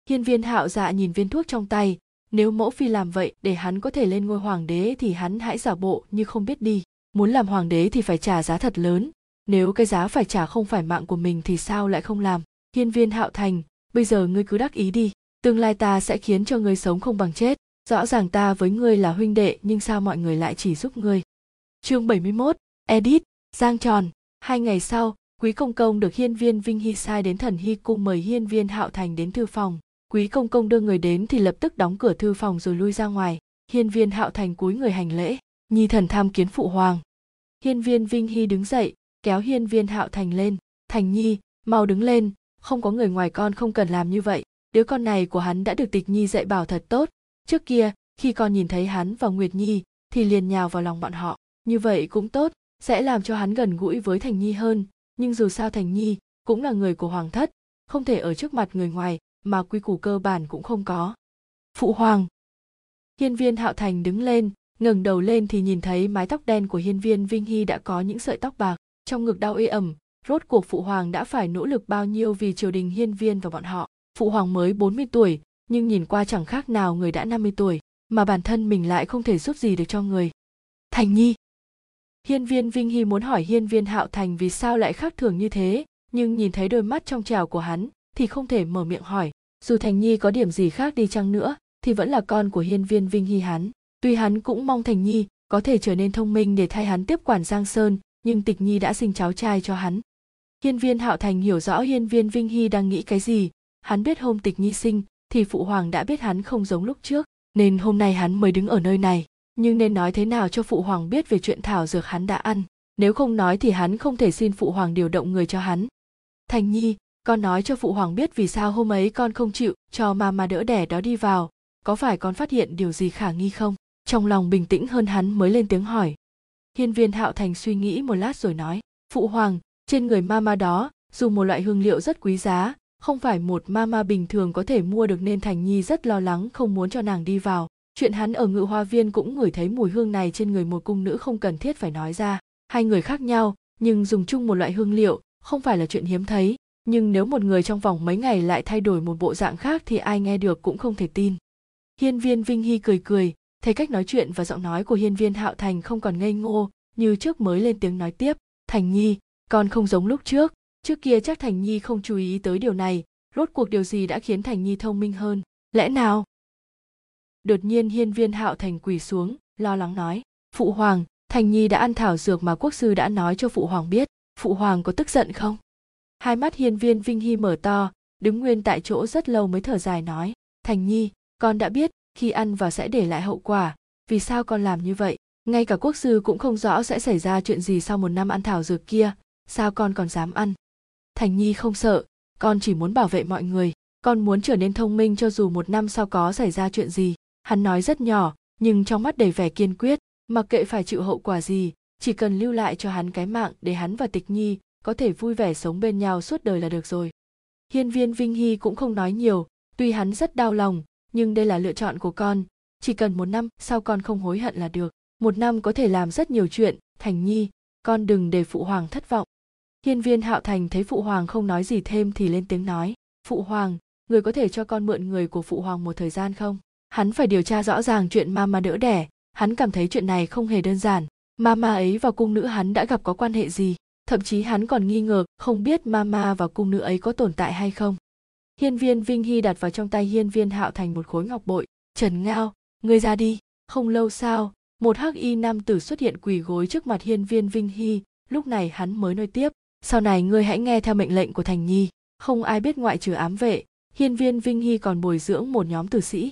Hiên viên hạo dạ nhìn viên thuốc trong tay, nếu mẫu phi làm vậy, để hắn có thể lên ngôi hoàng đế thì hắn hãy giả bộ như không biết đi. Muốn làm hoàng đế thì phải trả giá thật lớn, nếu cái giá phải trả không phải mạng của mình thì sao lại không làm? Hiên viên hạo thành, bây giờ ngươi cứ đắc ý đi, tương lai ta sẽ khiến cho ngươi sống không bằng chết rõ ràng ta với ngươi là huynh đệ nhưng sao mọi người lại chỉ giúp ngươi? Chương 71, edit giang tròn. Hai ngày sau quý công công được hiên viên vinh hy sai đến thần hy cung mời hiên viên hạo thành đến thư phòng. Quý công công đưa người đến thì lập tức đóng cửa thư phòng rồi lui ra ngoài. Hiên viên hạo thành cúi người hành lễ. Nhi thần tham kiến phụ hoàng. Hiên viên vinh hy đứng dậy kéo hiên viên hạo thành lên. Thành nhi mau đứng lên. Không có người ngoài con không cần làm như vậy. Đứa con này của hắn đã được tịch nhi dạy bảo thật tốt trước kia, khi con nhìn thấy hắn và nguyệt nhi, thì liền nhào vào lòng bọn họ. Như vậy cũng tốt, sẽ làm cho hắn gần gũi với thành nhi hơn. Nhưng dù sao thành nhi cũng là người của hoàng thất, không thể ở trước mặt người ngoài mà quy củ cơ bản cũng không có. Phụ hoàng. Hiên viên hạo thành đứng lên, ngẩng đầu lên thì nhìn thấy mái tóc đen của hiên viên vinh hy đã có những sợi tóc bạc, trong ngực đau ê ẩm. Rốt cuộc phụ hoàng đã phải nỗ lực bao nhiêu vì triều đình hiên viên và bọn họ. Phụ hoàng mới 40 tuổi nhưng nhìn qua chẳng khác nào người đã 50 tuổi, mà bản thân mình lại không thể giúp gì được cho người. Thành nhi. Hiên viên vinh hy muốn hỏi hiên viên hạo thành vì sao lại khác thường như thế, nhưng nhìn thấy đôi mắt trong trèo của hắn thì không thể mở miệng hỏi. Dù thành nhi có điểm gì khác đi chăng nữa, thì vẫn là con của hiên viên vinh hy hắn. Tuy hắn cũng mong thành nhi có thể trở nên thông minh để thay hắn tiếp quản giang sơn, nhưng tịch nhi đã sinh cháu trai cho hắn. Hiên viên hạo thành hiểu rõ hiên viên vinh hy đang nghĩ cái gì. Hắn biết hôm tịch nhi sinh thì phụ hoàng đã biết hắn không giống lúc trước, nên hôm nay hắn mới đứng ở nơi này. Nhưng nên nói thế nào cho phụ hoàng biết về chuyện thảo dược hắn đã ăn? Nếu không nói thì hắn không thể xin phụ hoàng điều động người cho hắn. Thành nhi, con nói cho phụ hoàng biết vì sao hôm ấy con không chịu cho mama đỡ đẻ đó đi vào. Có phải con phát hiện điều gì khả nghi không? Trong lòng bình tĩnh hơn hắn mới lên tiếng hỏi. Hiên viên hạo thành suy nghĩ một lát rồi nói, phụ hoàng, trên người mama đó dùng một loại hương liệu rất quý giá không phải một mama bình thường có thể mua được nên thành nhi rất lo lắng, không muốn cho nàng đi vào. Chuyện hắn ở ngự hoa viên cũng ngửi thấy mùi hương này trên người một cung nữ không cần thiết phải nói ra. Hai người khác nhau, nhưng dùng chung một loại hương liệu, không phải là chuyện hiếm thấy. Nhưng nếu một người trong vòng mấy ngày lại thay đổi một bộ dạng khác thì ai nghe được cũng không thể tin. Hiên viên vinh hy cười cười, thấy cách nói chuyện và giọng nói của hiên viên hạo thành không còn ngây ngô, như trước mới lên tiếng nói tiếp. Thành nhi, con không giống lúc trước trước kia chắc thành nhi không chú ý tới điều này. Rốt cuộc điều gì đã khiến thành nhi thông minh hơn? Lẽ nào? Đột nhiên hiên viên hạo thành quỳ xuống, lo lắng nói, phụ hoàng, thành nhi đã ăn thảo dược mà quốc sư đã nói cho phụ hoàng biết. Phụ hoàng có tức giận không? Hai mắt hiên viên vinh hy mở to, đứng nguyên tại chỗ rất lâu mới thở dài nói, thành nhi, con đã biết, khi ăn vào sẽ để lại hậu quả. Vì sao con làm như vậy? Ngay cả quốc sư cũng không rõ sẽ xảy ra chuyện gì sau một năm ăn thảo dược kia. Sao con còn dám ăn? Thành nhi không sợ, con chỉ muốn bảo vệ mọi người, con muốn trở nên thông minh cho dù một năm sau có xảy ra chuyện gì. Hắn nói rất nhỏ, nhưng trong mắt đầy vẻ kiên quyết, mặc kệ phải chịu hậu quả gì, chỉ cần lưu lại cho hắn cái mạng để hắn và tịch nhi có thể vui vẻ sống bên nhau suốt đời là được rồi. Hiên viên vinh hy cũng không nói nhiều, tuy hắn rất đau lòng, nhưng đây là lựa chọn của con, chỉ cần một năm sau con không hối hận là được. Một năm có thể làm rất nhiều chuyện, thành nhi, con đừng để phụ hoàng thất vọng hiên viên hạo thành thấy phụ hoàng không nói gì thêm thì lên tiếng nói, phụ hoàng, người có thể cho con mượn người của phụ hoàng một thời gian không? Hắn phải điều tra rõ ràng chuyện mama đỡ đẻ. Hắn cảm thấy chuyện này không hề đơn giản. Mama ấy và cung nữ hắn đã gặp có quan hệ gì? Thậm chí hắn còn nghi ngờ không biết mama và cung nữ ấy có tồn tại hay không. Hiên viên vinh hy đặt vào trong tay hiên viên hạo thành một khối ngọc bội. Trần ngao, ngươi ra đi. Không lâu sau, một hắc y nam tử xuất hiện quỳ gối trước mặt hiên viên vinh hy. Lúc này hắn mới nói tiếp sau này ngươi hãy nghe theo mệnh lệnh của thành nhi, không ai biết ngoại trừ ám vệ, hiên viên vinh hy còn bồi dưỡng một nhóm tử sĩ.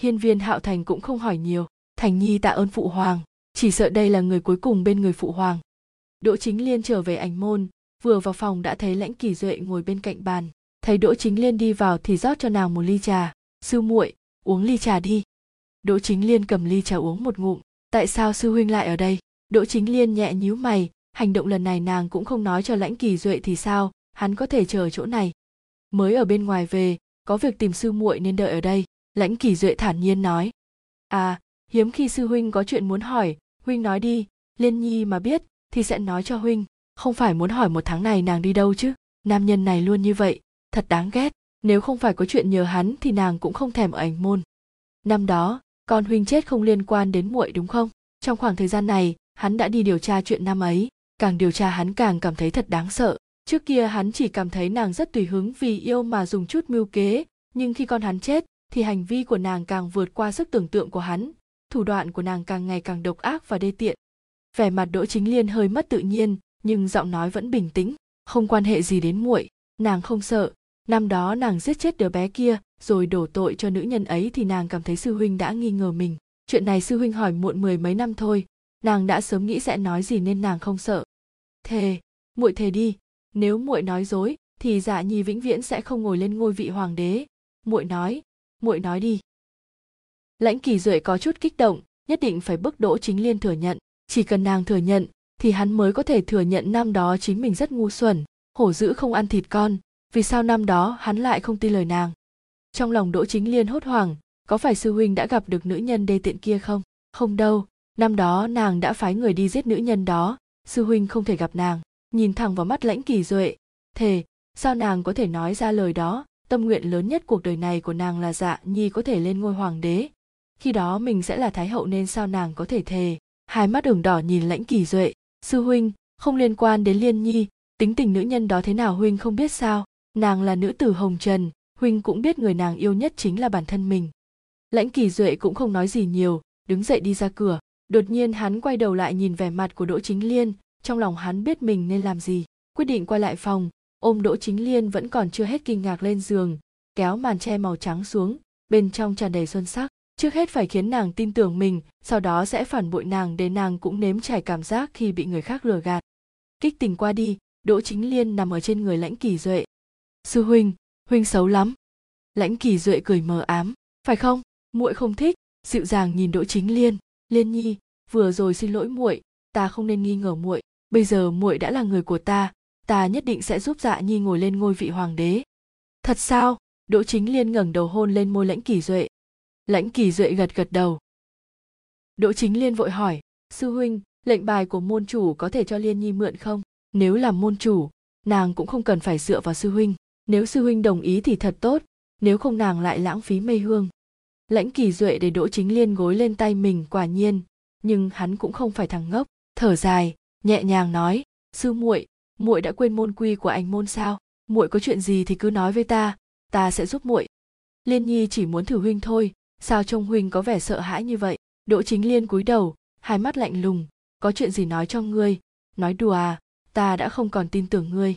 Hiên viên hạo thành cũng không hỏi nhiều, thành nhi tạ ơn phụ hoàng, chỉ sợ đây là người cuối cùng bên người phụ hoàng. Đỗ chính liên trở về ảnh môn, vừa vào phòng đã thấy lãnh kỳ duệ ngồi bên cạnh bàn. Thấy đỗ chính liên đi vào thì rót cho nàng một ly trà. Sư muội, uống ly trà đi. Đỗ chính liên cầm ly trà uống một ngụm. Tại sao sư huynh lại ở đây? Đỗ chính liên nhẹ nhíu mày hành động lần này nàng cũng không nói cho lãnh kỳ duệ thì sao, hắn có thể chờ chỗ này. Mới ở bên ngoài về, có việc tìm sư muội nên đợi ở đây, lãnh kỳ duệ thản nhiên nói. À hiếm khi sư huynh có chuyện muốn hỏi, huynh nói đi, liên nhi mà biết thì sẽ nói cho huynh, không phải muốn hỏi một tháng này nàng đi đâu chứ, nam nhân này luôn như vậy, thật đáng ghét, nếu không phải có chuyện nhờ hắn thì nàng cũng không thèm ở ảnh môn. Năm đó, con huynh chết không liên quan đến muội đúng không? Trong khoảng thời gian này, hắn đã đi điều tra chuyện năm ấy càng điều tra hắn càng cảm thấy thật đáng sợ. Trước kia hắn chỉ cảm thấy nàng rất tùy hứng vì yêu mà dùng chút mưu kế, nhưng khi con hắn chết, thì hành vi của nàng càng vượt qua sức tưởng tượng của hắn, thủ đoạn của nàng càng ngày càng độc ác và đê tiện. Vẻ mặt đỗ chính liên hơi mất tự nhiên, nhưng giọng nói vẫn bình tĩnh, không quan hệ gì đến muội, nàng không sợ. Năm đó nàng giết chết đứa bé kia, rồi đổ tội cho nữ nhân ấy thì nàng cảm thấy sư huynh đã nghi ngờ mình. Chuyện này sư huynh hỏi muộn mười mấy năm thôi nàng đã sớm nghĩ sẽ nói gì nên nàng không sợ. Thề, muội thề đi, nếu muội nói dối, thì dạ nhi vĩnh viễn sẽ không ngồi lên ngôi vị hoàng đế. Muội nói muội nói đi. Lãnh kỳ duệ có chút kích động, nhất định phải bức đỗ chính liên thừa nhận. Chỉ cần nàng thừa nhận, thì hắn mới có thể thừa nhận năm đó chính mình rất ngu xuẩn, hổ dữ không ăn thịt con, vì sao năm đó hắn lại không tin lời nàng. Trong lòng đỗ chính liên hốt hoảng, có phải sư huynh đã gặp được nữ nhân đê tiện kia không? Không đâu năm đó nàng đã phái người đi giết nữ nhân đó, sư huynh không thể gặp nàng. Nhìn thẳng vào mắt lãnh kỳ duệ, thề, sao nàng có thể nói ra lời đó? Tâm nguyện lớn nhất cuộc đời này của nàng là dạ nhi có thể lên ngôi hoàng đế. Khi đó mình sẽ là thái hậu nên sao nàng có thể thề? Hai mắt ửng đỏ nhìn lãnh kỳ duệ, sư huynh, không liên quan đến liên nhi, tính tình nữ nhân đó thế nào huynh không biết sao? Nàng là nữ tử hồng trần, huynh cũng biết người nàng yêu nhất chính là bản thân mình. Lãnh kỳ duệ cũng không nói gì nhiều, đứng dậy đi ra cửa đột nhiên hắn quay đầu lại nhìn vẻ mặt của đỗ chính liên, trong lòng hắn biết mình nên làm gì. Quyết định quay lại phòng, ôm đỗ chính liên vẫn còn chưa hết kinh ngạc lên giường, kéo màn che màu trắng xuống, bên trong tràn đầy xuân sắc. Trước hết phải khiến nàng tin tưởng mình, sau đó sẽ phản bội nàng để nàng cũng nếm trải cảm giác khi bị người khác lừa gạt. Kích tình qua đi, đỗ chính liên nằm ở trên người lãnh kỳ duệ. Sư huynh huynh xấu lắm. Lãnh kỳ duệ cười mờ ám. Phải không? Muội không thích. Dịu dàng nhìn đỗ chính liên liên nhi, vừa rồi xin lỗi muội, ta không nên nghi ngờ muội. Bây giờ muội đã là người của ta ta nhất định sẽ giúp dạ nhi ngồi lên ngôi vị hoàng đế. Thật sao? Đỗ chính liên ngẩng đầu hôn lên môi lãnh kỳ duệ. Lãnh kỳ duệ gật gật đầu. Đỗ chính liên vội hỏi, sư huynh, lệnh bài của môn chủ có thể cho liên nhi mượn không? Nếu làm môn chủ, nàng cũng không cần phải dựa vào sư huynh. Nếu sư huynh đồng ý thì thật tốt, nếu không nàng lại lãng phí mây hương lãnh kỳ duệ để đỗ chính liên gối lên tay mình quả nhiên, nhưng hắn cũng không phải thằng ngốc. Thở dài, nhẹ nhàng nói, sư muội muội đã quên môn quy của anh môn sao? Muội có chuyện gì thì cứ nói với ta ta sẽ giúp muội. Liên nhi chỉ muốn thử huynh thôi, sao trông huynh có vẻ sợ hãi như vậy? Đỗ chính liên cúi đầu, hai mắt lạnh lùng, có chuyện gì nói cho ngươi? Nói đùa à ta đã không còn tin tưởng ngươi.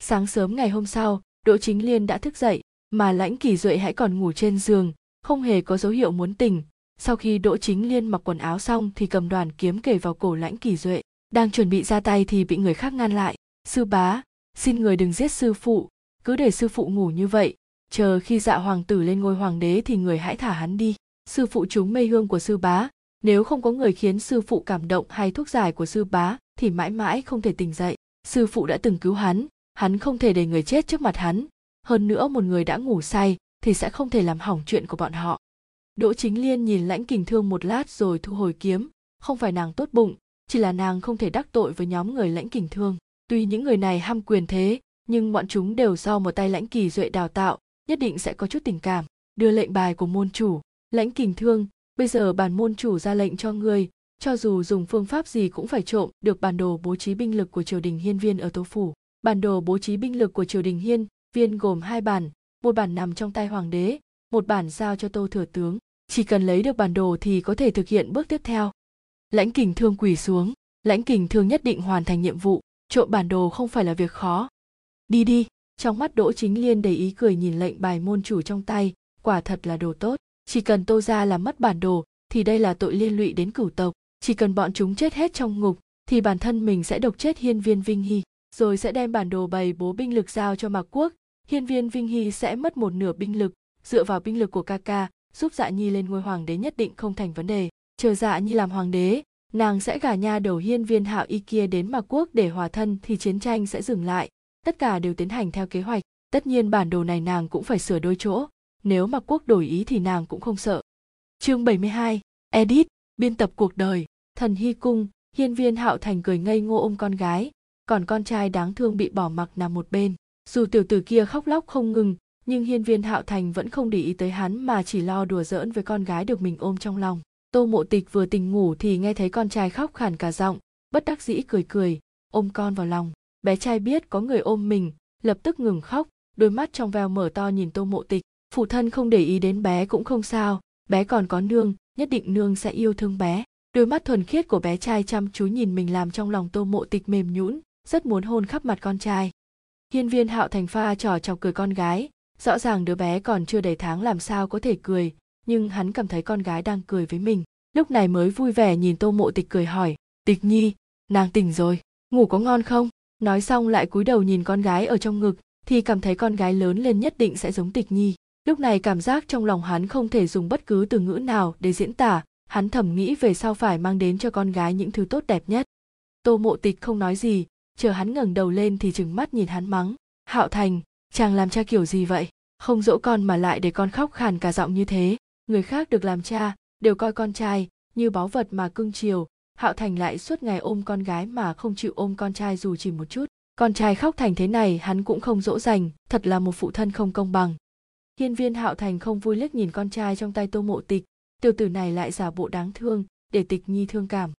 Sáng sớm ngày hôm sau, đỗ chính liên đã thức dậy, mà lãnh kỳ duệ hãy còn ngủ trên giường không hề có dấu hiệu muốn tỉnh. Sau khi đỗ chính liên mặc quần áo xong thì cầm đoàn kiếm kể vào cổ lãnh kỳ duệ. Đang chuẩn bị ra tay thì bị người khác ngăn lại. Sư bá, xin người đừng giết sư phụ, cứ để sư phụ ngủ như vậy. Chờ khi dạ hoàng tử lên ngôi hoàng đế thì người hãy thả hắn đi. Sư phụ chúng mê hương của sư bá. Nếu không có người khiến sư phụ cảm động hay thuốc giải của sư bá thì mãi mãi không thể tỉnh dậy. Sư phụ đã từng cứu hắn hắn không thể để người chết trước mặt hắn. Hơn nữa một người đã ngủ say thì sẽ không thể làm hỏng chuyện của bọn họ. Đỗ chính liên nhìn lãnh kình thương một lát rồi thu hồi kiếm. Không phải nàng tốt bụng, chỉ là nàng không thể đắc tội với nhóm người lãnh kình thương. Tuy những người này ham quyền thế, nhưng bọn chúng đều do một tay lãnh kỳ duệ đào tạo, nhất định sẽ có chút tình cảm, đưa lệnh bài của môn chủ. Lãnh kình thương, bây giờ bản môn chủ ra lệnh cho ngươi, cho dù dùng phương pháp gì cũng phải trộm được bản đồ bố trí binh lực của triều đình hiên viên ở tô phủ. Bản đồ bố trí binh lực của triều đình hiên viên gồm hai bản một bản nằm trong tay hoàng đế, một bản giao cho tô thừa tướng. Chỉ cần lấy được bản đồ thì có thể thực hiện bước tiếp theo. Lãnh kình thương quỳ xuống. Lãnh kình thương nhất định hoàn thành nhiệm vụ. Trộm bản đồ không phải là việc khó. Đi đi. Trong mắt đỗ chính liên đầy ý cười nhìn lệnh bài môn chủ trong tay. Quả thật là đồ tốt. Chỉ cần tô ra làm mất bản đồ, thì đây là tội liên lụy đến cửu tộc. Chỉ cần bọn chúng chết hết trong ngục, thì bản thân mình sẽ độc chết hiên viên vinh hy, rồi sẽ đem bản đồ bày bố binh lực giao cho mạc quốc hiên viên vinh hy sẽ mất một nửa binh lực dựa vào binh lực của ca ca giúp dạ nhi lên ngôi hoàng đế nhất định không thành vấn đề. Chờ dạ nhi làm hoàng đế nàng sẽ gả nha đầu hiên viên hạo y kia đến mạc quốc để hòa thân thì chiến tranh sẽ dừng lại. Tất cả đều tiến hành theo kế hoạch. Tất nhiên bản đồ này nàng cũng phải sửa đôi chỗ. Nếu mạc quốc đổi ý thì nàng cũng không sợ. Chương 72, edit biên tập cuộc đời. Thần hy cung hiên viên hạo thành cười ngây ngô ôm con gái. Còn con trai đáng thương bị bỏ mặc nằm một bên dù tiểu tử kia khóc lóc không ngừng, nhưng hiên viên hạo thành vẫn không để ý tới hắn mà chỉ lo đùa giỡn với con gái được mình ôm trong lòng. Tô mộ tịch vừa tỉnh ngủ thì nghe thấy con trai khóc khàn cả giọng, bất đắc dĩ cười cười, ôm con vào lòng. Bé trai biết có người ôm mình, lập tức ngừng khóc, đôi mắt trong veo mở to nhìn tô mộ tịch. Phụ thân không để ý đến bé cũng không sao, bé còn có nương, nhất định nương sẽ yêu thương bé. Đôi mắt thuần khiết của bé trai chăm chú nhìn mình làm trong lòng tô mộ tịch mềm nhũn, rất muốn hôn khắp mặt con trai hiên viên hạo thành pha trò chọc cười con gái. Rõ ràng đứa bé còn chưa đầy tháng làm sao có thể cười, nhưng hắn cảm thấy con gái đang cười với mình. Lúc này mới vui vẻ nhìn tô mộ tịch cười hỏi, tịch nhi, nàng tỉnh rồi, ngủ có ngon không? Nói xong lại cúi đầu nhìn con gái ở trong ngực, thì cảm thấy con gái lớn lên nhất định sẽ giống tịch nhi. Lúc này cảm giác trong lòng hắn không thể dùng bất cứ từ ngữ nào để diễn tả, hắn thầm nghĩ về sau phải mang đến cho con gái những thứ tốt đẹp nhất. Tô mộ tịch không nói gì chờ hắn ngẩng đầu lên thì trừng mắt nhìn hắn mắng, hạo thành, chàng làm cha kiểu gì vậy? Không dỗ con mà lại để con khóc khàn cả giọng như thế. Người khác được làm cha, đều coi con trai như báu vật mà cưng chiều. Hạo thành lại suốt ngày ôm con gái mà không chịu ôm con trai dù chỉ một chút. Con trai khóc thành thế này, hắn cũng không dỗ dành, thật là một phụ thân không công bằng. Hiên viên hạo thành không vui liếc nhìn con trai trong tay tô mộ tịch. Tiểu tử này lại giả bộ đáng thương, để tịch nhi thương cảm.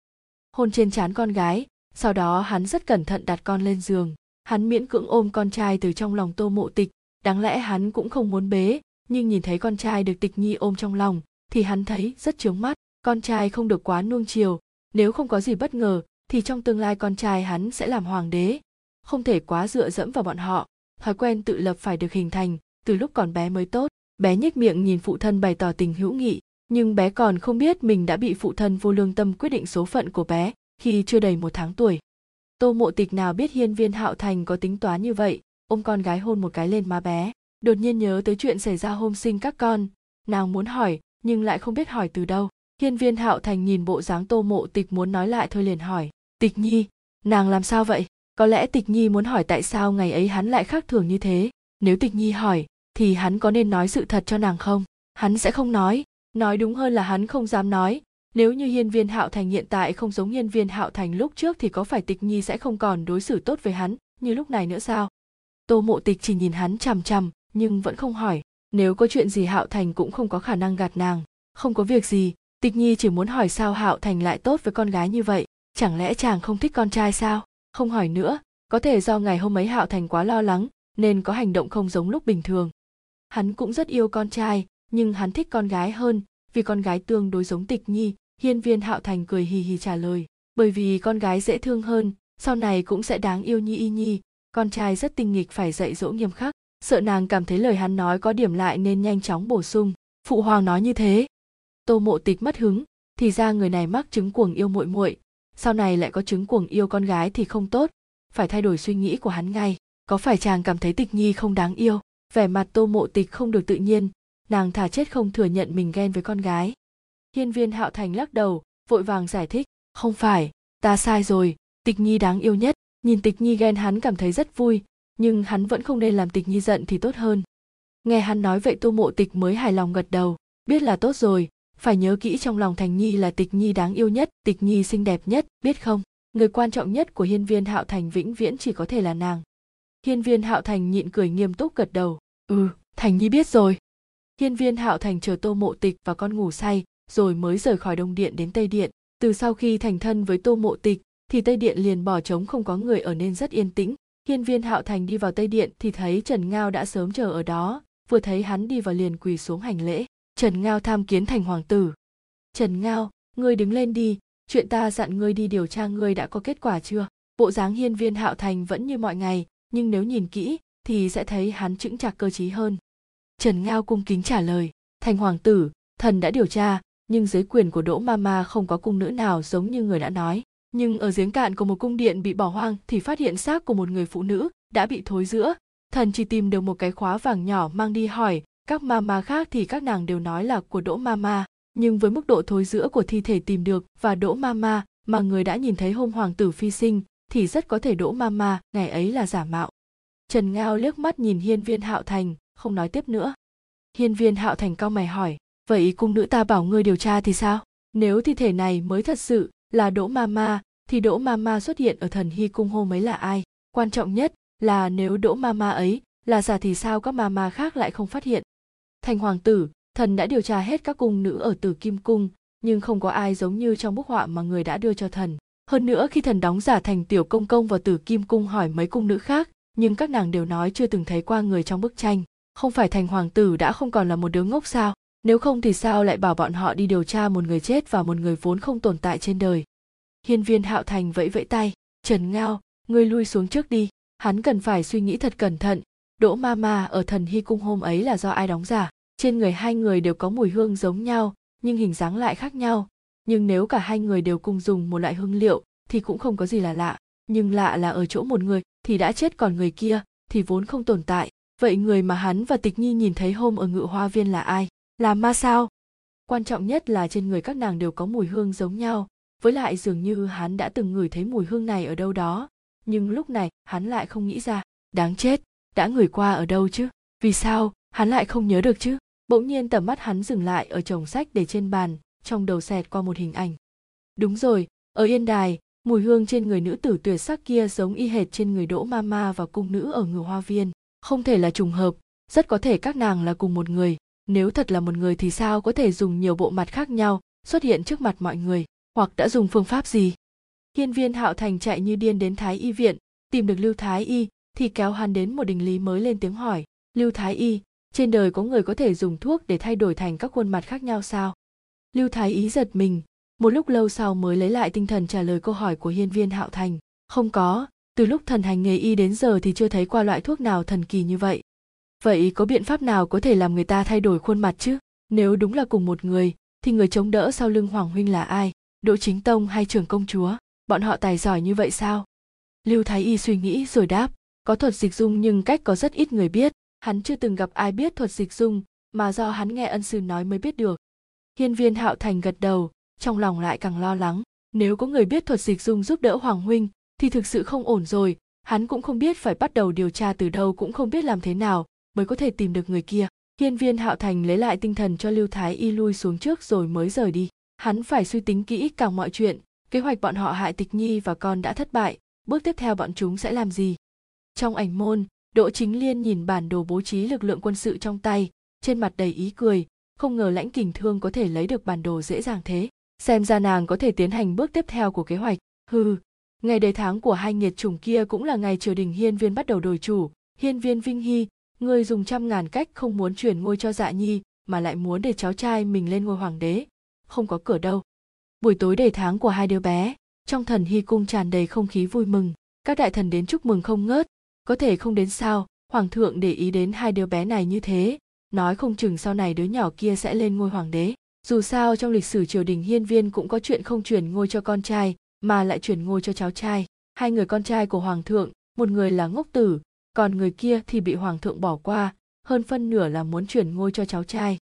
Hôn trên trán con gái sau đó hắn rất cẩn thận đặt con lên giường. Hắn miễn cưỡng ôm con trai từ trong lòng tô mộ tịch. Đáng lẽ hắn cũng không muốn bế, nhưng nhìn thấy con trai được tịch nhi ôm trong lòng, thì hắn thấy rất chướng mắt. Con trai không được quá nuông chiều, nếu không có gì bất ngờ, thì trong tương lai con trai hắn sẽ làm hoàng đế. Không thể quá dựa dẫm vào bọn họ. Thói quen tự lập phải được hình thành, từ lúc còn bé mới tốt. Bé nhếch miệng nhìn phụ thân bày tỏ tình hữu nghị, nhưng bé còn không biết mình đã bị phụ thân vô lương tâm quyết định số phận của bé khi chưa đầy một tháng tuổi. Tô mộ tịch nào biết hiên viên hạo thành có tính toán như vậy, ôm con gái hôn một cái lên má bé. Đột nhiên nhớ tới chuyện xảy ra hôm sinh các con. Nàng muốn hỏi, nhưng lại không biết hỏi từ đâu. Hiên viên hạo thành nhìn bộ dáng tô mộ tịch muốn nói lại thôi liền hỏi, tịch nhi, nàng làm sao vậy? Có lẽ tịch nhi muốn hỏi tại sao ngày ấy hắn lại khác thường như thế? Nếu tịch nhi hỏi, thì hắn có nên nói sự thật cho nàng không? Hắn sẽ không nói. Nói đúng hơn là hắn không dám nói nếu như hiên viên hạo thành hiện tại không giống hiên viên hạo thành lúc trước thì có phải tịch nhi sẽ không còn đối xử tốt với hắn như lúc này nữa sao? Tô mộ tịch chỉ nhìn hắn chằm chằm, nhưng vẫn không hỏi. Nếu có chuyện gì hạo thành cũng không có khả năng gạt nàng. Không có việc gì, tịch nhi chỉ muốn hỏi sao hạo thành lại tốt với con gái như vậy. Chẳng lẽ chàng không thích con trai sao? Không hỏi nữa, có thể do ngày hôm ấy hạo thành quá lo lắng, nên có hành động không giống lúc bình thường. Hắn cũng rất yêu con trai, nhưng hắn thích con gái hơn vì con gái tương đối giống tịch nhi, hiên viên hạo thành cười hì hì trả lời, bởi vì con gái dễ thương hơn, sau này cũng sẽ đáng yêu như y nhi, con trai rất tinh nghịch phải dạy dỗ nghiêm khắc, sợ nàng cảm thấy lời hắn nói có điểm lại nên nhanh chóng bổ sung, phụ hoàng nói như thế. Tô mộ tịch mất hứng, thì ra người này mắc chứng cuồng yêu muội muội, sau này lại có chứng cuồng yêu con gái thì không tốt, phải thay đổi suy nghĩ của hắn ngay, có phải chàng cảm thấy tịch nhi không đáng yêu? Vẻ mặt tô mộ tịch không được tự nhiên nàng thà chết không thừa nhận mình ghen với con gái. Hiên viên hạo thành lắc đầu, vội vàng giải thích, không phải, ta sai rồi, tịch nhi đáng yêu nhất. Nhìn tịch nhi ghen hắn cảm thấy rất vui, nhưng hắn vẫn không nên làm tịch nhi giận thì tốt hơn. Nghe hắn nói vậy tô mộ tịch mới hài lòng gật đầu, biết là tốt rồi, phải nhớ kỹ trong lòng thành nhi là tịch nhi đáng yêu nhất, tịch nhi xinh đẹp nhất, biết không? Người quan trọng nhất của hiên viên hạo thành vĩnh viễn chỉ có thể là nàng. Hiên viên hạo thành nhịn cười nghiêm túc gật đầu ừ thành nhi biết rồi hiên viên hạo thành chờ tô mộ tịch và con ngủ say, rồi mới rời khỏi đông điện đến tây điện. Từ sau khi thành thân với tô mộ tịch, thì tây điện liền bỏ trống không có người ở nên rất yên tĩnh. Hiên viên hạo thành đi vào tây điện thì thấy trần ngao đã sớm chờ ở đó, vừa thấy hắn đi vào liền quỳ xuống hành lễ. Trần ngao tham kiến thành hoàng tử. Trần ngao, ngươi đứng lên đi, chuyện ta dặn ngươi đi điều tra ngươi đã có kết quả chưa? Bộ dáng hiên viên hạo thành vẫn như mọi ngày, nhưng nếu nhìn kỹ thì sẽ thấy hắn chững chạc cơ trí hơn trần ngao cung kính trả lời, thành hoàng tử, thần đã điều tra, nhưng dưới quyền của đỗ mama không có cung nữ nào giống như người đã nói. Nhưng ở giếng cạn của một cung điện bị bỏ hoang thì phát hiện xác của một người phụ nữ đã bị thối giữa. Thần chỉ tìm được một cái khóa vàng nhỏ mang đi hỏi, các mama khác thì các nàng đều nói là của đỗ mama nhưng với mức độ thối giữa của thi thể tìm được và đỗ mama mà người đã nhìn thấy hôm hoàng tử phi sinh thì rất có thể đỗ mama ngày ấy là giả mạo. Trần ngao liếc mắt nhìn hiên viên hạo thành không nói tiếp nữa. Hiên viên hạo thành cao mày hỏi, vậy cung nữ ta bảo ngươi điều tra thì sao? Nếu thi thể này mới thật sự là đỗ mama thì đỗ mama xuất hiện ở thần hy cung hôm ấy là ai? Quan trọng nhất là nếu đỗ mama ấy là giả thì sao các mama khác lại không phát hiện? Thành hoàng tử, thần đã điều tra hết các cung nữ ở tử kim cung, nhưng không có ai giống như trong bức họa mà người đã đưa cho thần. Hơn nữa khi thần đóng giả thành tiểu công công vào tử kim cung hỏi mấy cung nữ khác, nhưng các nàng đều nói chưa từng thấy qua người trong bức tranh không phải thành hoàng tử đã không còn là một đứa ngốc sao? Nếu không thì sao lại bảo bọn họ đi điều tra một người chết và một người vốn không tồn tại trên đời? Hiên viên hạo thành vẫy vẫy tay. Trần ngao, ngươi lui xuống trước đi. Hắn cần phải suy nghĩ thật cẩn thận. Đỗ ma ma ở thần hy cung hôm ấy là do ai đóng giả? Trên người hai người đều có mùi hương giống nhau, nhưng hình dáng lại khác nhau. Nhưng nếu cả hai người đều cùng dùng một loại hương liệu, thì cũng không có gì là lạ. Nhưng lạ là ở chỗ một người thì đã chết còn người kia, thì vốn không tồn tại vậy người mà hắn và tịch nhi nhìn thấy hôm ở ngự hoa viên là ai? Là ma sao? Quan trọng nhất là trên người các nàng đều có mùi hương giống nhau. Với lại dường như hắn đã từng ngửi thấy mùi hương này ở đâu đó. Nhưng lúc này, hắn lại không nghĩ ra. Đáng chết, đã ngửi qua ở đâu chứ? Vì sao, hắn lại không nhớ được chứ? Bỗng nhiên tầm mắt hắn dừng lại ở chồng sách để trên bàn, trong đầu xẹt qua một hình ảnh. Đúng rồi, ở yên đài, mùi hương trên người nữ tử tuyệt sắc kia giống y hệt trên người đỗ mama và cung nữ ở ngựa hoa viên không thể là trùng hợp, rất có thể các nàng là cùng một người. Nếu thật là một người thì sao có thể dùng nhiều bộ mặt khác nhau xuất hiện trước mặt mọi người, hoặc đã dùng phương pháp gì? Hiên viên hạo thành chạy như điên đến thái y viện, tìm được lưu thái y, thì kéo hắn đến một đình lý mới lên tiếng hỏi, lưu thái y, trên đời có người có thể dùng thuốc để thay đổi thành các khuôn mặt khác nhau sao? Lưu thái y giật mình, một lúc lâu sau mới lấy lại tinh thần trả lời câu hỏi của hiên viên hạo thành, không có từ lúc thần hành nghề y đến giờ thì chưa thấy qua loại thuốc nào thần kỳ như vậy. Vậy có biện pháp nào có thể làm người ta thay đổi khuôn mặt chứ? Nếu đúng là cùng một người, thì người chống đỡ sau lưng hoàng huynh là ai? Đỗ chính tông hay trưởng công chúa? Bọn họ tài giỏi như vậy sao? Lưu thái y suy nghĩ rồi đáp, có thuật dịch dung nhưng cách có rất ít người biết. Hắn chưa từng gặp ai biết thuật dịch dung, mà do hắn nghe ân sư nói mới biết được. Hiên viên hạo thành gật đầu, trong lòng lại càng lo lắng. Nếu có người biết thuật dịch dung giúp đỡ hoàng huynh thì thực sự không ổn rồi. Hắn cũng không biết phải bắt đầu điều tra từ đâu, cũng không biết làm thế nào mới có thể tìm được người kia. Hiên viên hạo thành lấy lại tinh thần cho lưu thái y lui xuống trước rồi mới rời đi. Hắn phải suy tính kỹ càng mọi chuyện. Kế hoạch bọn họ hại tịch nhi và con đã thất bại. Bước tiếp theo bọn chúng sẽ làm gì? Trong ảnh môn, đỗ chính liên nhìn bản đồ bố trí lực lượng quân sự trong tay. Trên mặt đầy ý cười. Không ngờ lãnh kình thương có thể lấy được bản đồ dễ dàng thế. Xem ra nàng có thể tiến hành bước tiếp theo của kế hoạch. Hừ ngày đầy tháng của hai nghiệt chủng kia cũng là ngày triều đình hiên viên bắt đầu đổi chủ. Hiên viên vinh hy, người dùng trăm ngàn cách không muốn chuyển ngôi cho dạ nhi, mà lại muốn để cháu trai mình lên ngôi hoàng đế. Không có cửa đâu. Buổi tối đầy tháng của hai đứa bé, trong thần hy cung tràn đầy không khí vui mừng. Các đại thần đến chúc mừng không ngớt. Có thể không đến sao, hoàng thượng để ý đến hai đứa bé này như thế. Nói không chừng sau này đứa nhỏ kia sẽ lên ngôi hoàng đế. Dù sao trong lịch sử triều đình hiên viên cũng có chuyện không chuyển ngôi cho con trai mà lại chuyển ngôi cho cháu trai. Hai người con trai của hoàng thượng, một người là ngốc tử, còn người kia thì bị hoàng thượng bỏ qua, hơn phân nửa là muốn chuyển ngôi cho cháu trai.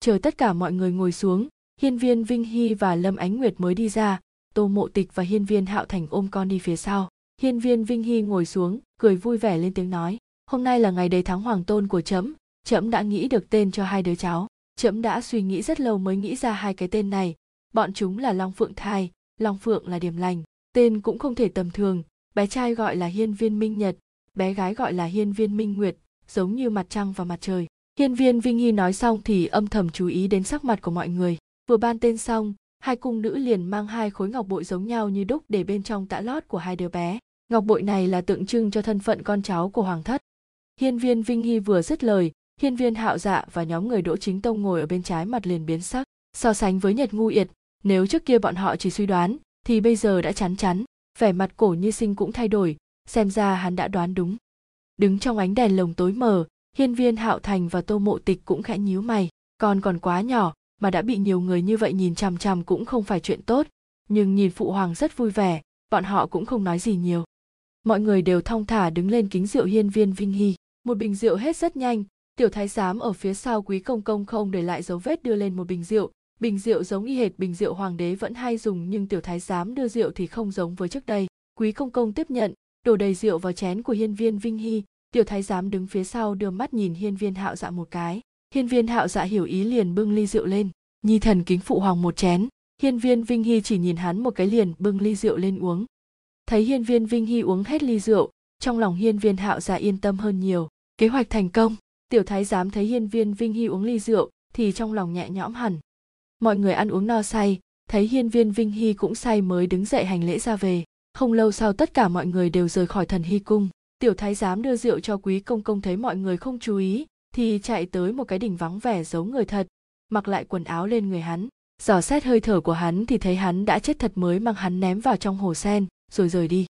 Chờ tất cả mọi người ngồi xuống, hiên viên vinh hy và lâm ánh nguyệt mới đi ra. Tô mộ tịch và hiên viên hạo thành ôm con đi phía sau. Hiên viên vinh hy ngồi xuống, cười vui vẻ lên tiếng nói, hôm nay là ngày đầy thắng hoàng tôn của trẫm trẫm đã nghĩ được tên cho hai đứa cháu. Trẫm đã suy nghĩ rất lâu mới nghĩ ra hai cái tên này. Bọn chúng là long phượng thai long phượng là điểm lành, tên cũng không thể tầm thường. Bé trai gọi là hiên viên minh nhật, bé gái gọi là hiên viên minh nguyệt, giống như mặt trăng và mặt trời. Hiên viên vinh hy nói xong thì âm thầm chú ý đến sắc mặt của mọi người. Vừa ban tên xong, hai cung nữ liền mang hai khối ngọc bội giống nhau như đúc để bên trong tã lót của hai đứa bé. Ngọc bội này là tượng trưng cho thân phận con cháu của hoàng thất. Hiên viên vinh hy vừa dứt lời, hiên viên hạo dạ và nhóm người đỗ chính tông ngồi ở bên trái mặt liền biến sắc. So sánh với nhật ngu yệt nếu trước kia bọn họ chỉ suy đoán, thì bây giờ đã chắn chắn vẻ mặt cổ như sinh cũng thay đổi, xem ra hắn đã đoán đúng. Đứng trong ánh đèn lồng tối mờ, hiên viên, hạo thành và tô mộ tịch cũng khẽ nhíu mày. Con còn quá nhỏ, mà đã bị nhiều người như vậy nhìn chằm chằm cũng không phải chuyện tốt. Nhưng nhìn phụ hoàng rất vui vẻ, bọn họ cũng không nói gì nhiều. Mọi người đều thong thả đứng lên kính rượu hiên viên, vinh hy. Một bình rượu hết rất nhanh, tiểu thái giám ở phía sau quý công công không để lại dấu vết đưa lên một bình rượu bình rượu giống y hệt bình rượu hoàng đế vẫn hay dùng, nhưng tiểu thái giám đưa rượu thì không giống với trước đây. Quý công công tiếp nhận, đổ đầy rượu vào chén của hiên viên vinh hy. Tiểu thái giám đứng phía sau đưa mắt nhìn hiên viên hạo dạ một cái. Hiên viên hạo dạ hiểu ý liền bưng ly rượu lên. Nhi thần kính phụ hoàng một chén. Hiên viên vinh hy chỉ nhìn hắn một cái liền, bưng ly rượu lên uống. Thấy hiên viên vinh hy uống hết ly rượu, trong lòng hiên viên hạo dạ yên tâm hơn nhiều. Kế hoạch thành công. Tiểu thái giám thấy hiên viên vinh hy uống ly rượu, thì trong lòng nhẹ nhõm hẳn mọi người ăn uống no say thấy hiên viên vinh hy cũng say mới đứng dậy hành lễ ra về. Không lâu sau tất cả mọi người đều rời khỏi thần hy cung. Tiểu thái giám đưa rượu cho quý công công thấy mọi người không chú ý thì chạy tới một cái đỉnh vắng vẻ giấu người thật. Mặc lại quần áo lên người hắn dò xét hơi thở của hắn thì thấy hắn đã chết thật mới mang hắn ném vào trong hồ sen rồi rời đi.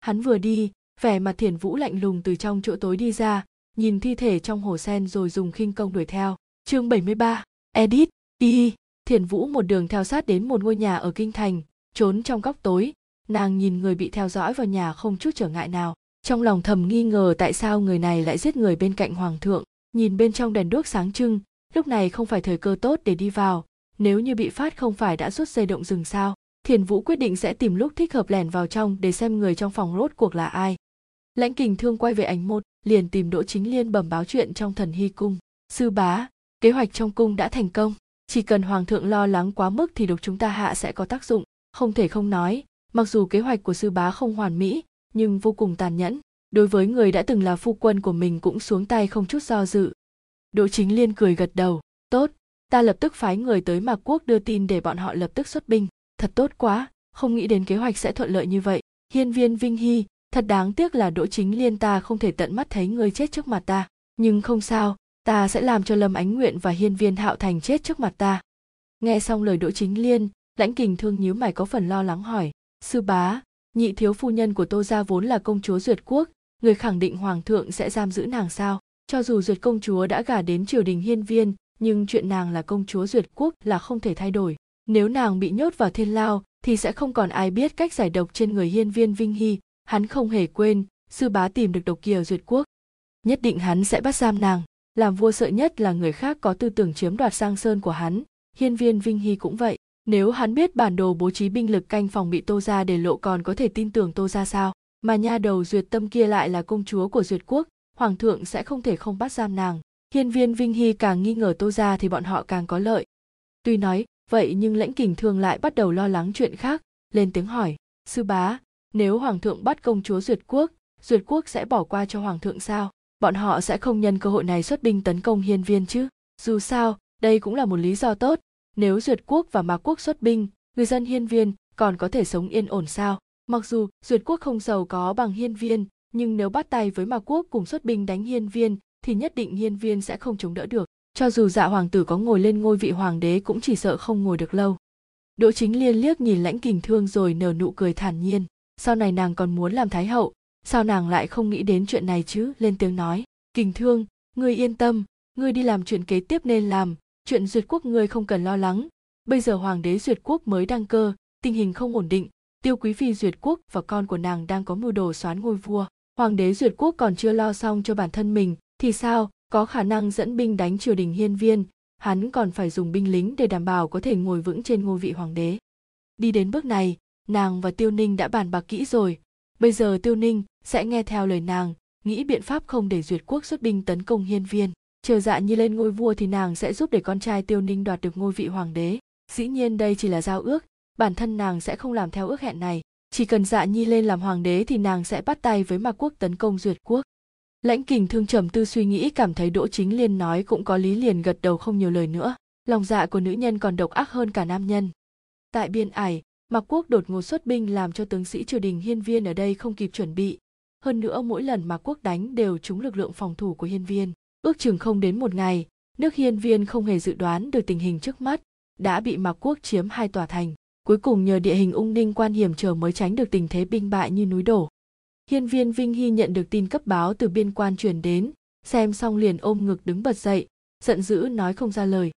Hắn vừa đi vẻ mặt thiền vũ lạnh lùng từ trong chỗ tối đi ra nhìn thi thể trong hồ sen rồi dùng khinh công đuổi theo. Chương 73, edit y thiền vũ một đường theo sát đến một ngôi nhà ở kinh thành, trốn trong góc tối. Nàng nhìn người bị theo dõi vào nhà không chút trở ngại nào. Trong lòng thầm nghi ngờ tại sao người này lại giết người bên cạnh hoàng thượng, nhìn bên trong đèn đuốc sáng trưng. Lúc này không phải thời cơ tốt để đi vào. Nếu như bị phát không phải đã rút dây động rừng sao? Thiền vũ quyết định sẽ tìm lúc thích hợp lẻn vào trong để xem người trong phòng rốt cuộc là ai. Lãnh kình thương quay về ánh một liền tìm đỗ chính liên bẩm báo chuyện trong thần hy cung. Sư bá, kế hoạch trong cung đã thành công chỉ cần hoàng thượng lo lắng quá mức thì độc chúng ta hạ sẽ có tác dụng. Không thể không nói, mặc dù kế hoạch của sư bá không hoàn mỹ, nhưng vô cùng tàn nhẫn. Đối với người đã từng là phu quân của mình cũng xuống tay không chút do dự. Đỗ chính liên cười gật đầu, tốt, ta lập tức phái người tới mạc quốc đưa tin để bọn họ lập tức xuất binh. Thật tốt quá, không nghĩ đến kế hoạch sẽ thuận lợi như vậy. Hiên viên vinh hy, thật đáng tiếc là đỗ chính liên ta không thể tận mắt thấy người chết trước mặt ta. Nhưng không sao ta sẽ làm cho lâm ánh nguyện và hiên viên hạo thành chết trước mặt ta. Nghe xong lời đỗ chính liên, lãnh kình thương nhíu mày có phần lo lắng hỏi, sư bá, nhị thiếu phu nhân của tô gia vốn là công chúa duyệt quốc, người khẳng định hoàng thượng sẽ giam giữ nàng sao? Cho dù duyệt công chúa đã gả đến triều đình hiên viên, nhưng chuyện nàng là công chúa duyệt quốc là không thể thay đổi. Nếu nàng bị nhốt vào thiên lao, thì sẽ không còn ai biết cách giải độc trên người hiên viên vinh hy. Hắn không hề quên, sư bá tìm được độc kiều duyệt quốc. Nhất định hắn sẽ bắt giam nàng làm vua sợ nhất là người khác có tư tưởng chiếm đoạt sang sơn của hắn. Hiên viên vinh hy cũng vậy. Nếu hắn biết bản đồ bố trí binh lực canh phòng bị tô ra để lộ còn có thể tin tưởng tô ra sao? Mà nha đầu duyệt tâm kia lại là công chúa của duyệt quốc, hoàng thượng sẽ không thể không bắt giam nàng. Hiên viên vinh hy càng nghi ngờ tô ra thì bọn họ càng có lợi. Tuy nói, vậy nhưng lãnh kình thương lại bắt đầu lo lắng chuyện khác, lên tiếng hỏi, sư bá, nếu hoàng thượng bắt công chúa duyệt quốc duyệt quốc sẽ bỏ qua cho hoàng thượng sao? Bọn họ sẽ không nhân cơ hội này xuất binh tấn công hiên viên chứ. Dù sao, đây cũng là một lý do tốt. Nếu duyệt quốc và mạc quốc xuất binh, người dân hiên viên còn có thể sống yên ổn sao? Mặc dù duyệt quốc không giàu có bằng hiên viên, nhưng nếu bắt tay với mạc quốc cùng xuất binh đánh hiên viên, thì nhất định hiên viên sẽ không chống đỡ được. Cho dù dạ hoàng tử có ngồi lên ngôi vị hoàng đế cũng chỉ sợ không ngồi được lâu. Đỗ chính liên liếc nhìn lãnh kình thương rồi nở nụ cười thản nhiên. Sau này nàng còn muốn làm thái hậu sao nàng lại không nghĩ đến chuyện này chứ? Lên tiếng nói. Kình thương, ngươi yên tâm, ngươi đi làm chuyện kế tiếp nên làm, chuyện duyệt quốc ngươi không cần lo lắng. Bây giờ hoàng đế duyệt quốc mới đăng cơ, tình hình không ổn định, tiêu quý phi duyệt quốc và con của nàng đang có mưu đồ xoán ngôi vua. Hoàng đế duyệt quốc còn chưa lo xong cho bản thân mình, thì sao? Có khả năng dẫn binh đánh triều đình hiên viên, hắn còn phải dùng binh lính để đảm bảo có thể ngồi vững trên ngôi vị hoàng đế. Đi đến bước này, nàng và tiêu ninh đã bàn bạc kỹ rồi bây giờ tiêu ninh sẽ nghe theo lời nàng, nghĩ biện pháp không để duyệt quốc xuất binh tấn công hiên viên. Chờ dạ nhi lên ngôi vua thì nàng sẽ giúp để con trai tiêu ninh đoạt được ngôi vị hoàng đế. Dĩ nhiên đây chỉ là giao ước, bản thân nàng sẽ không làm theo ước hẹn này. Chỉ cần dạ nhi lên làm hoàng đế thì nàng sẽ bắt tay với mạc quốc tấn công duyệt quốc. Lãnh kình thương trầm tư suy nghĩ, cảm thấy đỗ chính liên nói cũng có lý liền gật đầu không nhiều lời nữa. Lòng dạ của nữ nhân còn độc ác hơn cả nam nhân. Tại biên ải mạc quốc đột ngột xuất binh làm cho tướng sĩ triều đình hiên viên ở đây không kịp chuẩn bị. Hơn nữa mỗi lần mạc quốc đánh đều trúng lực lượng phòng thủ của hiên viên. Ước chừng không đến một ngày, nước hiên viên không hề dự đoán được tình hình trước mắt, đã bị mạc quốc chiếm hai tòa thành. Cuối cùng nhờ địa hình ung ninh quan hiểm trở mới tránh được tình thế binh bại như núi đổ. Hiên viên vinh hy nhận được tin cấp báo từ biên quan truyền đến, xem xong liền ôm ngực đứng bật dậy, giận dữ nói không ra lời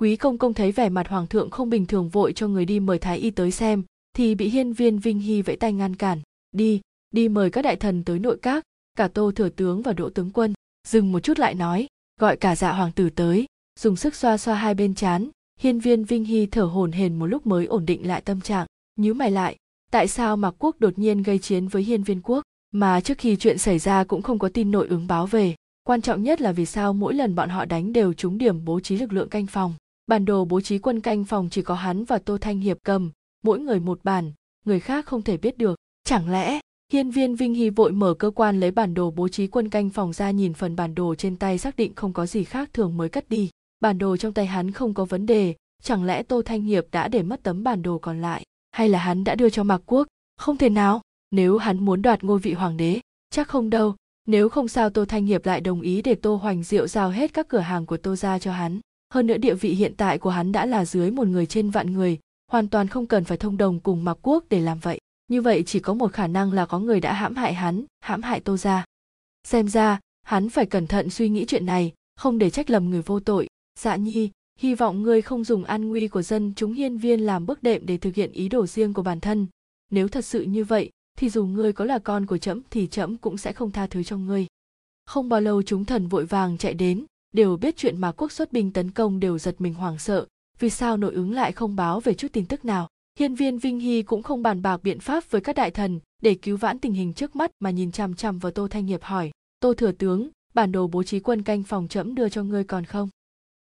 quý công công thấy vẻ mặt hoàng thượng không bình thường vội cho người đi mời thái y tới xem, thì bị hiên viên vinh hy vẫy tay ngăn cản. Đi đi mời các đại thần tới nội các, cả tô thừa tướng và đỗ tướng quân. Dừng một chút lại nói, gọi cả dạ hoàng tử tới. Dùng sức xoa xoa hai bên chán, hiên viên vinh hy thở hổn hển một lúc mới ổn định lại tâm trạng. Nhíu mày lại, tại sao mạc quốc đột nhiên gây chiến với hiên viên quốc, mà trước khi chuyện xảy ra cũng không có tin nội ứng báo về? Quan trọng nhất là vì sao mỗi lần bọn họ đánh đều trúng điểm bố trí lực lượng canh phòng? Bản đồ bố trí quân canh phòng chỉ có hắn và tô thanh hiệp cầm, mỗi người một bản người khác không thể biết được. Chẳng lẽ, hiên viên vinh hy vội mở cơ quan lấy bản đồ bố trí quân canh phòng ra nhìn phần bản đồ trên tay xác định không có gì khác thường mới cất đi. Bản đồ trong tay hắn không có vấn đề, chẳng lẽ tô thanh hiệp đã để mất tấm bản đồ còn lại, hay là hắn đã đưa cho mạc quốc? Không thể nào, nếu hắn muốn đoạt ngôi vị hoàng đế, chắc không đâu. Nếu không sao tô thanh hiệp lại đồng ý để tô hoành diệu giao hết các cửa hàng của tô ra cho hắn hơn nữa địa vị hiện tại của hắn đã là dưới một người trên vạn người, hoàn toàn không cần phải thông đồng cùng mạc quốc để làm vậy. Như vậy chỉ có một khả năng là có người đã hãm hại hắn, hãm hại tô ra xem ra, hắn phải cẩn thận suy nghĩ chuyện này, không để trách lầm người vô tội. Dạ nhi, hy vọng ngươi không dùng an nguy của dân chúng hiên viên làm bước đệm để thực hiện ý đồ riêng của bản thân. Nếu thật sự như vậy, thì dù ngươi có là con của trẫm thì trẫm cũng sẽ không tha thứ cho ngươi. Không bao lâu chúng thần vội vàng chạy đến đều biết chuyện mà quốc xuất binh tấn công đều giật mình hoảng sợ. Vì sao nội ứng lại không báo về chút tin tức nào? Hiên viên vinh hy cũng không bàn bạc biện pháp với các đại thần để cứu vãn tình hình trước mắt mà nhìn chằm chằm vào tô thanh hiệp hỏi, tô thừa tướng, bản đồ bố trí quân canh phòng trẫm đưa cho ngươi còn không?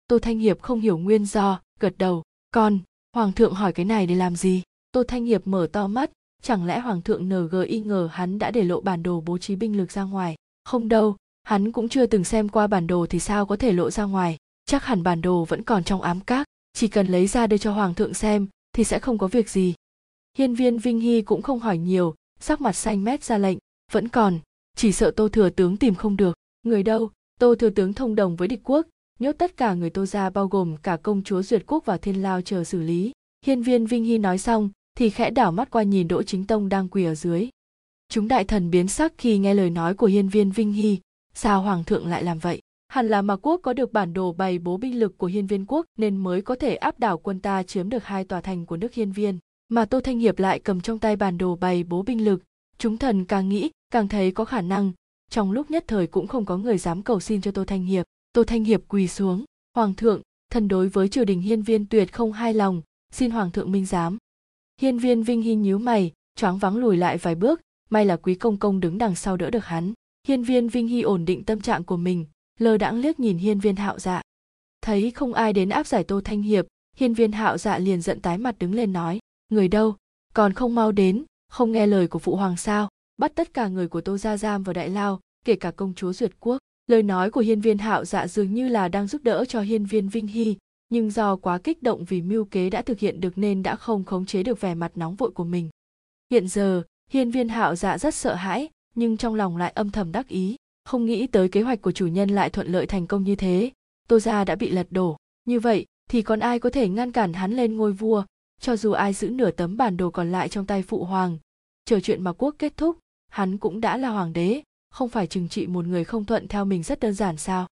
Tô thanh hiệp không hiểu nguyên do, gật đầu còn hoàng thượng hỏi cái này để làm gì? Tô thanh hiệp mở to mắt, chẳng lẽ hoàng thượng ngi ngờ hắn đã để lộ bản đồ bố trí binh lực ra ngoài? Không đâu hắn cũng chưa từng xem qua bản đồ thì sao có thể lộ ra ngoài. Chắc hẳn bản đồ vẫn còn trong ám các. Chỉ cần lấy ra đưa cho hoàng thượng xem, thì sẽ không có việc gì. Hiên viên vinh hy cũng không hỏi nhiều, sắc mặt xanh mét ra lệnh. Vẫn còn, chỉ sợ tô thừa tướng tìm không được. Người đâu? Tô thừa tướng thông đồng với địch quốc. Nhốt tất cả người tô ra bao gồm cả công chúa duyệt quốc vào thiên lao chờ xử lý. Hiên viên vinh hy nói xong, thì khẽ đảo mắt qua nhìn đỗ chính tông đang quỳ ở dưới. Chúng đại thần biến sắc khi nghe lời nói của hiên viên vinh hy sao hoàng thượng lại làm vậy? Hẳn là mà quốc có được bản đồ bày bố binh lực của hiên viên quốc nên mới có thể áp đảo quân ta chiếm được hai tòa thành của nước hiên viên. Mà tô thanh hiệp lại cầm trong tay bản đồ bày bố binh lực. Chúng thần càng nghĩ, càng thấy có khả năng. Trong lúc nhất thời cũng không có người dám cầu xin cho tô thanh hiệp. Tô thanh hiệp quỳ xuống. Hoàng thượng, thần đối với triều đình hiên viên tuyệt không hài lòng. Xin hoàng thượng minh giám. Hiên viên vinh hi nhíu mày, choáng vắng lùi lại vài bước. May là quý công công đứng đằng sau đỡ được hắn hiên viên vinh hy ổn định tâm trạng của mình lơ đãng liếc nhìn hiên viên hạo dạ. Thấy không ai đến áp giải tô thanh hiệp, hiên viên hạo dạ liền giận tái mặt đứng lên nói, người đâu? Còn không mau đến, không nghe lời của phụ hoàng sao? Bắt tất cả người của tô gia giam vào đại lao, kể cả công chúa duyệt quốc. Lời nói của hiên viên hạo dạ dường như là đang giúp đỡ cho hiên viên vinh hy, nhưng do quá kích động vì mưu kế đã thực hiện được nên đã không khống chế được vẻ mặt nóng vội của mình. Hiện giờ, hiên viên hạo dạ rất sợ hãi nhưng trong lòng lại âm thầm đắc ý. Không nghĩ tới kế hoạch của chủ nhân lại thuận lợi thành công như thế. Tô gia đã bị lật đổ. Như vậy, thì còn ai có thể ngăn cản hắn lên ngôi vua? Cho dù ai giữ nửa tấm bản đồ còn lại trong tay phụ hoàng, chờ chuyện mà quốc kết thúc, hắn cũng đã là hoàng đế. Không phải trừng trị một người không thuận theo mình rất đơn giản sao?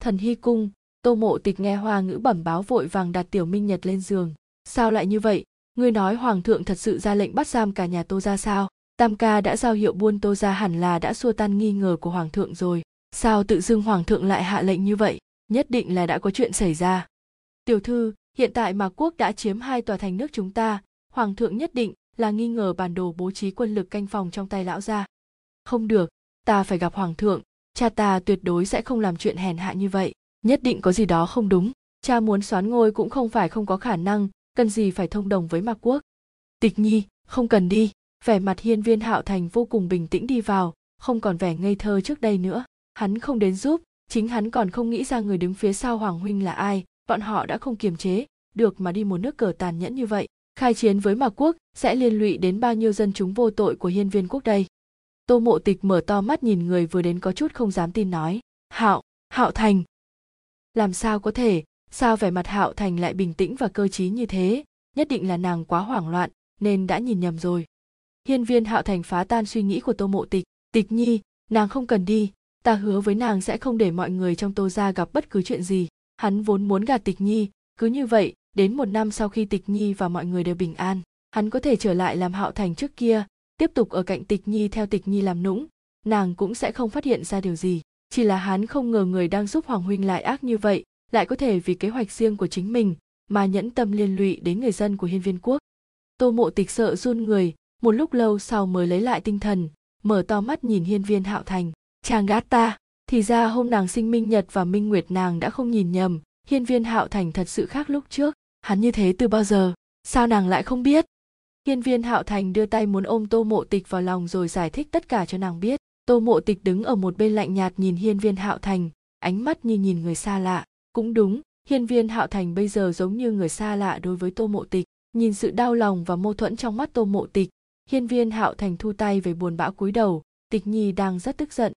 Thần hy cung, tô mộ tịch nghe hoa ngữ bẩm báo vội vàng đặt tiểu minh nhật lên giường. Sao lại như vậy? Ngươi nói hoàng thượng thật sự ra lệnh bắt giam cả nhà tô ra sao? Tam ca đã giao hiệu buôn tô ra hẳn là đã xua tan nghi ngờ của hoàng thượng rồi. Sao tự dưng hoàng thượng lại hạ lệnh như vậy? Nhất định là đã có chuyện xảy ra. Tiểu thư, hiện tại mà quốc đã chiếm hai tòa thành nước chúng ta. Hoàng thượng nhất định là nghi ngờ bản đồ bố trí quân lực canh phòng trong tay lão gia. Không được, ta phải gặp hoàng thượng. Cha ta tuyệt đối sẽ không làm chuyện hèn hạ như vậy. Nhất định có gì đó không đúng. Cha muốn xoán ngôi cũng không phải không có khả năng. Cần gì phải thông đồng với mạc quốc? Tịch nhi, không cần đi vẻ mặt hiên viên hạo thành vô cùng bình tĩnh đi vào, không còn vẻ ngây thơ trước đây nữa. Hắn không đến giúp, chính hắn còn không nghĩ ra người đứng phía sau hoàng huynh là ai, bọn họ đã không kiềm chế, được mà đi một nước cờ tàn nhẫn như vậy. Khai chiến với mạc quốc sẽ liên lụy đến bao nhiêu dân chúng vô tội của hiên viên quốc đây? Tô mộ tịch mở to mắt nhìn người vừa đến có chút không dám tin nói, hạo hạo thành. Làm sao có thể? Sao vẻ mặt hạo thành lại bình tĩnh và cơ t như thế? Nhất định là nàng quá hoảng loạn, nên đã nhìn nhầm rồi hiên viên hạo thành phá tan suy nghĩ của tô mộ tịch. Tịch nhi, nàng không cần đi. Ta hứa với nàng sẽ không để mọi người trong tô gia gặp bất cứ chuyện gì. Hắn vốn muốn gạt tịch nhi. Cứ như vậy, đến một năm sau khi tịch nhi và mọi người đều bình an, hắn có thể trở lại làm hạo thành trước kia, tiếp tục ở cạnh tịch nhi theo tịch nhi làm nũng. Nàng cũng sẽ không phát hiện ra điều gì. Chỉ là hắn không ngờ người đang giúp hoàng huynh lại ác như vậy, lại có thể vì kế hoạch riêng của chính mình mà nhẫn tâm liên lụy đến người dân của hiên viên quốc. Tô mộ tịch sợ run người một lúc lâu sau mới lấy lại tinh thần, mở to mắt nhìn hiên viên hạo thành. Chàng gát ta? Thì ra hôm nàng sinh minh nhật và minh nguyệt nàng đã không nhìn nhầm. Hiên viên hạo thành thật sự khác lúc trước. Hắn như thế từ bao giờ? Sao nàng lại không biết? Hiên viên hạo thành đưa tay muốn ôm tô mộ tịch vào lòng rồi giải thích tất cả cho nàng biết. Tô mộ tịch đứng ở một bên lạnh nhạt nhìn hiên viên hạo thành, ánh mắt như nhìn người xa lạ. Cũng đúng, hiên viên hạo thành bây giờ giống như người xa lạ đối với tô mộ tịch. Nhìn sự đau lòng và mâu thuẫn trong mắt tô mộ tịch hiên viên hạo thành thu tay về buồn bã cúi đầu, tịch nhi đang rất tức giận.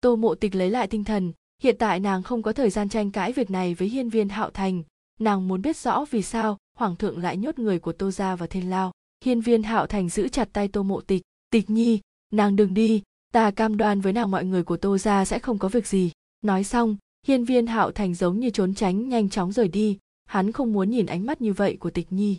Tô mộ tịch lấy lại tinh thần, hiện tại nàng không có thời gian tranh cãi việc này với hiên viên hạo thành. Nàng muốn biết rõ vì sao hoàng thượng lại nhốt người của tô gia vào thiên lao. Hiên viên hạo thành giữ chặt tay tô mộ tịch tịch nhi, nàng đừng đi, ta cam đoan với nàng mọi người của tô gia sẽ không có việc gì. Nói xong, hiên viên hạo thành giống như trốn tránh, nhanh chóng rời đi. Hắn không muốn nhìn ánh mắt như vậy của tịch nhi.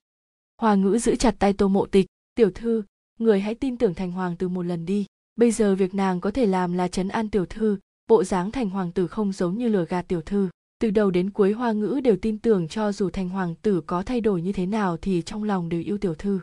Hoa ngữ giữ chặt tay tô mộ tịch, tiểu thư người hãy tin tưởng thành hoàng từ một lần đi. Bây giờ việc nàng có thể làm là chấn an tiểu thư, bộ dáng thành hoàng tử không giống như lừa gạt tiểu thư. Từ đầu đến cuối hoa ngữ đều tin tưởng cho dù thành hoàng tử có thay đổi như thế nào thì trong lòng đều yêu tiểu thư.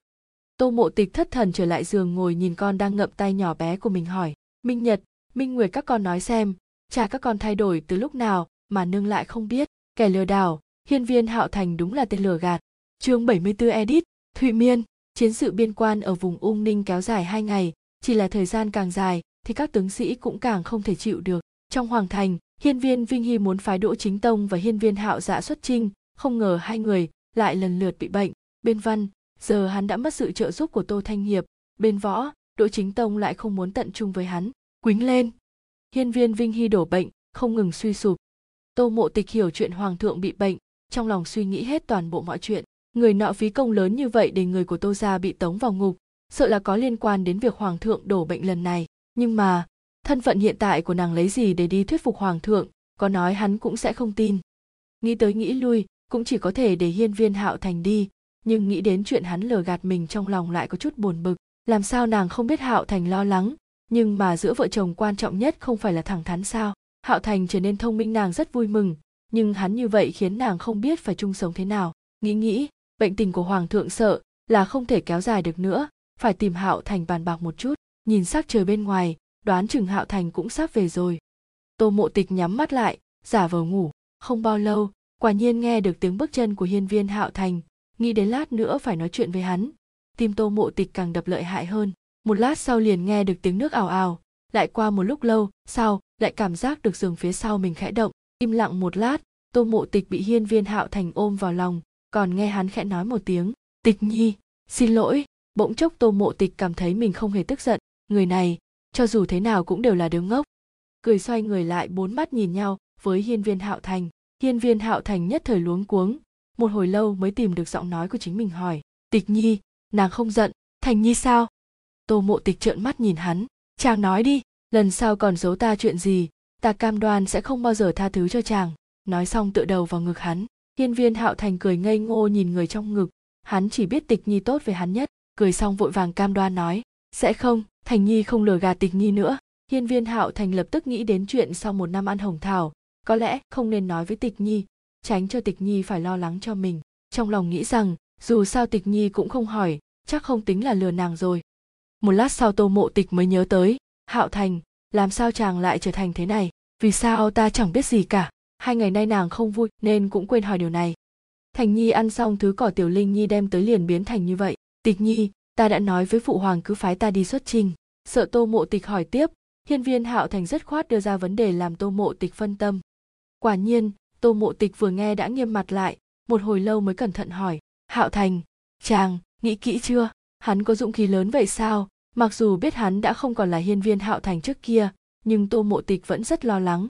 Tô mộ tịch thất thần trở lại giường ngồi nhìn con đang ngậm tay nhỏ bé của mình hỏi, minh nhật, minh nguyệt các con nói xem cha các con thay đổi từ lúc nào mà nương lại không biết? Kẻ lừa đảo, hiên viên hạo thành đúng là tên lừa gạt. Chương 74 edit, thụy miên chiến sự biên quan ở vùng ung ninh kéo dài hai ngày, chỉ là thời gian càng dài thì các tướng sĩ cũng càng không thể chịu được. Trong hoàng thành, hiên viên vinh hy muốn phái đỗ chính tông và hiên viên hạo dạ xuất trinh không ngờ hai người lại lần lượt bị bệnh. Bên văn, giờ hắn đã mất sự trợ giúp của tô thanh hiệp. Bên võ, đỗ chính tông lại không muốn tận trung với hắn. Quýnh lên! Hiên viên vinh hy đổ bệnh, không ngừng suy sụp. Tô mộ tịch hiểu chuyện hoàng thượng bị bệnh, trong lòng suy nghĩ hết toàn bộ mọi chuyện người nọ phí công lớn như vậy để người của tô gia bị tống vào ngục, sợ là có liên quan đến việc hoàng thượng đổ bệnh lần này. Nhưng mà, thân phận hiện tại của nàng lấy gì để đi thuyết phục hoàng thượng, có nói hắn cũng sẽ không tin. Nghĩ tới nghĩ lui, cũng chỉ có thể để hiên viên hạo thành đi, nhưng nghĩ đến chuyện hắn lừa gạt mình trong lòng lại có chút buồn bực. Làm sao nàng không biết hạo thành lo lắng, nhưng mà giữa vợ chồng quan trọng nhất không phải là thẳng thắn sao? Hạo thành trở nên thông minh, nàng rất vui mừng, nhưng hắn như vậy khiến nàng không biết phải chung sống thế nào. Nghĩ nghĩ bệnh tình của hoàng thượng sợ là không thể kéo dài được nữa, phải tìm hạo thành bàn bạc một chút. Nhìn sắc trời bên ngoài, đoán chừng hạo thành cũng sắp về rồi. Tô mộ tịch nhắm mắt lại, giả vờ ngủ. Không bao lâu, quả nhiên nghe được tiếng bước chân của hiên viên hạo thành. Nghĩ đến lát nữa phải nói chuyện với hắn. Tim tô mộ tịch càng đập lợi hại hơn. Một lát sau liền nghe được tiếng nước ào ào. Lại qua một lúc lâu, sau, lại cảm giác được giường phía sau mình khẽ động. Im lặng một lát, tô mộ tịch bị hiên viên hạo thành ôm vào lòng còn nghe hắn khẽ nói một tiếng, tịch nhi, xin lỗi. Bỗng chốc tô mộ tịch cảm thấy mình không hề tức giận. Người này, cho dù thế nào cũng đều là đứa ngốc. Cười xoay người lại bốn mắt nhìn nhau với hiên viên hạo thành. Hiên viên hạo thành nhất thời luống cuống. Một hồi lâu mới tìm được giọng nói của chính mình hỏi, tịch nhi, nàng không giận, thành nhi sao? Tô mộ tịch trợn mắt nhìn hắn, chàng nói đi, lần sau còn giấu ta chuyện gì, ta cam đoan sẽ không bao giờ tha thứ cho chàng. Nói xong tựa đầu vào ngực hắn hiên viên hạo thành cười ngây ngô nhìn người trong ngực. Hắn chỉ biết tịch nhi tốt với hắn nhất. Cười xong vội vàng cam đoan nói, sẽ không, thành nhi không lừa gạt tịch nhi nữa. Hiên viên hạo thành lập tức nghĩ đến chuyện sau một năm ăn hồng thảo. Có lẽ không nên nói với tịch nhi, tránh cho tịch nhi phải lo lắng cho mình. Trong lòng nghĩ rằng, dù sao tịch nhi cũng không hỏi, chắc không tính là lừa nàng rồi. Một lát sau tô mộ tịch mới nhớ tới, hạo thành, làm sao chàng lại trở thành thế này? Vì sao ta chẳng biết gì cả? Hai ngày nay nàng không vui, nên cũng quên hỏi điều này. Thành nhi ăn xong thứ cỏ tiểu linh nhi đem tới liền biến thành như vậy. Tịch nhi, ta đã nói với phụ hoàng cứ phái ta đi xuất trình. Sợ tô mộ tịch hỏi tiếp. Hiên viên hạo thành rất khoát đưa ra vấn đề làm tô mộ tịch phân tâm. Quả nhiên, tô mộ tịch vừa nghe đã nghiêm mặt lại, một hồi lâu mới cẩn thận hỏi. Hạo thành, chàng, nghĩ kỹ chưa? Hắn có dũng khí lớn vậy sao? Mặc dù biết hắn đã không còn là hiên viên hạo thành trước kia, nhưng tô mộ tịch vẫn rất lo lắng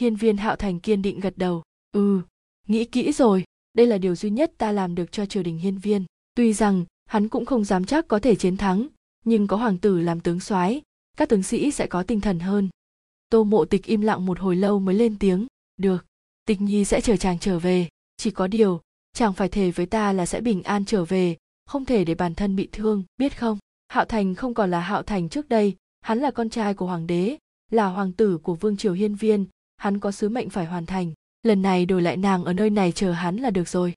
hiên viên hạo thành kiên định gật đầu. Ừ nghĩ kỹ rồi. Đây là điều duy nhất ta làm được cho triều đình hiên viên. Tuy rằng, hắn cũng không dám chắc có thể chiến thắng, nhưng có hoàng tử làm tướng soái, các tướng sĩ sẽ có tinh thần hơn. Tô mộ tịch im lặng một hồi lâu mới lên tiếng. Được, tịch nhi sẽ chờ chàng trở về. Chỉ có điều, chàng phải thề với ta là sẽ bình an trở về, không thể để bản thân bị thương, biết không? Hạo thành không còn là hạo thành trước đây, hắn là con trai của hoàng đế, là hoàng tử của vương triều hiên viên hắn có sứ mệnh phải hoàn thành, lần này đổi lại nàng ở nơi này chờ hắn là được rồi.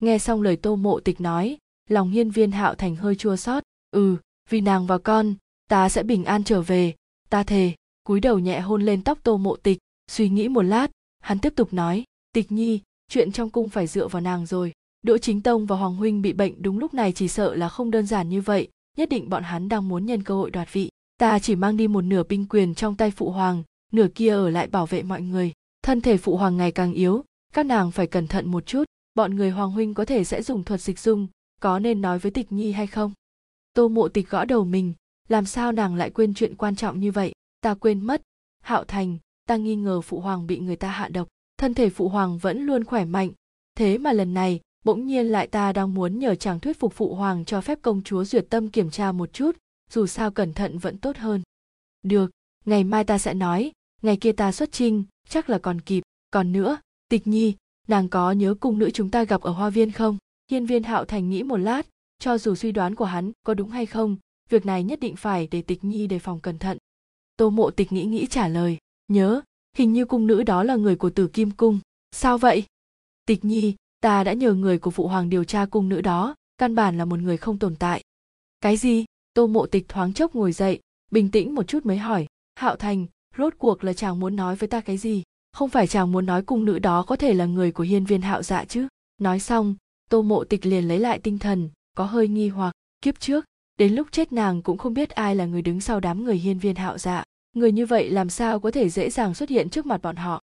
Nghe xong lời tô mộ tịch nói, lòng hiên viên hạo thành hơi chua xót. Ừ vì nàng và con, ta sẽ bình an trở về. Ta thề, cúi đầu nhẹ hôn lên tóc tô mộ tịch, suy nghĩ một lát, hắn tiếp tục nói, tịch nhi, chuyện trong cung phải dựa vào nàng rồi. Đỗ chính tông và hoàng huynh bị bệnh đúng lúc này chỉ sợ là không đơn giản như vậy, nhất định bọn hắn đang muốn nhân cơ hội đoạt vị. Ta chỉ mang đi một nửa binh quyền trong tay phụ hoàng nửa kia ở lại bảo vệ mọi người. Thân thể phụ hoàng ngày càng yếu, các nàng phải cẩn thận một chút, bọn người hoàng huynh có thể sẽ dùng thuật dịch dung, có nên nói với tịch nhi hay không? Tô mộ tịch gõ đầu mình, làm sao nàng lại quên chuyện quan trọng như vậy? Ta quên mất. Hạo thành, ta nghi ngờ phụ hoàng bị người ta hạ độc, thân thể phụ hoàng vẫn luôn khỏe mạnh. Thế mà lần này, bỗng nhiên lại ta đang muốn nhờ chàng thuyết phục phụ hoàng cho phép công chúa duyệt tâm kiểm tra một chút, dù sao cẩn thận vẫn tốt hơn. Được, ngày mai ta sẽ nói ngày kia ta xuất trinh chắc là còn kịp. Còn nữa, tịch nhi, nàng có nhớ cung nữ chúng ta gặp ở hoa viên không? Hiên viên hạo thành nghĩ một lát, cho dù suy đoán của hắn có đúng hay không, việc này nhất định phải để tịch nhi đề phòng cẩn thận. Tô mộ tịch nghĩ nghĩ trả lời, nhớ, hình như cung nữ đó là người của tử kim cung. Sao vậy? Tịch nhi, ta đã nhờ người của phụ hoàng điều tra cung nữ đó, căn bản là một người không tồn tại. Cái gì? Tô mộ tịch thoáng chốc ngồi dậy, bình tĩnh một chút mới hỏi, hạo thành rốt cuộc là chàng muốn nói với ta cái gì? Không phải chàng muốn nói cung nữ đó có thể là người của hiên viên hạo dạ chứ? Nói xong, tô mộ tịch liền lấy lại tinh thần, có hơi nghi hoặc. Kiếp trước, đến lúc chết nàng cũng không biết ai là người đứng sau đám người hiên viên hạo dạ. Người như vậy làm sao có thể dễ dàng xuất hiện trước mặt bọn họ?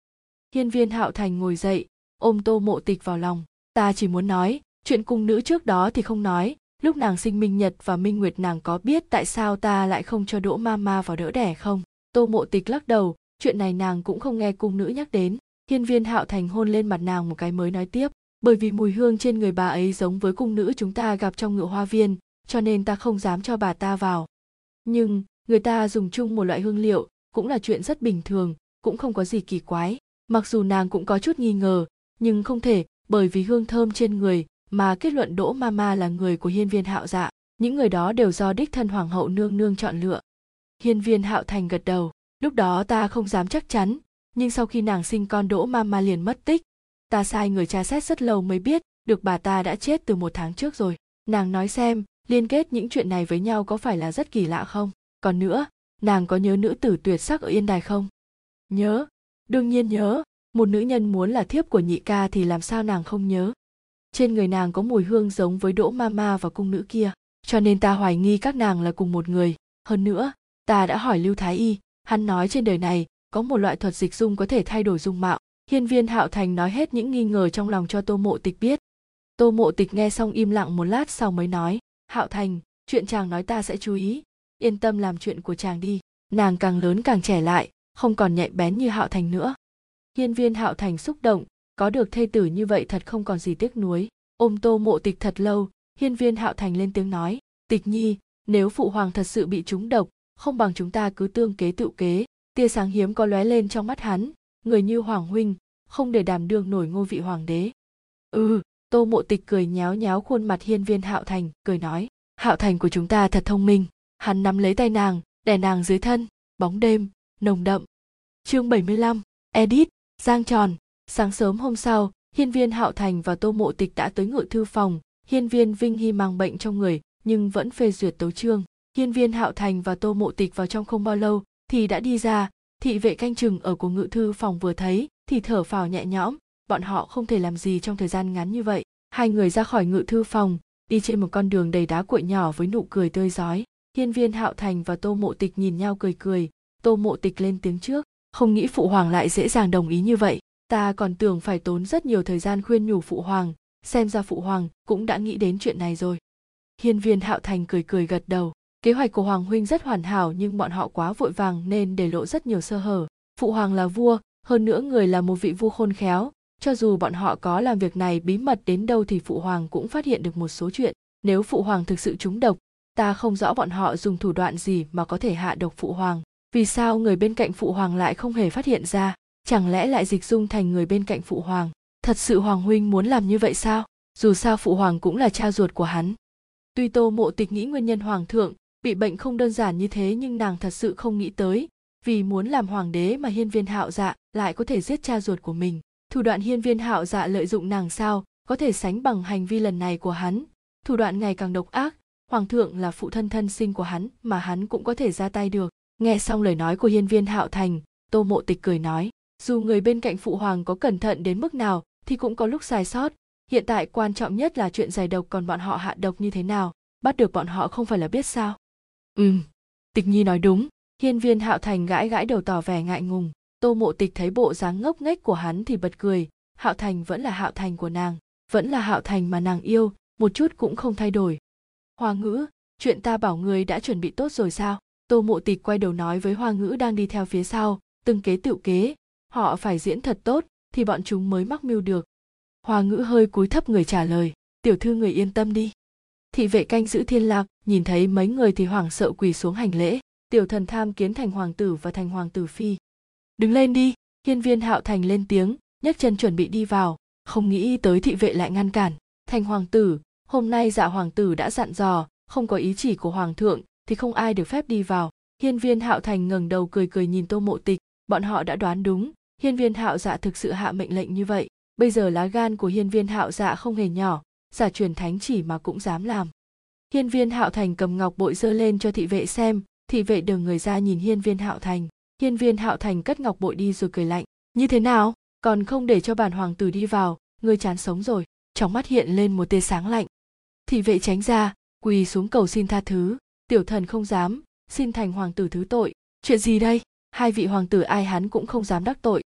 Hiên viên hạo thành ngồi dậy, ôm tô mộ tịch vào lòng. Ta chỉ muốn nói, chuyện cung nữ trước đó thì không nói. Lúc nàng sinh minh nhật và minh nguyệt nàng có biết tại sao ta lại không cho đỗ ma ma vào đỡ đẻ không? Tô mộ tịch lắc đầu, chuyện này nàng cũng không nghe cung nữ nhắc đến. Hiên viên hạo thành hôn lên mặt nàng một cái mới nói tiếp, bởi vì mùi hương trên người bà ấy giống với cung nữ chúng ta gặp trong ngựa hoa viên, cho nên ta không dám cho bà ta vào. Nhưng, người ta dùng chung một loại hương liệu, cũng là chuyện rất bình thường, cũng không có gì kỳ quái. Mặc dù nàng cũng có chút nghi ngờ, nhưng không thể, bởi vì hương thơm trên người, mà kết luận đỗ mama là người của hiên viên hạo dạ những người đó đều do đích thân hoàng hậu nương nương chọn lựa hiên viên hạo thành gật đầu. Lúc đó ta không dám chắc chắn, nhưng sau khi nàng sinh con đỗ ma ma liền mất tích. Ta sai người tra xét rất lâu mới biết được bà ta đã chết từ một tháng trước rồi. Nàng nói xem, liên kết những chuyện này với nhau có phải là rất kỳ lạ không? Còn nữa, nàng có nhớ nữ tử tuyệt sắc ở yên đài không? Nhớ. Đương nhiên nhớ. Một nữ nhân muốn là thiếp của nhị ca thì làm sao nàng không nhớ? Trên người nàng có mùi hương giống với đỗ ma ma và cung nữ kia, cho nên ta hoài nghi các nàng là cùng một người. Hơn nữa ta đã hỏi lưu thái y, hắn nói trên đời này có một loại thuật dịch dung có thể thay đổi dung mạo. Hiên viên hạo thành nói hết những nghi ngờ trong lòng cho tô mộ tịch biết. Tô mộ tịch nghe xong im lặng một lát sau mới nói, hạo thành, chuyện chàng nói ta sẽ chú ý. Yên tâm làm chuyện của chàng đi. Nàng càng lớn càng trẻ lại, không còn nhạy bén như hạo thành nữa. Hiên viên hạo thành xúc động, có được thê tử như vậy thật không còn gì tiếc nuối. Ôm tô mộ tịch thật lâu, hiên viên hạo thành lên tiếng nói, tịch nhi, nếu phụ hoàng thật sự bị trúng độc không bằng chúng ta cứ tương kế tự kế. Tia sáng hiếm có lóe lên trong mắt hắn người như hoàng huynh không để đảm đương nổi ngôi vị hoàng đế. Ừ tô mộ tịch cười nháo nháo khuôn mặt hiên viên hạo thành cười nói hạo thành của chúng ta thật thông minh hắn nắm lấy tay nàng đè nàng dưới thân bóng đêm nồng đậm. Chương 75, edit giang tròn. Sáng sớm hôm sau hiên viên hạo thành và tô mộ tịch đã tới ngự thư phòng hiên viên vinh hy mang bệnh trong người nhưng vẫn phê duyệt tấu chương hiên viên hạo thành và tô mộ tịch vào trong không bao lâu thì đã đi ra. Thị vệ canh chừng ở của ngự thư phòng vừa thấy thì thở phào nhẹ nhõm. Bọn họ không thể làm gì trong thời gian ngắn như vậy. Hai người ra khỏi ngự thư phòng, đi trên một con đường đầy đá cuội nhỏ với nụ cười tươi rói. Hiên viên hạo thành và tô mộ tịch nhìn nhau cười cười. Tô mộ tịch lên tiếng trước. Không nghĩ phụ hoàng lại dễ dàng đồng ý như vậy. Ta còn tưởng phải tốn rất nhiều thời gian khuyên nhủ phụ hoàng. Xem ra phụ hoàng cũng đã nghĩ đến chuyện này rồi. Hiên viên hạo thành cười cười gật đầu kế hoạch của hoàng huynh rất hoàn hảo nhưng bọn họ quá vội vàng nên để lộ rất nhiều sơ hở. Phụ hoàng là vua, hơn nữa người là một vị vua khôn khéo. Cho dù bọn họ có làm việc này bí mật đến đâu thì phụ hoàng cũng phát hiện được một số chuyện. Nếu phụ hoàng thực sự trúng độc, ta không rõ bọn họ dùng thủ đoạn gì mà có thể hạ độc phụ hoàng. Vì sao người bên cạnh phụ hoàng lại không hề phát hiện ra? Chẳng lẽ lại dịch dung thành người bên cạnh phụ hoàng? Thật sự hoàng huynh muốn làm như vậy sao? Dù sao phụ hoàng cũng là cha ruột của hắn. Tuy tô mộ tịch nghĩ nguyên nhân hoàng thượng bị bệnh không đơn giản như thế nhưng nàng thật sự không nghĩ tới. Vì muốn làm hoàng đế mà hiên viên hạo dạ lại có thể giết cha ruột của mình. Thủ đoạn hiên viên hạo dạ lợi dụng nàng sao có thể sánh bằng hành vi lần này của hắn. Thủ đoạn ngày càng độc ác, hoàng thượng là phụ thân thân sinh của hắn mà hắn cũng có thể ra tay được. Nghe xong lời nói của hiên viên hạo thành, tô mộ tịch cười nói, dù người bên cạnh phụ hoàng có cẩn thận đến mức nào thì cũng có lúc sai sót. Hiện tại quan trọng nhất là chuyện giải độc còn bọn họ hạ độc như thế nào, bắt được bọn họ không phải là biết sao? Ừm, tịch nhi nói đúng. Hiên viên hạo thành gãi gãi đầu tỏ vẻ ngại ngùng. Tô mộ tịch thấy bộ dáng ngốc nghếch của hắn thì bật cười. Hạo thành vẫn là hạo thành của nàng, vẫn là hạo thành mà nàng yêu, một chút cũng không thay đổi. Hoa ngữ, chuyện ta bảo người đã chuẩn bị tốt rồi sao? Tô mộ tịch quay đầu nói với hoa ngữ đang đi theo phía sau, từng kế tựu kế. Họ phải diễn thật tốt, thì bọn chúng mới mắc mưu được. Hoa ngữ hơi cúi thấp người trả lời. Tiểu thư người yên tâm đi thị vệ canh giữ thiên lạc, nhìn thấy mấy người thì hoảng sợ quỳ xuống hành lễ. Tiểu thần tham kiến thành hoàng tử và thành hoàng tử phi. Đứng lên đi, hiên viên hạo thành lên tiếng, nhấc chân chuẩn bị đi vào. Không nghĩ tới thị vệ lại ngăn cản. Thành hoàng tử, hôm nay dạ hoàng tử đã dặn dò, không có ý chỉ của hoàng thượng, thì không ai được phép đi vào. Hiên viên hạo thành ngẩng đầu cười cười nhìn tô mộ tịch, bọn họ đã đoán đúng. Hiên viên hạo dạ thực sự hạ mệnh lệnh như vậy. Bây giờ lá gan của hiên viên hạo dạ không hề nhỏ giả truyền thánh chỉ mà cũng dám làm. Hiên viên hạo thành cầm ngọc bội dơ lên cho thị vệ xem, thị vệ đường người ra nhìn hiên viên hạo thành. Hiên viên hạo thành cất ngọc bội đi rồi cười lạnh, như thế nào? Còn không để cho bản hoàng tử đi vào, ngươi chán sống rồi. Trong mắt hiện lên một tia sáng lạnh. Thị vệ tránh ra, quỳ xuống cầu xin tha thứ. Tiểu thần không dám, xin thành hoàng tử thứ tội. Chuyện gì đây? Hai vị hoàng tử ai hắn cũng không dám đắc tội.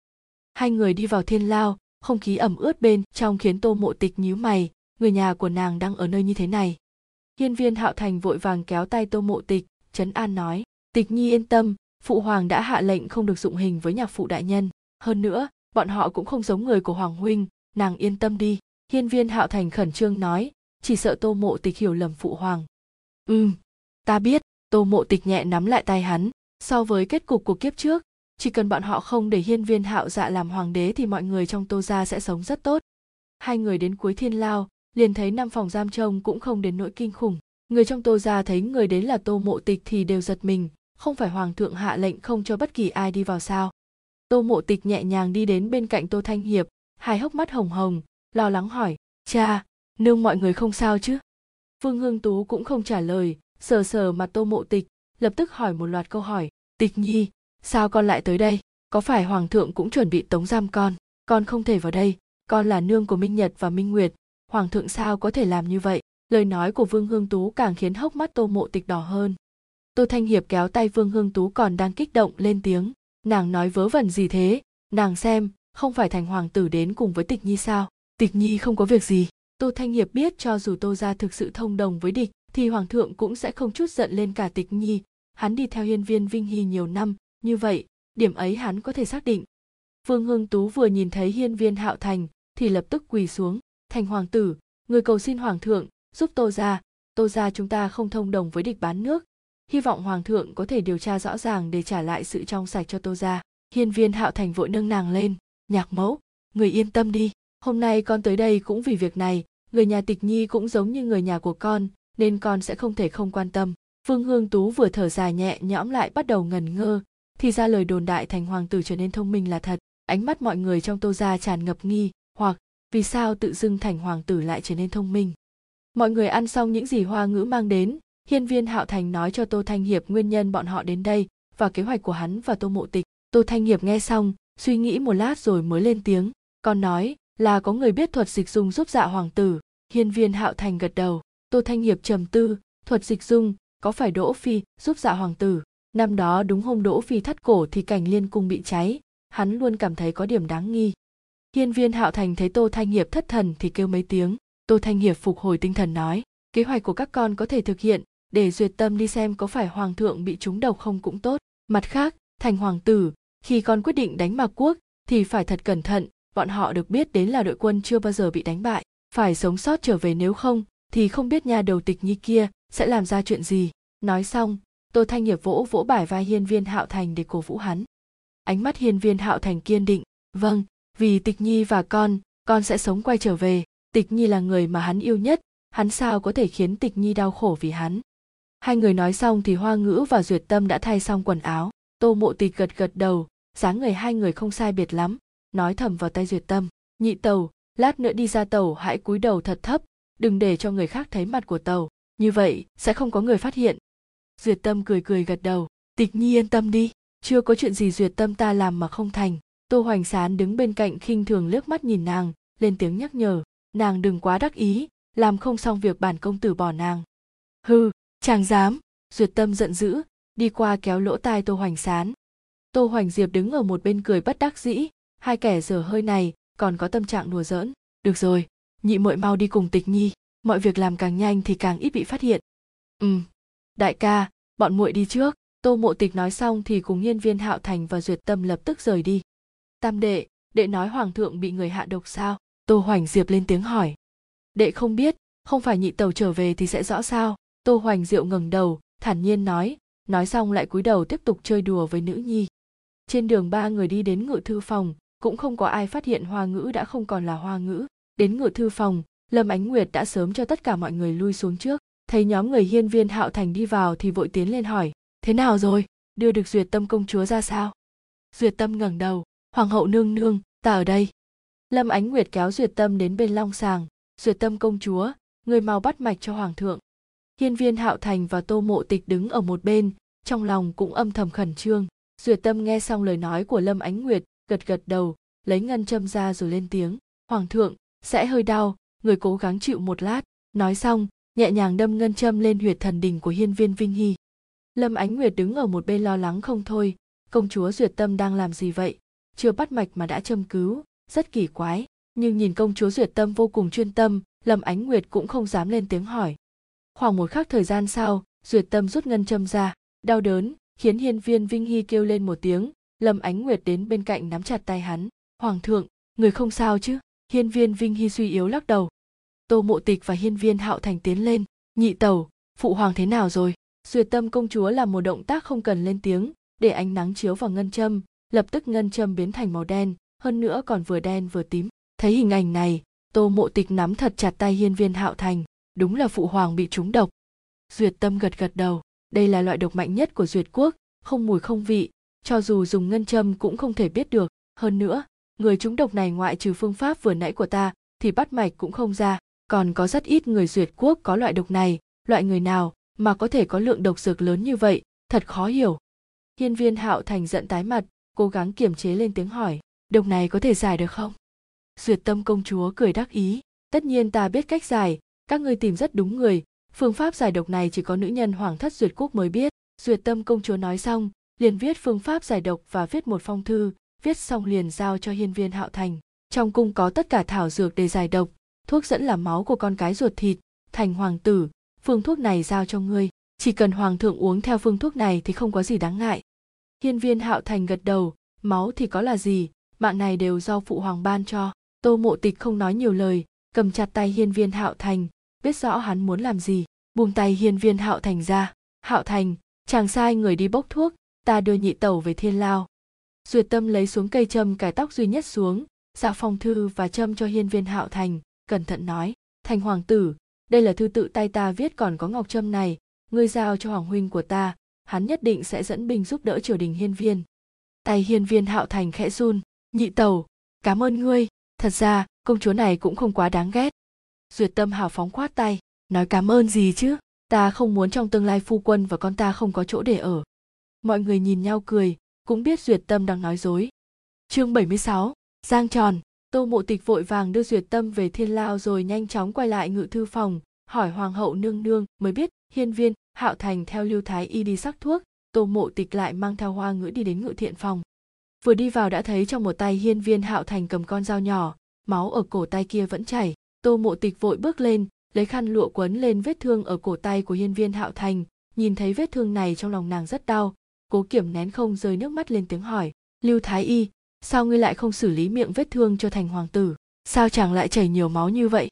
Hai người đi vào thiên lao, không khí ẩm ướt bên trong khiến tô mộ tịch nhíu mày người nhà của nàng đang ở nơi như thế này. Hiên viên hạo thành vội vàng kéo tay tô mộ tịch, trấn an nói, tịch nhi yên tâm, phụ hoàng đã hạ lệnh không được dụng hình với nhạc phụ đại nhân. Hơn nữa, bọn họ cũng không giống người của hoàng huynh, nàng yên tâm đi. Hiên viên hạo thành khẩn trương nói, chỉ sợ tô mộ tịch hiểu lầm phụ hoàng. Ừm, ta biết. Tô mộ tịch nhẹ nắm lại tay hắn, so với kết cục của kiếp trước, chỉ cần bọn họ không để hiên viên hạo dạ làm hoàng đế thì mọi người trong tô gia sẽ sống rất tốt. Hai người đến cuối thiên lao liền thấy năm phòng giam trông cũng không đến nỗi kinh khủng. Người trong tô ra thấy người đến là tô mộ tịch thì đều giật mình, không phải hoàng thượng hạ lệnh không cho bất kỳ ai đi vào sao. Tô mộ tịch nhẹ nhàng đi đến bên cạnh tô thanh hiệp, hai hốc mắt hồng hồng, lo lắng hỏi, cha, nương mọi người không sao chứ? Vương hương tú cũng không trả lời, sờ sờ mặt tô mộ tịch, lập tức hỏi một loạt câu hỏi, tịch nhi, sao con lại tới đây? Có phải hoàng thượng cũng chuẩn bị tống giam con? Con không thể vào đây, con là nương của minh nhật và minh nguyệt hoàng thượng sao có thể làm như vậy? Lời nói của vương hương tú càng khiến hốc mắt tô mộ tịch đỏ hơn. Tô thanh hiệp kéo tay vương hương tú còn đang kích động lên tiếng. Nàng nói vớ vẩn gì thế? Nàng xem, không phải thành hoàng tử đến cùng với tịch nhi sao? Tịch nhi không có việc gì. Tô thanh hiệp biết cho dù tô gia thực sự thông đồng với địch, thì hoàng thượng cũng sẽ không chút giận lên cả tịch nhi. Hắn đi theo hiên viên vinh hy nhiều năm, như vậy, điểm ấy hắn có thể xác định. Vương hương tú vừa nhìn thấy hiên viên hạo thành, thì lập tức quỳ xuống thành hoàng tử, người cầu xin hoàng thượng, giúp tô gia. Tô gia chúng ta không thông đồng với địch bán nước. Hy vọng hoàng thượng có thể điều tra rõ ràng để trả lại sự trong sạch cho tô gia. Hiên viên hạo thành vội nâng nàng lên. Nhạc mẫu, người yên tâm đi. Hôm nay con tới đây cũng vì việc này. Người nhà tịch nhi cũng giống như người nhà của con, nên con sẽ không thể không quan tâm. Vương hương tú vừa thở dài nhẹ nhõm lại bắt đầu ngần ngơ. Thì ra lời đồn đại thành hoàng tử trở nên thông minh là thật. Ánh mắt mọi người trong tô gia tràn ngập nghi hoặc vì sao tự dưng thành hoàng tử lại trở nên thông minh? Mọi người ăn xong những gì hoa ngữ mang đến, hiên viên hạo thành nói cho tô thanh hiệp nguyên nhân bọn họ đến đây và kế hoạch của hắn và tô mộ tịch. Tô thanh hiệp nghe xong, suy nghĩ một lát rồi mới lên tiếng con nói là có người biết thuật dịch dung giúp dạ hoàng tử. Hiên viên hạo thành gật đầu. Tô thanh hiệp trầm tư, thuật dịch dung có phải đỗ phi giúp dạ hoàng tử? Năm đó đúng hôm đỗ phi thắt cổ thì cảnh liên cung bị cháy, hắn luôn cảm thấy có điểm đáng nghi hiên viên hạo thành thấy tô thanh hiệp thất thần thì kêu mấy tiếng. Tô thanh hiệp phục hồi tinh thần nói, kế hoạch của các con có thể thực hiện, để duyệt tâm đi xem có phải hoàng thượng bị trúng độc không cũng tốt. Mặt khác, thành hoàng tử, khi con quyết định đánh mạc quốc, thì phải thật cẩn thận, bọn họ được biết đến là đội quân chưa bao giờ bị đánh bại, phải sống sót trở về nếu không, thì không biết nhà đầu tịch nhi kia sẽ làm ra chuyện gì. Nói xong, tô thanh nghiệp vỗ vỗ bải vai hiên viên hạo thành để cổ vũ hắn. Ánh mắt hiên viên hạo thành kiên định vâng vì tịch nhi và con con sẽ sống quay trở về. Tịch nhi là người mà hắn yêu nhất. Hắn sao có thể khiến tịch nhi đau khổ vì hắn? Hai người nói xong thì hoa ngữ và duyệt tâm đã thay xong quần áo. Tô mộ tịch gật gật đầu. Dáng người hai người không sai biệt lắm. Nói thầm vào tay duyệt tâm. Nhị tàu lát nữa đi ra tàu, hãy cúi đầu thật thấp. Đừng để cho người khác thấy mặt của tàu. Như vậy, sẽ không có người phát hiện. Duyệt tâm cười cười gật đầu. Tịch nhi yên tâm đi. Chưa có chuyện gì duyệt tâm ta làm mà không thành tô hoành sán đứng bên cạnh khinh thường liếc mắt nhìn nàng, lên tiếng nhắc nhở, nàng đừng quá đắc ý, làm không xong việc bản công tử bỏ nàng. Hư chàng dám! Duyệt tâm giận dữ, đi qua kéo lỗ tai tô hoành sán. Tô hoành diệp đứng ở một bên cười bất đắc dĩ, hai kẻ dở hơi này còn có tâm trạng đùa giỡn. Được rồi, nhị muội mau đi cùng tịch nhi, mọi việc làm càng nhanh thì càng ít bị phát hiện. Ừ đại ca, bọn muội đi trước. Tô mộ tịch nói xong thì cùng nhân viên hạo thành và duyệt tâm lập tức rời đi tam đệ đệ nói hoàng thượng bị người hạ độc sao? Tô hoành diệp lên tiếng hỏi. Đệ không biết, không phải nhị tàu trở về thì sẽ rõ sao? Tô hoành diệu ngẩng đầu, thản nhiên nói. Nói xong lại cúi đầu tiếp tục chơi đùa với nữ nhi. Trên đường ba người đi đến ngự thư phòng, cũng không có ai phát hiện hoa ngữ đã không còn là hoa ngữ. Đến ngự thư phòng, lâm ánh nguyệt đã sớm cho tất cả mọi người lui xuống trước. Thấy nhóm người hiên viên hạo thành đi vào thì vội tiến lên hỏi. Thế nào rồi? Đưa được duyệt tâm công chúa ra sao? Duyệt tâm ngẩng đầu hoàng hậu nương nương, ta ở đây. Lâm ánh nguyệt kéo duyệt tâm đến bên long sàng. Duyệt tâm công chúa, người mau bắt mạch cho hoàng thượng. Hiên viên hạo thành và tô mộ tịch đứng ở một bên, trong lòng cũng âm thầm khẩn trương. Duyệt tâm nghe xong lời nói của lâm ánh nguyệt, gật gật đầu, lấy ngân châm ra rồi lên tiếng. Hoàng thượng, sẽ hơi đau, người cố gắng chịu một lát. Nói xong, nhẹ nhàng đâm ngân châm lên huyệt thần đình của hiên viên vinh hy. Lâm ánh nguyệt đứng ở một bên lo lắng không thôi. Công chúa duyệt tâm đang làm gì vậy? Chưa bắt mạch mà đã châm cứu. Rất kỳ quái, nhưng nhìn công chúa duyệt tâm vô cùng chuyên tâm, lâm ánh nguyệt cũng không dám lên tiếng hỏi. Khoảng một khắc thời gian sau, duyệt tâm rút ngân châm ra, đau đớn, khiến hiên viên vinh hy kêu lên một tiếng. Lâm ánh nguyệt đến bên cạnh nắm chặt tay hắn. Hoàng thượng, người không sao chứ? Hiên viên vinh hy suy yếu lắc đầu. Tô mộ tịch và hiên viên hạo thành tiến lên. Nhị tẩu, phụ hoàng thế nào rồi? Duyệt tâm công chúa làm một động tác không cần lên tiếng, để ánh nắng chiếu vào ngân châm lập tức ngân châm biến thành màu đen, hơn nữa còn vừa đen vừa tím. Thấy hình ảnh này, tô mộ tịch nắm thật chặt tay hiên viên hạo thành, đúng là phụ hoàng bị trúng độc. Duyệt tâm gật gật đầu, đây là loại độc mạnh nhất của duyệt quốc, không mùi không vị, cho dù dùng ngân châm cũng không thể biết được. Hơn nữa, người trúng độc này ngoại trừ phương pháp vừa nãy của ta, thì bắt mạch cũng không ra, còn có rất ít người duyệt quốc có loại độc này. Loại người nào mà có thể có lượng độc dược lớn như vậy, thật khó hiểu. Hiên viên hạo thành giận tái mặt cố gắng kiềm chế lên tiếng hỏi độc này có thể giải được không? Duyệt tâm công chúa cười đắc ý, tất nhiên ta biết cách giải, các ngươi tìm rất đúng người, phương pháp giải độc này chỉ có nữ nhân hoàng thất duyệt quốc mới biết. Duyệt tâm công chúa nói xong, liền viết phương pháp giải độc và viết một phong thư, viết xong liền giao cho hiên viên hạo thành. Trong cung có tất cả thảo dược để giải độc, thuốc dẫn là máu của con cái ruột thịt, thành hoàng tử, phương thuốc này giao cho ngươi. Chỉ cần hoàng thượng uống theo phương thuốc này thì không có gì đáng ngại hiên viên hạo thành gật đầu, máu thì có là gì? Mạng này đều do phụ hoàng ban cho. Tô mộ tịch không nói nhiều lời, cầm chặt tay hiên viên hạo thành, biết rõ hắn muốn làm gì, buông tay hiên viên hạo thành ra. Hạo thành, chàng sai người đi bốc thuốc, ta đưa nhị tẩu về thiên lao. Duyệt tâm lấy xuống cây châm cài tóc duy nhất xuống dạ phong thư và châm cho hiên viên hạo thành, cẩn thận nói, thành hoàng tử, đây là thư tự tay ta viết còn có ngọc trâm này, ngươi giao cho hoàng huynh của ta hắn nhất định sẽ dẫn binh giúp đỡ triều đình hiên viên. Tay hiên viên hạo thành khẽ run nhị tàu cảm ơn ngươi. Thật ra công chúa này cũng không quá đáng ghét. Duyệt tâm hào phóng khoát tay nói cảm ơn gì chứ? Ta không muốn trong tương lai phu quân và con ta không có chỗ để ở. Mọi người nhìn nhau cười cũng biết duyệt tâm đang nói dối. Chương 76, giang tròn. Tô mộ tịch vội vàng đưa duyệt tâm về thiên lao rồi nhanh chóng quay lại ngự thư phòng hỏi hoàng hậu nương nương mới biết hiên viên hạo thành theo lưu thái y đi sắc thuốc, tô mộ tịch lại mang theo hoa ngữ đi đến ngự thiện phòng. Vừa đi vào đã thấy trong một tay hiên viên hạo thành cầm con dao nhỏ, máu ở cổ tay kia vẫn chảy. Tô mộ tịch vội bước lên, lấy khăn lụa quấn lên vết thương ở cổ tay của hiên viên hạo thành, nhìn thấy vết thương này trong lòng nàng rất đau. Cố kiểm nén không rơi nước mắt lên tiếng hỏi, lưu thái y, sao ngươi lại không xử lý miệng vết thương cho thành hoàng tử? Sao chàng lại chảy nhiều máu như vậy?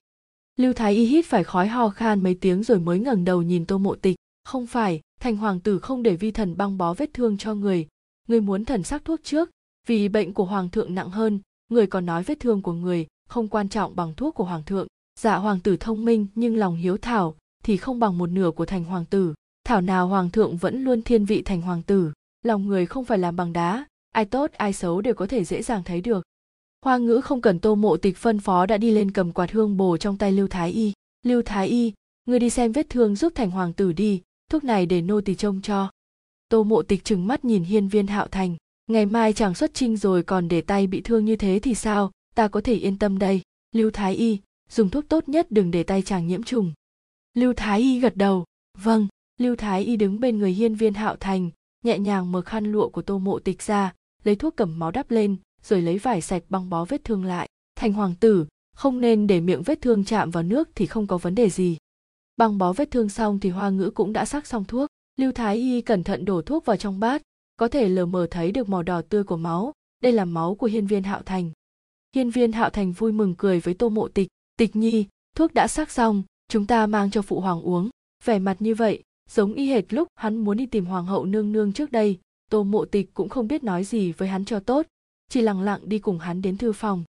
Lưu thái y hít phải khói ho khan mấy tiếng rồi mới ngẩng đầu nhìn tô mộ tịch không phải, thành hoàng tử không để vi thần băng bó vết thương cho người. Người muốn thần sắc thuốc trước, vì bệnh của hoàng thượng nặng hơn, người còn nói vết thương của người không quan trọng bằng thuốc của hoàng thượng. Dạ hoàng tử thông minh nhưng lòng hiếu thảo thì không bằng một nửa của thành hoàng tử. Thảo nào hoàng thượng vẫn luôn thiên vị thành hoàng tử, lòng người không phải làm bằng đá, ai tốt ai xấu đều có thể dễ dàng thấy được. Hoa ngữ không cần tô mộ tịch phân phó đã đi lên cầm quạt hương bồ trong tay lưu thái y. Lưu thái y người đi xem vết thương giúp thành hoàng tử đi thuốc này để nô tỳ trông cho. Tô mộ tịch trừng mắt nhìn hiên viên hạo thành, ngày mai chàng xuất trinh rồi còn để tay bị thương như thế thì sao, ta có thể yên tâm đây. Lưu thái y, dùng thuốc tốt nhất đừng để tay chàng nhiễm trùng. Lưu thái y gật đầu vâng. Lưu thái y đứng bên người hiên viên hạo thành, nhẹ nhàng mở khăn lụa của tô mộ tịch ra, lấy thuốc cầm máu đắp lên, rồi lấy vải sạch băng bó vết thương lại. Thành hoàng tử, không nên để miệng vết thương chạm vào nước thì không có vấn đề gì băng bó vết thương xong thì hoa ngữ cũng đã sắc xong thuốc. Lưu thái y cẩn thận đổ thuốc vào trong bát, có thể lờ mờ thấy được màu đỏ tươi của máu. Đây là máu của hiên viên hạo thành. Hiên viên hạo thành vui mừng cười với tô mộ tịch. Tịch nhi, thuốc đã sắc xong, chúng ta mang cho phụ hoàng uống. Vẻ mặt như vậy, giống y hệt lúc hắn muốn đi tìm hoàng hậu nương nương trước đây. Tô mộ tịch cũng không biết nói gì với hắn cho tốt, chỉ lặng lặng đi cùng hắn đến thư phòng.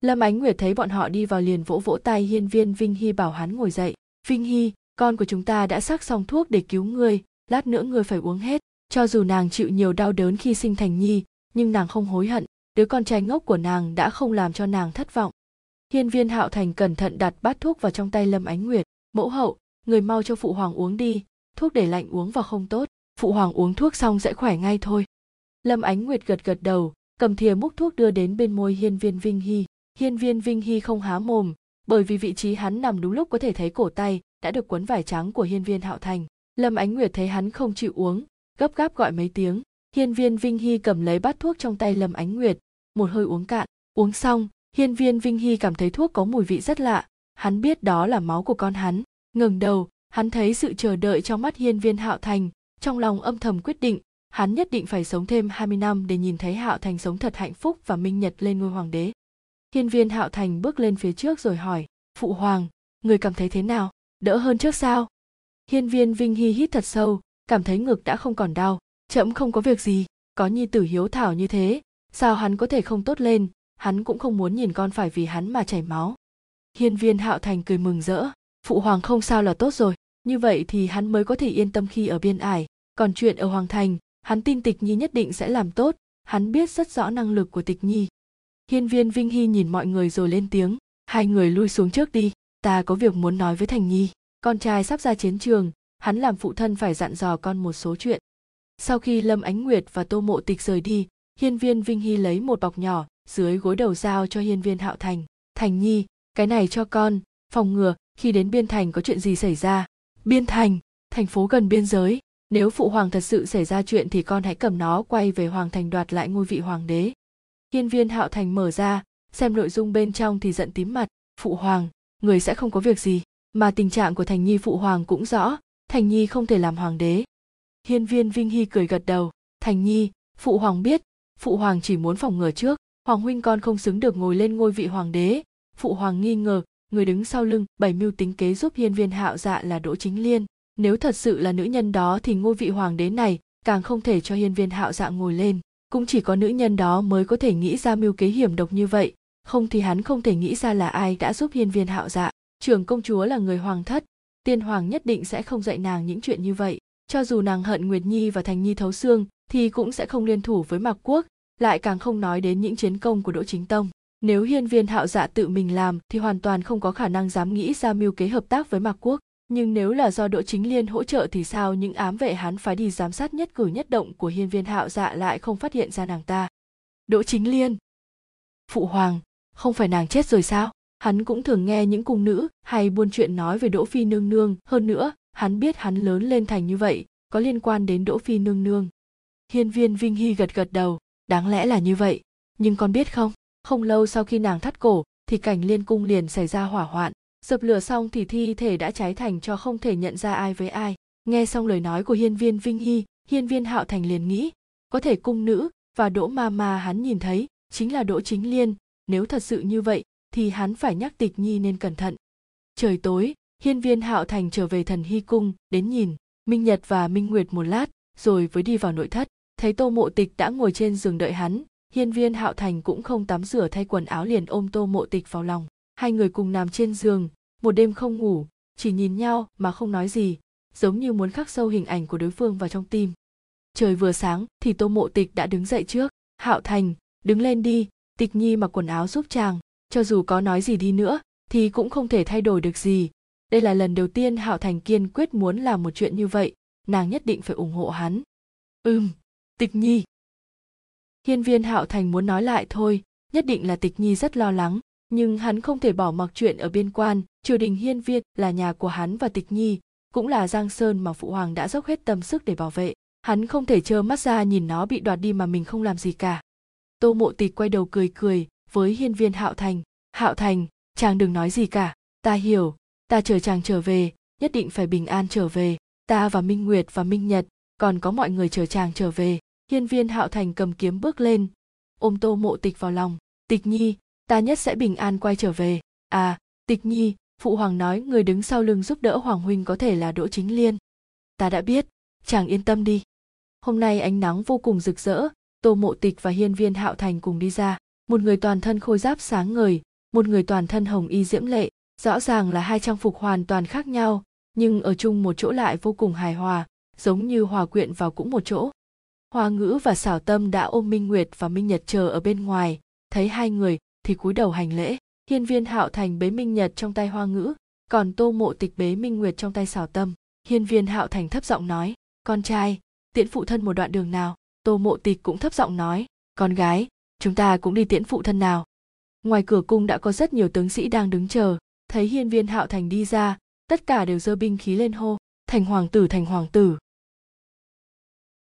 Lâm ánh nguyệt thấy bọn họ đi vào liền vỗ vỗ tay hiên viên vinh hy bảo hắn ngồi dậy vinh hy, con của chúng ta đã sắc xong thuốc để cứu ngươi, lát nữa ngươi phải uống hết. Cho dù nàng chịu nhiều đau đớn khi sinh thành nhi, nhưng nàng không hối hận, đứa con trai ngốc của nàng đã không làm cho nàng thất vọng. Hiên viên hạo thành cẩn thận đặt bát thuốc vào trong tay lâm ánh nguyệt. Mẫu hậu, người mau cho phụ hoàng uống đi, thuốc để lạnh uống vào không tốt, phụ hoàng uống thuốc xong sẽ khỏe ngay thôi. Lâm ánh nguyệt gật gật đầu, cầm thìa múc thuốc đưa đến bên môi hiên viên vinh hy. Hiên viên vinh hy không há mồm bởi vì vị trí hắn nằm đúng lúc có thể thấy cổ tay đã được quấn vải trắng của hiên viên hạo thành. Lâm ánh nguyệt thấy hắn không chịu uống, gấp gáp gọi mấy tiếng. Hiên viên vinh hy cầm lấy bát thuốc trong tay lâm ánh nguyệt, một hơi uống cạn. Uống xong, hiên viên vinh hy cảm thấy thuốc có mùi vị rất lạ. Hắn biết đó là máu của con hắn. Ngừng đầu, hắn thấy sự chờ đợi trong mắt hiên viên hạo thành. Trong lòng âm thầm quyết định, hắn nhất định phải sống thêm 20 năm để nhìn thấy hạo thành sống thật hạnh phúc và minh nhật lên ngôi hoàng đế hiên viên hạo thành bước lên phía trước rồi hỏi, phụ hoàng, người cảm thấy thế nào? Đỡ hơn trước sao? Hiên viên vinh hy hít thật sâu, cảm thấy ngực đã không còn đau, chậm không có việc gì, có nhi tử hiếu thảo như thế, sao hắn có thể không tốt lên? Hắn cũng không muốn nhìn con phải vì hắn mà chảy máu. Hiên viên hạo thành cười mừng rỡ, phụ hoàng không sao là tốt rồi, như vậy thì hắn mới có thể yên tâm khi ở biên ải. Còn chuyện ở hoàng thành, hắn tin tịch nhi nhất định sẽ làm tốt, hắn biết rất rõ năng lực của tịch nhi hiên viên vinh hy nhìn mọi người rồi lên tiếng. Hai người lui xuống trước đi. Ta có việc muốn nói với thành nhi. Con trai sắp ra chiến trường. Hắn làm phụ thân phải dặn dò con một số chuyện. Sau khi lâm ánh nguyệt và tô mộ tịch rời đi, hiên viên vinh hy lấy một bọc nhỏ, dưới gối đầu giao cho hiên viên hạo thành. Thành nhi, cái này cho con. Phòng ngừa, khi đến biên thành có chuyện gì xảy ra? Biên thành thành phố gần biên giới. Nếu phụ hoàng thật sự xảy ra chuyện thì con hãy cầm nó quay về hoàng thành đoạt lại ngôi vị hoàng đế hiên viên hạo thành mở ra, xem nội dung bên trong thì giận tím mặt. Phụ hoàng, người sẽ không có việc gì, mà tình trạng của thành nhi phụ hoàng cũng rõ, thành nhi không thể làm hoàng đế. Hiên viên vinh hy cười gật đầu, thành nhi, phụ hoàng biết, phụ hoàng chỉ muốn phòng ngừa trước, hoàng huynh con không xứng được ngồi lên ngôi vị hoàng đế. Phụ hoàng nghi ngờ, người đứng sau lưng bảy mưu tính kế giúp hiên viên hạo dạ là đỗ chính liên. Nếu thật sự là nữ nhân đó thì ngôi vị hoàng đế này càng không thể cho hiên viên hạo dạ ngồi lên cũng chỉ có nữ nhân đó mới có thể nghĩ ra mưu kế hiểm độc như vậy. Không thì hắn không thể nghĩ ra là ai đã giúp hiên viên hạo dạ. Trưởng công chúa là người hoàng thất. Tiên hoàng nhất định sẽ không dạy nàng những chuyện như vậy. Cho dù nàng hận nguyệt nhi và thành nhi thấu xương, thì cũng sẽ không liên thủ với mạc quốc, lại càng không nói đến những chiến công của đỗ chính tông. Nếu hiên viên hạo dạ tự mình làm, thì hoàn toàn không có khả năng dám nghĩ ra mưu kế hợp tác với mạc quốc nhưng nếu là do đỗ chính liên hỗ trợ thì sao? Những ám vệ hắn phái đi giám sát nhất cử nhất động của hiên viên hạo dạ lại không phát hiện ra nàng ta. Đỗ chính liên. Phụ hoàng, không phải nàng chết rồi sao? Hắn cũng thường nghe những cung nữ hay buôn chuyện nói về đỗ phi nương nương. Hơn nữa, hắn biết hắn lớn lên thành như vậy, có liên quan đến đỗ phi nương nương. Hiên viên vinh hy gật gật đầu. Đáng lẽ là như vậy. Nhưng con biết không? Không lâu sau khi nàng thắt cổ, thì cảnh liên cung liền xảy ra hỏa hoạn dập lửa xong thì thi thể đã cháy thành cho không thể nhận ra ai với ai. Nghe xong lời nói của hiên viên vinh hy, hiên viên hạo thành liền nghĩ, có thể cung nữ và đỗ ma ma hắn nhìn thấy chính là đỗ chính liên, nếu thật sự như vậy thì hắn phải nhắc tịch nhi nên cẩn thận. Trời tối, hiên viên hạo thành trở về thần hy cung đến nhìn minh nhật và minh nguyệt một lát, rồi mới đi vào nội thất. Thấy tô mộ tịch đã ngồi trên giường đợi hắn, hiên viên hạo thành cũng không tắm rửa thay quần áo liền ôm tô mộ tịch vào lòng hai người cùng nằm trên giường, một đêm không ngủ, chỉ nhìn nhau mà không nói gì, giống như muốn khắc sâu hình ảnh của đối phương vào trong tim. Trời vừa sáng thì tô mộ tịch đã đứng dậy trước, hạo thành, đứng lên đi, tịch nhi mặc quần áo giúp chàng, cho dù có nói gì đi nữa, thì cũng không thể thay đổi được gì. Đây là lần đầu tiên hạo thành kiên quyết muốn làm một chuyện như vậy, nàng nhất định phải ủng hộ hắn. Ừm, tịch nhi. Hiên viên hạo thành muốn nói lại thôi, nhất định là tịch nhi rất lo lắng nhưng hắn không thể bỏ mặc chuyện ở biên quan, triều đình hiên viên là nhà của hắn và tịch nhi, cũng là giang sơn mà phụ hoàng đã dốc hết tâm sức để bảo vệ. Hắn không thể trơ mắt ra nhìn nó bị đoạt đi mà mình không làm gì cả. Tô mộ tịch quay đầu cười cười với hiên viên hạo thành. Hạo thành, chàng đừng nói gì cả. Ta hiểu. Ta chờ chàng trở về, nhất định phải bình an trở về. Ta và minh nguyệt và minh nhật, còn có mọi người chờ chàng trở về. Hiên viên hạo thành cầm kiếm bước lên, ôm tô mộ tịch vào lòng. Tịch nhi ta nhất sẽ bình an quay trở về. À tịch nhi, phụ hoàng nói người đứng sau lưng giúp đỡ hoàng huynh có thể là đỗ chính liên. Ta đã biết, chàng yên tâm đi. Hôm nay ánh nắng vô cùng rực rỡ, tô mộ tịch và hiên viên hạo thành cùng đi ra. Một người toàn thân khôi giáp sáng ngời, một người toàn thân hồng y diễm lệ, rõ ràng là hai trang phục hoàn toàn khác nhau, nhưng ở chung một chỗ lại vô cùng hài hòa, giống như hòa quyện vào cũng một chỗ. Hoa ngữ và xảo tâm đã ôm minh nguyệt và minh nhật chờ ở bên ngoài, thấy hai người thì cúi đầu hành lễ. Hiên viên hạo thành bế minh nhật trong tay hoa ngữ, còn tô mộ tịch bế minh nguyệt trong tay xảo tâm. Hiên viên hạo thành thấp giọng nói, con trai, tiễn phụ thân một đoạn đường nào? Tô mộ tịch cũng thấp giọng nói, con gái, chúng ta cũng đi tiễn phụ thân nào? Ngoài cửa cung đã có rất nhiều tướng sĩ đang đứng chờ. Thấy hiên viên hạo thành đi ra, tất cả đều giơ binh khí lên hô, thành hoàng tử, thành hoàng tử.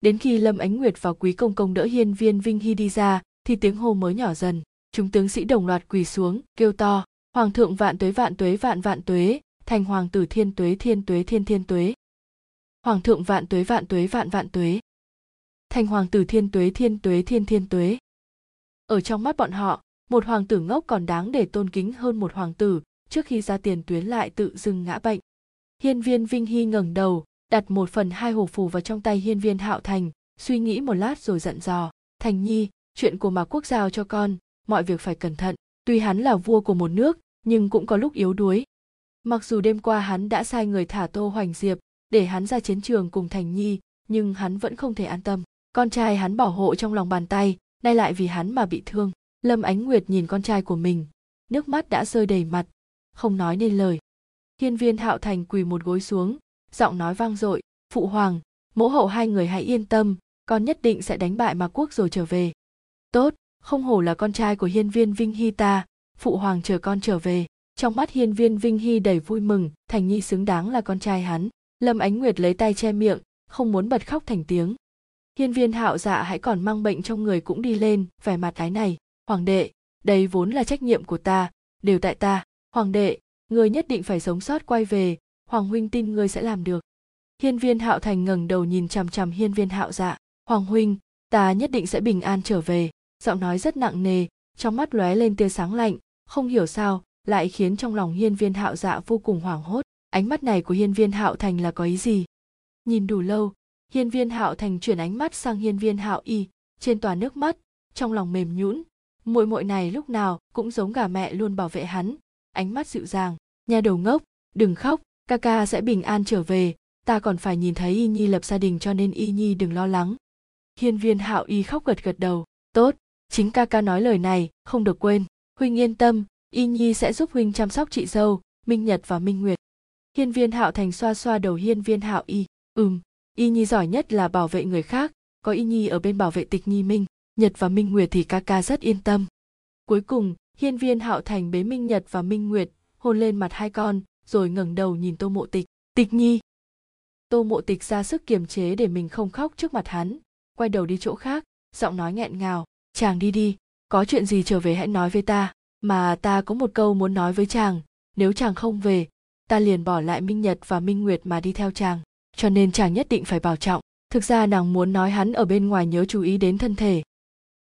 Đến khi lâm ánh nguyệt và quý công công đỡ hiên viên vinh hy đi ra, thì tiếng hô mới nhỏ dần chúng tướng sĩ đồng loạt quỳ xuống, kêu to, hoàng thượng vạn tuế vạn tuế, vạn vạn tuế, thành hoàng tử thiên tuế thiên tuế, thiên thiên tuế. Hoàng thượng vạn tuế vạn tuế, vạn vạn tuế. Thành hoàng tử thiên tuế thiên tuế, thiên thiên tuế. Ở trong mắt bọn họ, một hoàng tử ngốc còn đáng để tôn kính hơn một hoàng tử, trước khi ra tiền tuyến lại tự dưng ngã bệnh. Hiên viên vinh hy ngẩng đầu, đặt một phần hai hộp phù vào trong tay hiên viên hạo thành, suy nghĩ một lát rồi giận dò, thành nhi, chuyện của mạc quốc giao cho con mọi việc phải cẩn thận. Tuy hắn là vua của một nước, nhưng cũng có lúc yếu đuối. Mặc dù đêm qua hắn đã sai người thả tô hoành diệp để hắn ra chiến trường cùng thành nhi, nhưng hắn vẫn không thể an tâm. Con trai hắn bảo hộ trong lòng bàn tay, nay lại vì hắn mà bị thương. Lâm ánh nguyệt nhìn con trai của mình, nước mắt đã rơi đầy mặt, không nói nên lời. Hiên viên hạo thành quỳ một gối xuống, giọng nói vang dội, phụ hoàng, mẫu hậu hai người hãy yên tâm, con nhất định sẽ đánh bại mạc quốc rồi trở về. Tốt không hổ là con trai của hiên viên vinh hy ta, phụ hoàng chờ con trở về. Trong mắt hiên viên vinh hy đầy vui mừng, thành nhi xứng đáng là con trai hắn. Lâm ánh nguyệt lấy tay che miệng, không muốn bật khóc thành tiếng. Hiên viên hạo dạ hãy còn mang bệnh trong người cũng đi lên, vẻ mặt ái này. Hoàng đệ, đây vốn là trách nhiệm của ta, đều tại ta. Hoàng đệ, ngươi nhất định phải sống sót quay về, hoàng huynh tin ngươi sẽ làm được. Hiên viên hạo thành ngẩng đầu nhìn chằm chằm hiên viên hạo dạ. Hoàng huynh, ta nhất định sẽ bình an trở về giọng nói rất nặng nề, trong mắt lóe lên tia sáng lạnh, không hiểu sao, lại khiến trong lòng hiên viên hạo dạ vô cùng hoảng hốt. Ánh mắt này của hiên viên hạo thành là có ý gì? Nhìn đủ lâu, hiên viên hạo thành chuyển ánh mắt sang hiên viên hạo y, trên tòa nước mắt, trong lòng mềm nhũn. Muội muội này lúc nào cũng giống gà mẹ luôn bảo vệ hắn. Ánh mắt dịu dàng. Nhà đầu ngốc, đừng khóc, ca ca sẽ bình an trở về. Ta còn phải nhìn thấy y nhi lập gia đình cho nên y nhi đừng lo lắng. Hiên viên hạo y khóc gật gật đầu. Tốt chính ca ca nói lời này, không được quên. Huynh yên tâm, y nhi sẽ giúp huynh chăm sóc chị dâu, minh nhật và minh nguyệt. Hiên viên hạo thành xoa xoa đầu hiên viên hạo y. Ừm, y nhi giỏi nhất là bảo vệ người khác, có y nhi ở bên bảo vệ tịch nhi minh, nhật và minh nguyệt thì ca ca rất yên tâm. Cuối cùng, hiên viên hạo thành bế minh nhật và minh nguyệt, hôn lên mặt hai con, rồi ngẩng đầu nhìn tô mộ tịch. Tịch nhi! Tô mộ tịch ra sức kiềm chế để mình không khóc trước mặt hắn, quay đầu đi chỗ khác, giọng nói nghẹn ngào chàng đi đi, có chuyện gì trở về hãy nói với ta, mà ta có một câu muốn nói với chàng, nếu chàng không về, ta liền bỏ lại minh nhật và minh nguyệt mà đi theo chàng, cho nên chàng nhất định phải bảo trọng. Thực ra nàng muốn nói hắn ở bên ngoài nhớ chú ý đến thân thể.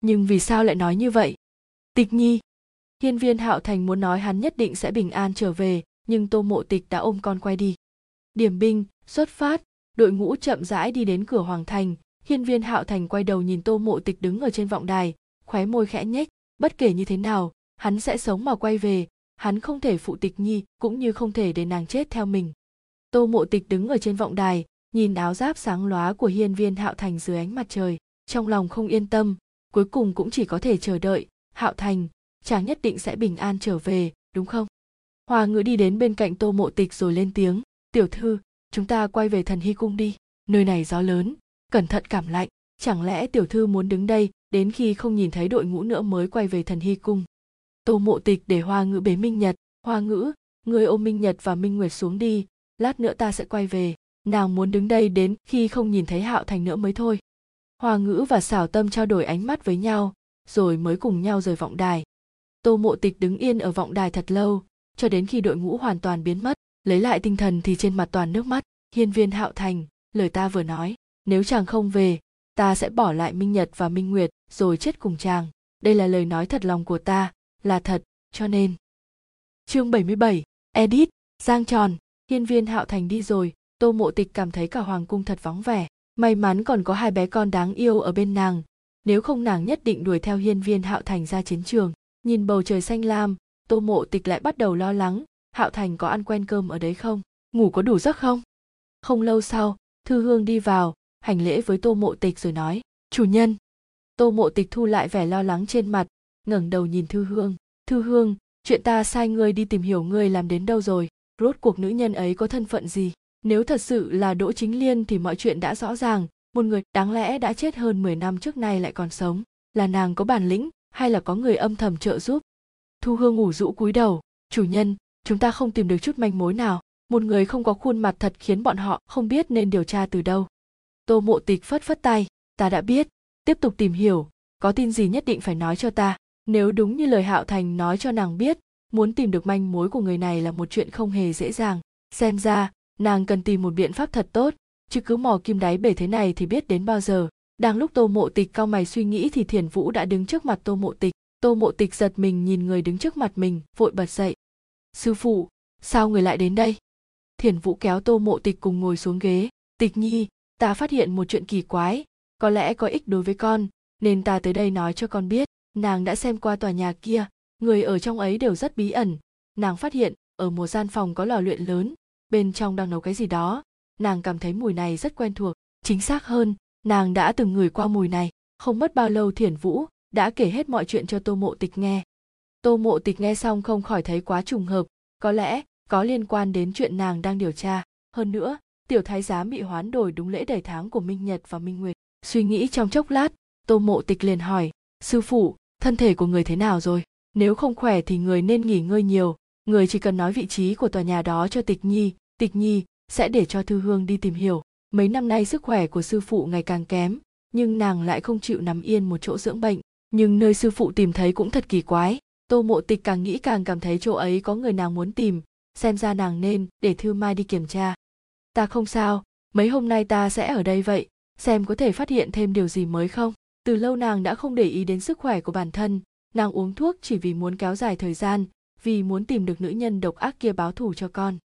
Nhưng vì sao lại nói như vậy? Tịch nhi, hiên viên hạo thành muốn nói hắn nhất định sẽ bình an trở về, nhưng tô mộ tịch đã ôm con quay đi. Điểm binh, xuất phát, đội ngũ chậm rãi đi đến cửa hoàng thành, hiên viên hạo thành quay đầu nhìn tô mộ tịch đứng ở trên vọng đài khóe môi khẽ nhếch, bất kể như thế nào, hắn sẽ sống mà quay về. Hắn không thể phụ tịch nhi, cũng như không thể để nàng chết theo mình. Tô mộ tịch đứng ở trên vọng đài, nhìn áo giáp sáng lóa của hiên viên hạo thành dưới ánh mặt trời, trong lòng không yên tâm, cuối cùng cũng chỉ có thể chờ đợi. Hạo thành, chàng nhất định sẽ bình an trở về, đúng không? Hoa ngữ đi đến bên cạnh tô mộ tịch rồi lên tiếng, tiểu thư, chúng ta quay về thần hy cung đi. Nơi này gió lớn, cẩn thận cảm lạnh. Chẳng lẽ tiểu thư muốn đứng đây đến khi không nhìn thấy đội ngũ nữa mới quay về thần hy cung. Tô mộ tịch để hoa ngữ bế minh nhật. Hoa ngữ, người ôm minh nhật và minh nguyệt xuống đi, lát nữa ta sẽ quay về. Nàng muốn đứng đây đến khi không nhìn thấy hạo thành nữa mới thôi. Hoa ngữ và xảo tâm trao đổi ánh mắt với nhau, rồi mới cùng nhau rời vọng đài. Tô mộ tịch đứng yên ở vọng đài thật lâu, cho đến khi đội ngũ hoàn toàn biến mất, lấy lại tinh thần thì trên mặt toàn nước mắt. Hiên viên hạo thành, lời ta vừa nói, nếu chàng không về ta sẽ bỏ lại minh nhật và minh nguyệt rồi chết cùng chàng. Đây là lời nói thật lòng của ta là thật cho nên. Chương 77, edit giang tròn hiên viên hạo thành đi rồi. Tô mộ tịch cảm thấy cả hoàng cung thật vắng vẻ. May mắn còn có hai bé con đáng yêu ở bên nàng. Nếu không nàng nhất định đuổi theo hiên viên hạo thành ra chiến trường. Nhìn bầu trời xanh lam tô mộ tịch lại bắt đầu lo lắng. Hạo thành có ăn quen cơm ở đấy không? Ngủ có đủ giấc không? Không lâu sau thư hương đi vào hành lễ với tô mộ tịch rồi nói, chủ nhân. Tô mộ tịch thu lại vẻ lo lắng trên mặt, ngẩng đầu nhìn thư hương. Thư hương, chuyện ta sai ngươi đi tìm hiểu ngươi làm đến đâu rồi, rốt cuộc nữ nhân ấy có thân phận gì? Nếu thật sự là đỗ chính liên thì mọi chuyện đã rõ ràng, một người đáng lẽ đã chết hơn 10 năm trước nay lại còn sống, là nàng có bản lĩnh hay là có người âm thầm trợ giúp? Thu hương ngủ rũ cúi đầu, chủ nhân, chúng ta không tìm được chút manh mối nào, một người không có khuôn mặt thật khiến bọn họ không biết nên điều tra từ đâu tô mộ tịch phất phất tay, ta đã biết, tiếp tục tìm hiểu, có tin gì nhất định phải nói cho ta. Nếu đúng như lời hạo thành nói cho nàng biết, muốn tìm được manh mối của người này là một chuyện không hề dễ dàng. Xem ra, nàng cần tìm một biện pháp thật tốt, chứ cứ mò kim đáy bể thế này thì biết đến bao giờ. Đang lúc tô mộ tịch cao mày suy nghĩ thì thiền vũ đã đứng trước mặt tô mộ tịch. Tô mộ tịch giật mình nhìn người đứng trước mặt mình, vội bật dậy. Sư phụ, sao người lại đến đây? Thiền vũ kéo tô mộ tịch cùng ngồi xuống ghế. Tịch nhi ta phát hiện một chuyện kỳ quái, có lẽ có ích đối với con, nên ta tới đây nói cho con biết, nàng đã xem qua tòa nhà kia, người ở trong ấy đều rất bí ẩn. Nàng phát hiện, ở một gian phòng có lò luyện lớn, bên trong đang nấu cái gì đó. Nàng cảm thấy mùi này rất quen thuộc, chính xác hơn, nàng đã từng ngửi qua mùi này. Không mất bao lâu thiển vũ đã kể hết mọi chuyện cho tô mộ tịch nghe. Tô mộ tịch nghe xong không khỏi thấy quá trùng hợp, có lẽ có liên quan đến chuyện nàng đang điều tra. Hơn nữa tiểu thái giám bị hoán đổi đúng lễ đầy tháng của minh nhật và minh nguyệt. Suy nghĩ trong chốc lát, tô mộ tịch liền hỏi, sư phụ, thân thể của người thế nào rồi? Nếu không khỏe thì người nên nghỉ ngơi nhiều. Người chỉ cần nói vị trí của tòa nhà đó cho tịch nhi tịch nhi sẽ để cho thư hương đi tìm hiểu. Mấy năm nay sức khỏe của sư phụ ngày càng kém, nhưng nàng lại không chịu nằm yên một chỗ dưỡng bệnh. Nhưng nơi sư phụ tìm thấy cũng thật kỳ quái. Tô mộ tịch càng nghĩ càng cảm thấy chỗ ấy có người nàng muốn tìm, xem ra nàng nên để thư mai đi kiểm tra ta không sao, mấy hôm nay ta sẽ ở đây vậy, xem có thể phát hiện thêm điều gì mới không? Từ lâu nàng đã không để ý đến sức khỏe của bản thân, nàng uống thuốc chỉ vì muốn kéo dài thời gian, vì muốn tìm được nữ nhân độc ác kia báo thù cho con.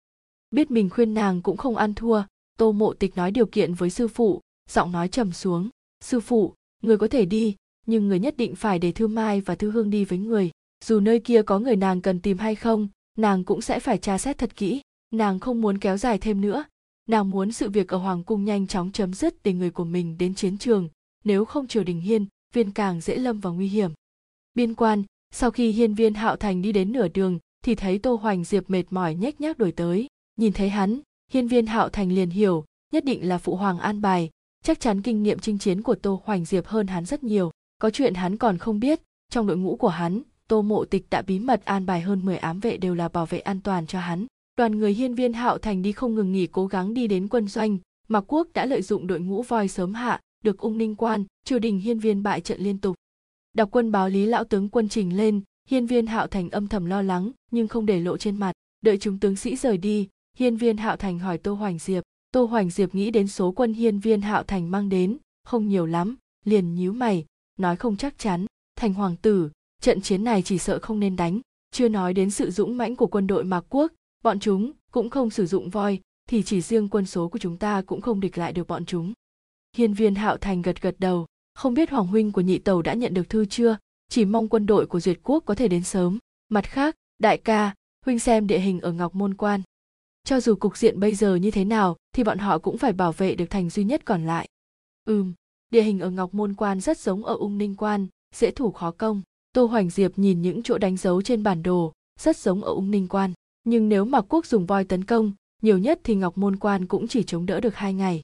Biết mình khuyên nàng cũng không ăn thua, tô mộ tịch nói điều kiện với sư phụ, giọng nói trầm xuống. Sư phụ, người có thể đi, nhưng người nhất định phải để thư mai và thư hương đi với người. Dù nơi kia có người nàng cần tìm hay không, nàng cũng sẽ phải tra xét thật kỹ. Nàng không muốn kéo dài thêm nữa nàng muốn sự việc ở hoàng cung nhanh chóng chấm dứt để người của mình đến chiến trường, nếu không triều đình hiên, viên càng dễ lâm vào nguy hiểm. Biên quan, sau khi hiên viên hạo thành đi đến nửa đường, thì thấy tô hoành diệp mệt mỏi nhếch nhác đổi tới. Nhìn thấy hắn, hiên viên hạo thành liền hiểu, nhất định là phụ hoàng an bài. Chắc chắn kinh nghiệm chinh chiến của tô hoành diệp hơn hắn rất nhiều. Có chuyện hắn còn không biết, trong đội ngũ của hắn, tô mộ tịch đã bí mật an bài hơn 10 ám vệ đều là bảo vệ an toàn cho hắn đoàn người hiên viên hạo thành đi không ngừng nghỉ cố gắng đi đến quân doanh mạc quốc đã lợi dụng đội ngũ voi sớm hạ, được ung ninh quan, triều đình hiên viên bại trận liên tục. Đọc quân báo lý lão tướng quân trình lên, hiên viên hạo thành âm thầm lo lắng, nhưng không để lộ trên mặt. Đợi chúng tướng sĩ rời đi, hiên viên hạo thành hỏi tô hoành diệp. Tô hoành diệp nghĩ đến số quân hiên viên hạo thành mang đến, không nhiều lắm, liền nhíu mày, nói không chắc chắn. Thành hoàng tử, trận chiến này chỉ sợ không nên đánh, chưa nói đến sự dũng mãnh của quân đội mạc quốc bọn chúng cũng không sử dụng voi, thì chỉ riêng quân số của chúng ta cũng không địch lại được bọn chúng. Hiên viên hạo thành gật gật đầu. Không biết hoàng huynh của nhị tàu đã nhận được thư chưa? Chỉ mong quân đội của duyệt quốc có thể đến sớm. Mặt khác, đại ca, huynh xem địa hình ở ngọc môn quan. Cho dù cục diện bây giờ như thế nào, thì bọn họ cũng phải bảo vệ được thành duy nhất còn lại. Ừm, địa hình ở ngọc môn quan rất giống ở ung ninh quan, dễ thủ khó công. Tô hoành diệp nhìn những chỗ đánh dấu trên bản đồ, rất giống ở ung ninh quan nhưng nếu mà quốc dùng voi tấn công, nhiều nhất thì ngọc môn quan cũng chỉ chống đỡ được hai ngày.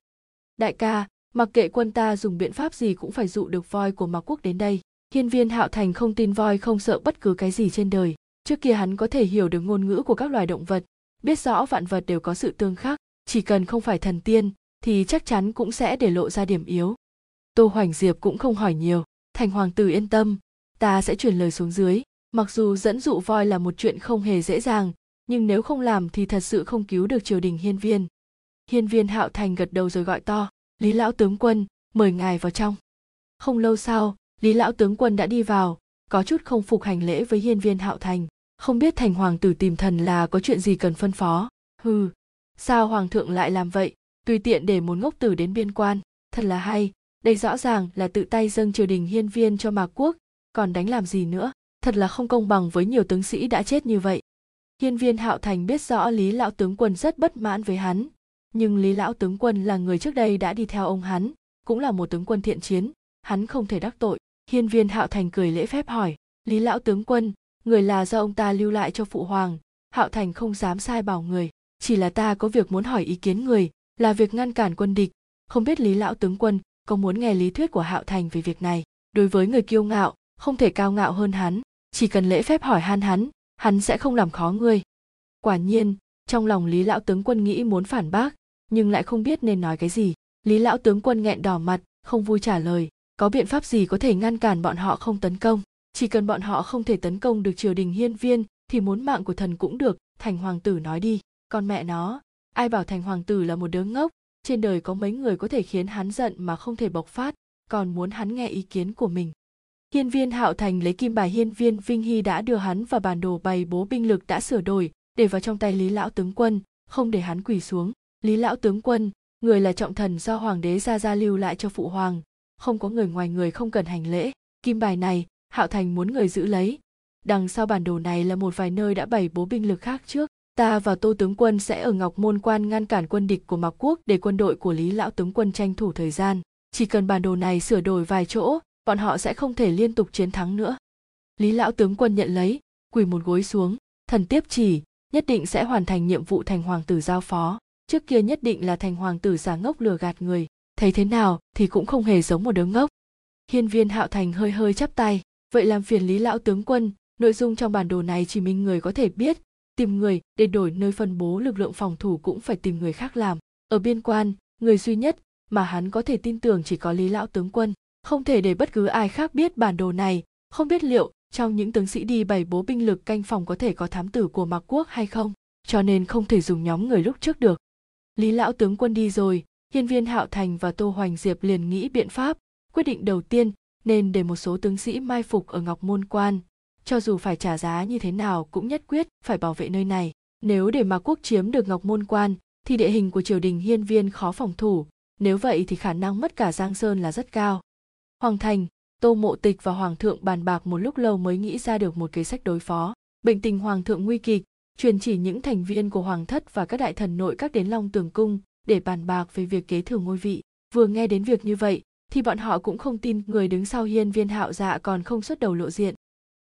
Đại ca, mặc kệ quân ta dùng biện pháp gì cũng phải dụ được voi của mạc quốc đến đây. Hiên viên hạo thành không tin voi không sợ bất cứ cái gì trên đời. Trước kia hắn có thể hiểu được ngôn ngữ của các loài động vật, biết rõ vạn vật đều có sự tương khắc, chỉ cần không phải thần tiên, thì chắc chắn cũng sẽ để lộ ra điểm yếu. Tô hoành diệp cũng không hỏi nhiều. Thành hoàng tử yên tâm, ta sẽ truyền lời xuống dưới. Mặc dù dẫn dụ voi là một chuyện không hề dễ dàng nhưng nếu không làm thì thật sự không cứu được triều đình hiên viên. Hiên viên hạo thành gật đầu rồi gọi to, lý lão tướng quân, mời ngài vào trong. Không lâu sau, lý lão tướng quân đã đi vào, có chút không phục hành lễ với hiên viên hạo thành, không biết thành hoàng tử tìm thần là có chuyện gì cần phân phó. Hừ, sao hoàng thượng lại làm vậy? Tùy tiện để một ngốc tử đến biên quan, thật là hay. Đây rõ ràng là tự tay dâng triều đình hiên viên cho mạc quốc, còn đánh làm gì nữa? Thật là không công bằng với nhiều tướng sĩ đã chết như vậy hiên viên hạo thành biết rõ lý lão tướng quân rất bất mãn với hắn. Nhưng lý lão tướng quân là người trước đây đã đi theo ông hắn, cũng là một tướng quân thiện chiến, hắn không thể đắc tội. Hiên viên hạo thành cười lễ phép hỏi, lý lão tướng quân, người là do ông ta lưu lại cho phụ hoàng? Hạo thành không dám sai bảo người, chỉ là ta có việc muốn hỏi ý kiến người, là việc ngăn cản quân địch. Không biết lý lão tướng quân có muốn nghe lý thuyết của hạo thành về việc này? Đối với người kiêu ngạo, không thể cao ngạo hơn hắn, chỉ cần lễ phép hỏi han hắn hắn sẽ không làm khó ngươi. Quả nhiên, trong lòng lý lão tướng quân nghĩ muốn phản bác, nhưng lại không biết nên nói cái gì. Lý lão tướng quân nghẹn đỏ mặt, không vui trả lời, có biện pháp gì có thể ngăn cản bọn họ không tấn công? Chỉ cần bọn họ không thể tấn công được triều đình hiên viên, thì muốn mạng của thần cũng được, thành hoàng tử nói đi. Con mẹ nó, ai bảo thành hoàng tử là một đứa ngốc? Trên đời có mấy người có thể khiến hắn giận mà không thể bộc phát, còn muốn hắn nghe ý kiến của mình hiên viên hạo thành lấy kim bài hiên viên vinh hy đã đưa hắn vào bản đồ bày bố binh lực đã sửa đổi, để vào trong tay lý lão tướng quân, không để hắn quỳ xuống. Lý lão tướng quân, người là trọng thần do hoàng đế gia gia lưu lại cho phụ hoàng, không có người ngoài người không cần hành lễ. Kim bài này, hạo thành muốn người giữ lấy. Đằng sau bản đồ này là một vài nơi đã bày bố binh lực khác trước. Ta và tô tướng quân sẽ ở ngọc môn quan ngăn cản quân địch của mạc quốc để quân đội của lý lão tướng quân tranh thủ thời gian. Chỉ cần bản đồ này sửa đổi vài chỗ bọn họ sẽ không thể liên tục chiến thắng nữa. Lý lão tướng quân nhận lấy, quỳ một gối xuống, thần tiếp chỉ, nhất định sẽ hoàn thành nhiệm vụ thành hoàng tử giao phó. Trước kia nhất định là thành hoàng tử giả ngốc lừa gạt người, thấy thế nào thì cũng không hề giống một đứa ngốc. Hiên viên hạo thành hơi hơi chắp tay, vậy làm phiền lý lão tướng quân, nội dung trong bản đồ này chỉ mình người có thể biết. Tìm người để đổi nơi phân bố lực lượng phòng thủ cũng phải tìm người khác làm. Ở biên quan, người duy nhất mà hắn có thể tin tưởng chỉ có lý lão tướng quân không thể để bất cứ ai khác biết bản đồ này. Không biết liệu trong những tướng sĩ đi bày bố binh lực canh phòng có thể có thám tử của mạc quốc hay không. Cho nên không thể dùng nhóm người lúc trước được. Lý lão tướng quân đi rồi, hiên viên hạo thành và tô hoành diệp liền nghĩ biện pháp. Quyết định đầu tiên, nên để một số tướng sĩ mai phục ở ngọc môn quan. Cho dù phải trả giá như thế nào cũng nhất quyết phải bảo vệ nơi này. Nếu để Mạc quốc chiếm được ngọc môn quan, thì địa hình của triều đình hiên viên khó phòng thủ. Nếu vậy thì khả năng mất cả giang sơn là rất cao hoàng thành, tô mộ tịch và hoàng thượng bàn bạc một lúc lâu mới nghĩ ra được một kế sách đối phó. Bệnh tình hoàng thượng nguy kịch, truyền chỉ những thành viên của hoàng thất và các đại thần nội các đến long tường cung để bàn bạc về việc kế thừa ngôi vị. Vừa nghe đến việc như vậy, thì bọn họ cũng không tin người đứng sau hiên viên hạo dạ còn không xuất đầu lộ diện.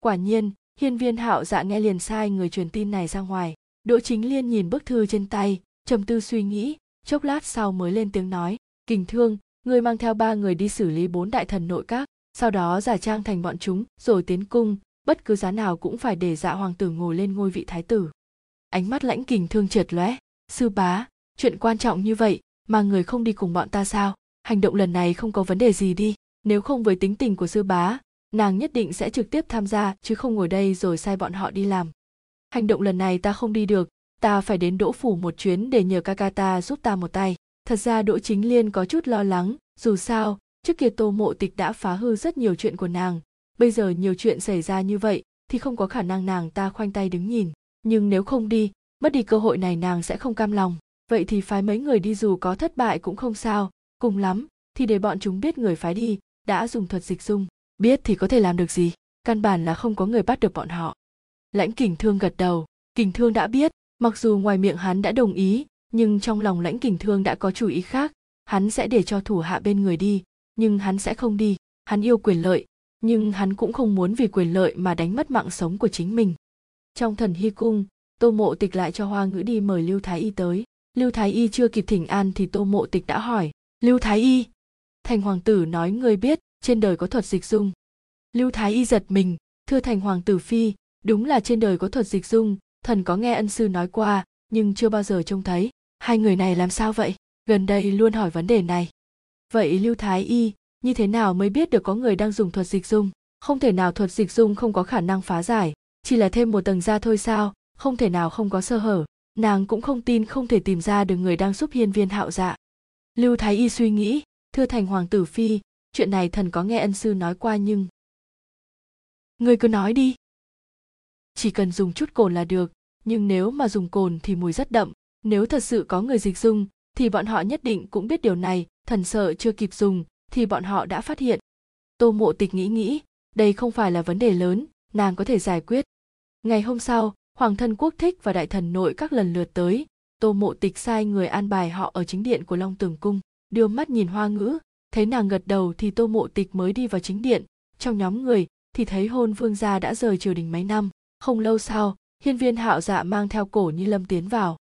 Quả nhiên, hiên viên hạo dạ nghe liền sai người truyền tin này ra ngoài. Đỗ chính liên nhìn bức thư trên tay, trầm tư suy nghĩ, chốc lát sau mới lên tiếng nói, kình thương Ngươi mang theo ba người đi xử lý bốn đại thần nội các, sau đó giả trang thành bọn chúng, rồi tiến cung, bất cứ giá nào cũng phải để dạ hoàng tử ngồi lên ngôi vị thái tử. Ánh mắt lãnh kình thương trượt lóe. Sư bá, chuyện quan trọng như vậy, mà người không đi cùng bọn ta sao? Hành động lần này không có vấn đề gì đi. Nếu không với tính tình của sư bá, nàng nhất định sẽ trực tiếp tham gia, chứ không ngồi đây rồi sai bọn họ đi làm. Hành động lần này ta không đi được, ta phải đến đỗ phủ một chuyến để nhờ ca ca ta giúp ta một tay thật ra đỗ chính liên có chút lo lắng, dù sao, trước kia tô mộ tịch đã phá hư rất nhiều chuyện của nàng. Bây giờ nhiều chuyện xảy ra như vậy, thì không có khả năng nàng ta khoanh tay đứng nhìn. Nhưng nếu không đi, mất đi cơ hội này nàng sẽ không cam lòng. Vậy thì phái mấy người đi dù có thất bại cũng không sao. Cùng lắm, thì để bọn chúng biết người phái đi, đã dùng thuật dịch dung. Biết thì có thể làm được gì? Căn bản là không có người bắt được bọn họ. Lãnh kình thương gật đầu. Kình thương đã biết, mặc dù ngoài miệng hắn đã đồng ý nhưng trong lòng lãnh kình thương đã có chủ ý khác. Hắn sẽ để cho thủ hạ bên người đi, nhưng hắn sẽ không đi. Hắn yêu quyền lợi, nhưng hắn cũng không muốn vì quyền lợi mà đánh mất mạng sống của chính mình. Trong thần hy cung, tô mộ tịch lại cho hoa ngữ đi mời lưu thái y tới. Lưu thái y chưa kịp thỉnh an thì tô mộ tịch đã hỏi, lưu thái y? Thành hoàng tử nói, ngươi biết, trên đời có thuật dịch dung. Lưu thái y giật mình, thưa thành hoàng tử phi, đúng là trên đời có thuật dịch dung, thần có nghe ân sư nói qua, nhưng chưa bao giờ trông thấy hai người này làm sao vậy? Gần đây luôn hỏi vấn đề này. Vậy lưu thái y, như thế nào mới biết được có người đang dùng thuật dịch dung? Không thể nào thuật dịch dung không có khả năng phá giải. Chỉ là thêm một tầng da thôi sao? Không thể nào không có sơ hở. Nàng cũng không tin không thể tìm ra được người đang giúp hiên viên hạo dạ. Lưu thái y suy nghĩ, thưa thành hoàng tử phi, chuyện này thần có nghe ân sư nói qua nhưng người cứ nói đi. Chỉ cần dùng chút cồn là được, nhưng nếu mà dùng cồn thì mùi rất đậm nếu thật sự có người dịch dung, thì bọn họ nhất định cũng biết điều này, thần sợ chưa kịp dùng, thì bọn họ đã phát hiện. Tô mộ tịch nghĩ nghĩ, đây không phải là vấn đề lớn, nàng có thể giải quyết. Ngày hôm sau, hoàng thân quốc thích và đại thần nội các lần lượt tới, tô mộ tịch sai người an bài họ ở chính điện của long tường cung, đưa mắt nhìn hoa ngữ, thấy nàng gật đầu thì tô mộ tịch mới đi vào chính điện. Trong nhóm người, thì thấy hôn vương gia đã rời triều đình mấy năm. Không lâu sau, hiên viên hạo dạ mang theo cổ như lâm tiến vào.